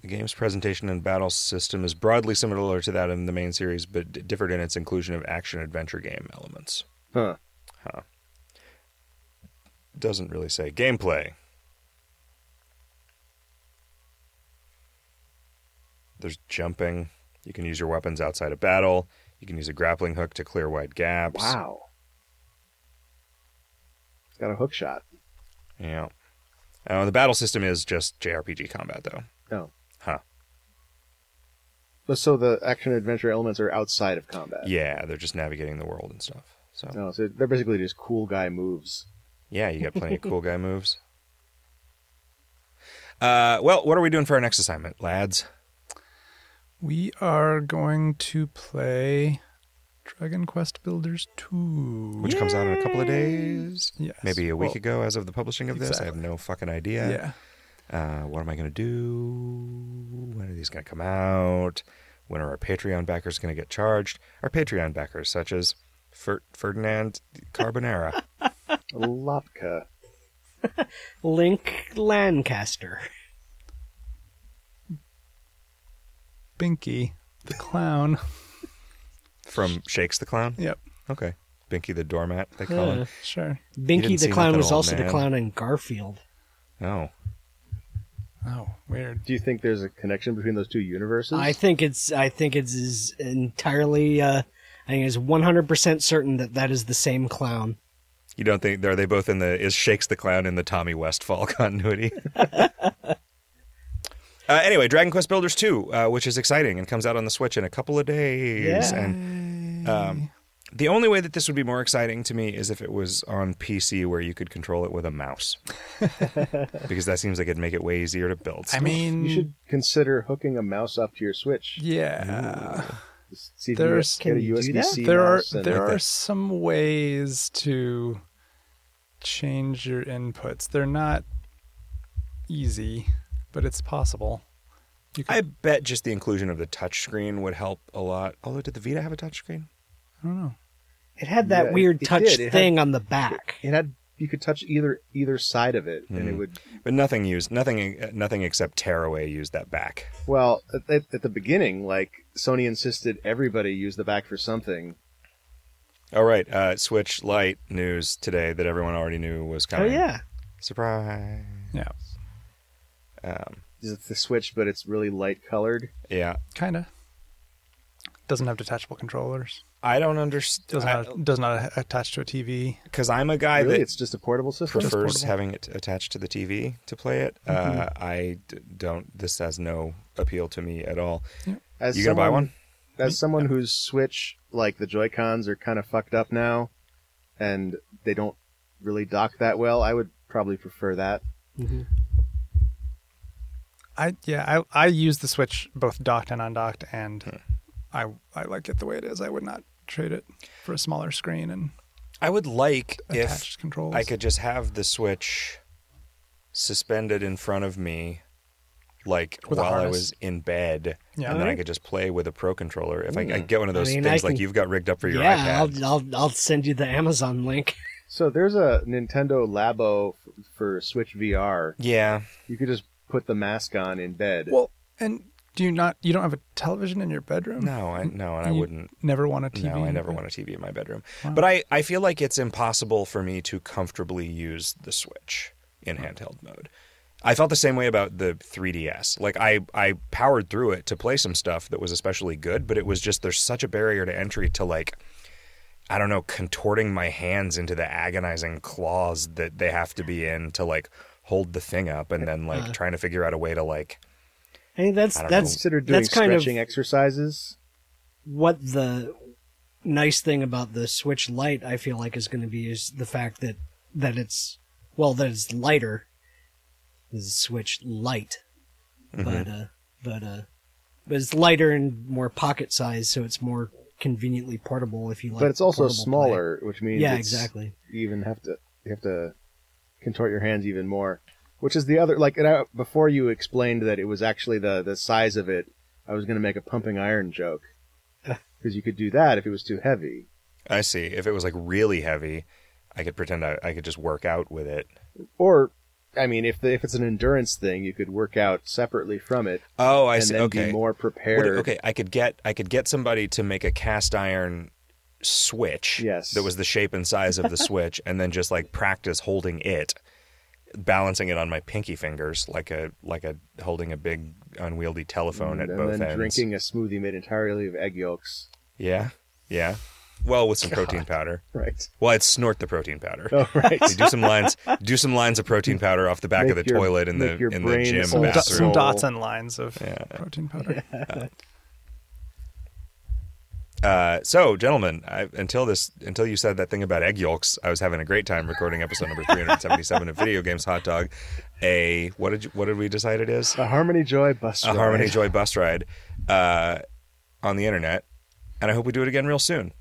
The game's presentation and battle system is broadly similar to that in the main series, but d- differed in its inclusion of action adventure game elements. Huh. Huh? Doesn't really say gameplay. There's jumping. You can use your weapons outside of battle. You can use a grappling hook to clear wide gaps. Wow. It's got a hook shot. Yeah. Uh, the battle system is just JRPG combat, though. No. Huh. But so the action adventure elements are outside of combat. Yeah, they're just navigating the world and stuff. So No, so they're basically just cool guy moves. yeah, you got plenty of cool guy moves. Uh, well, what are we doing for our next assignment, lads? We are going to play Dragon Quest Builders 2. Which comes out in a couple of days. Yes. Maybe a week Well, ago as of the publishing of this. I have no fucking idea. Yeah. Uh, what am I going to do? When are these going to come out? When are our Patreon backers going to get charged? Our Patreon backers, such as Fer- Ferdinand Carbonara. Lapka. Link Lancaster. Binky, the clown. from Shakes the Clown? Yep. Okay. Binky the doormat, they call Uh, him. Sure. Binky didn't the seem Clown an was old also the man. clown in Garfield. Oh. Oh, weird. Do you think there's a connection between those two universes? I think it's I think it's is entirely uh, I think it's one hundred percent certain that that is the same clown. You don't think are they both in the is Shakes the Clown in the Tommy Westphall continuity? uh, anyway, Dragon Quest Builders 2, uh, which is exciting and comes out on the Switch in a couple of days. Yeah. And um, the only way that this would be more exciting to me is if it was on PC where you could control it with a mouse. because that seems like it'd make it way easier to build. I mean, you should consider hooking a mouse up to your Switch. yeah. See There's- Can you do that? There are there like are that. some ways to change your inputs. They're not easy, but it's possible. You could, I bet just the inclusion of the touchscreen would help a lot. Although, did the Vita have a touchscreen? I don't know. It had that Yeah, weird it touch did. It had- thing on the back. It had you could touch either either side of it, and it Hmm. would. But nothing used, nothing, nothing except Tearaway used that back. Well, at, at, at the beginning, like Sony insisted everybody use the back for something. All right, uh, Switch Lite news today that everyone already knew was kind of. Oh yeah, surprise. Yeah, Um, It's the Switch, but it's really light colored. yeah, kind of. Doesn't have detachable controllers. I don't Does understand not does not attach to a TV. because I'm a guy really, that it's just a portable system. prefers portable. having it attached to the TV to play it. Uh, I d- don't. This has no appeal to me at all. As You gonna buy one? As someone whose Switch, like the Joy Cons, are kind of fucked up now, and they don't really dock that well, I would probably prefer that. I yeah, I I use the Switch both docked and undocked, and hmm. I I like it the way it is. I would not trade it for a smaller screen and I would like if controls. I could just have the Switch suspended in front of me, like With while I was in bed, Yeah. and then I could just play with a Pro controller. If I, I hmm. get one of I those mean, things I like you've got rigged up for your yeah. iPad. I'll, I'll I'll send you the Amazon link. So there's a Nintendo Labo f- for Switch VR. yeah, You could just put the mask on in bed. Well, and do you not? You don't have a television in your bedroom? no, I no, and I wouldn't. Never want a TV. No, I in never bed? want a TV in my bedroom. Wow. But I, I feel like it's impossible for me to comfortably use the Switch in handheld mode. I felt the same way about the 3DS. Like I, I powered through it to play some stuff that was especially good, but it was just there's such a barrier to entry to like I don't know, contorting my hands into the agonizing claws that they have to be in to like hold the thing up, and then like Uh. trying to figure out a way to like. I mean, that's I don't that's Consider doing that's kind of stretching exercises. what the nice thing about the Switch Lite I feel like is going to be is the fact that that it's well that it's lighter. The Switch Lite, Mm-hmm. but uh, but uh, but it's lighter and more pocket size, so it's more conveniently portable if you like. but it's also portable play. smaller, which means Yeah, exactly. You even have to you have to contort your hands even more, which is the other like and I, before you explained that it was actually the the size of it. I was going to make a pumping iron joke because you could do that if it was too heavy. I see. If it was like really heavy, I could pretend I, I could just work out with it. Or, I mean, if the, if it's an endurance thing, you could work out separately from it Oh, I and see. then Okay. be more What- prepared. okay, I could get I could get somebody to make a cast iron switch Yes. that was the shape and size of the switch and then just like practice holding it balancing it on my pinky fingers like a like a holding a big unwieldy telephone at and both then ends. drinking a smoothie made entirely of egg yolks. Yeah. Yeah. Well, with some protein powder. Right. Well, I'd snort the protein powder. Oh, right. Do some lines do some lines of protein powder off the back of the your- toilet in the in the gym some Some, do- bathroom. some dots and lines of Yeah. protein powder. Uh, so, gentlemen, I, until this, until you said that thing about egg yolks, I was having a great time recording episode number three hundred seventy-seven of Video Games Hot Dog. A what did you, what did we decide it is? A Harmony Joy bus ride. A ride. Harmony Joy bus ride uh, on the internet, and I hope we do it again real soon.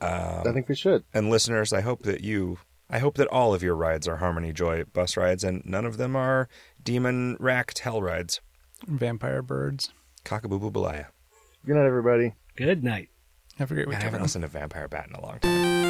I think we should. And listeners, I hope that you, I hope that all of your rides are Harmony Joy bus rides, and none of them are demon racked hell rides. Vampire birds. Cockaboo balaya. Good night, everybody. Good night. Have a great I haven't everyone. listened to Vampire Bat in a long time.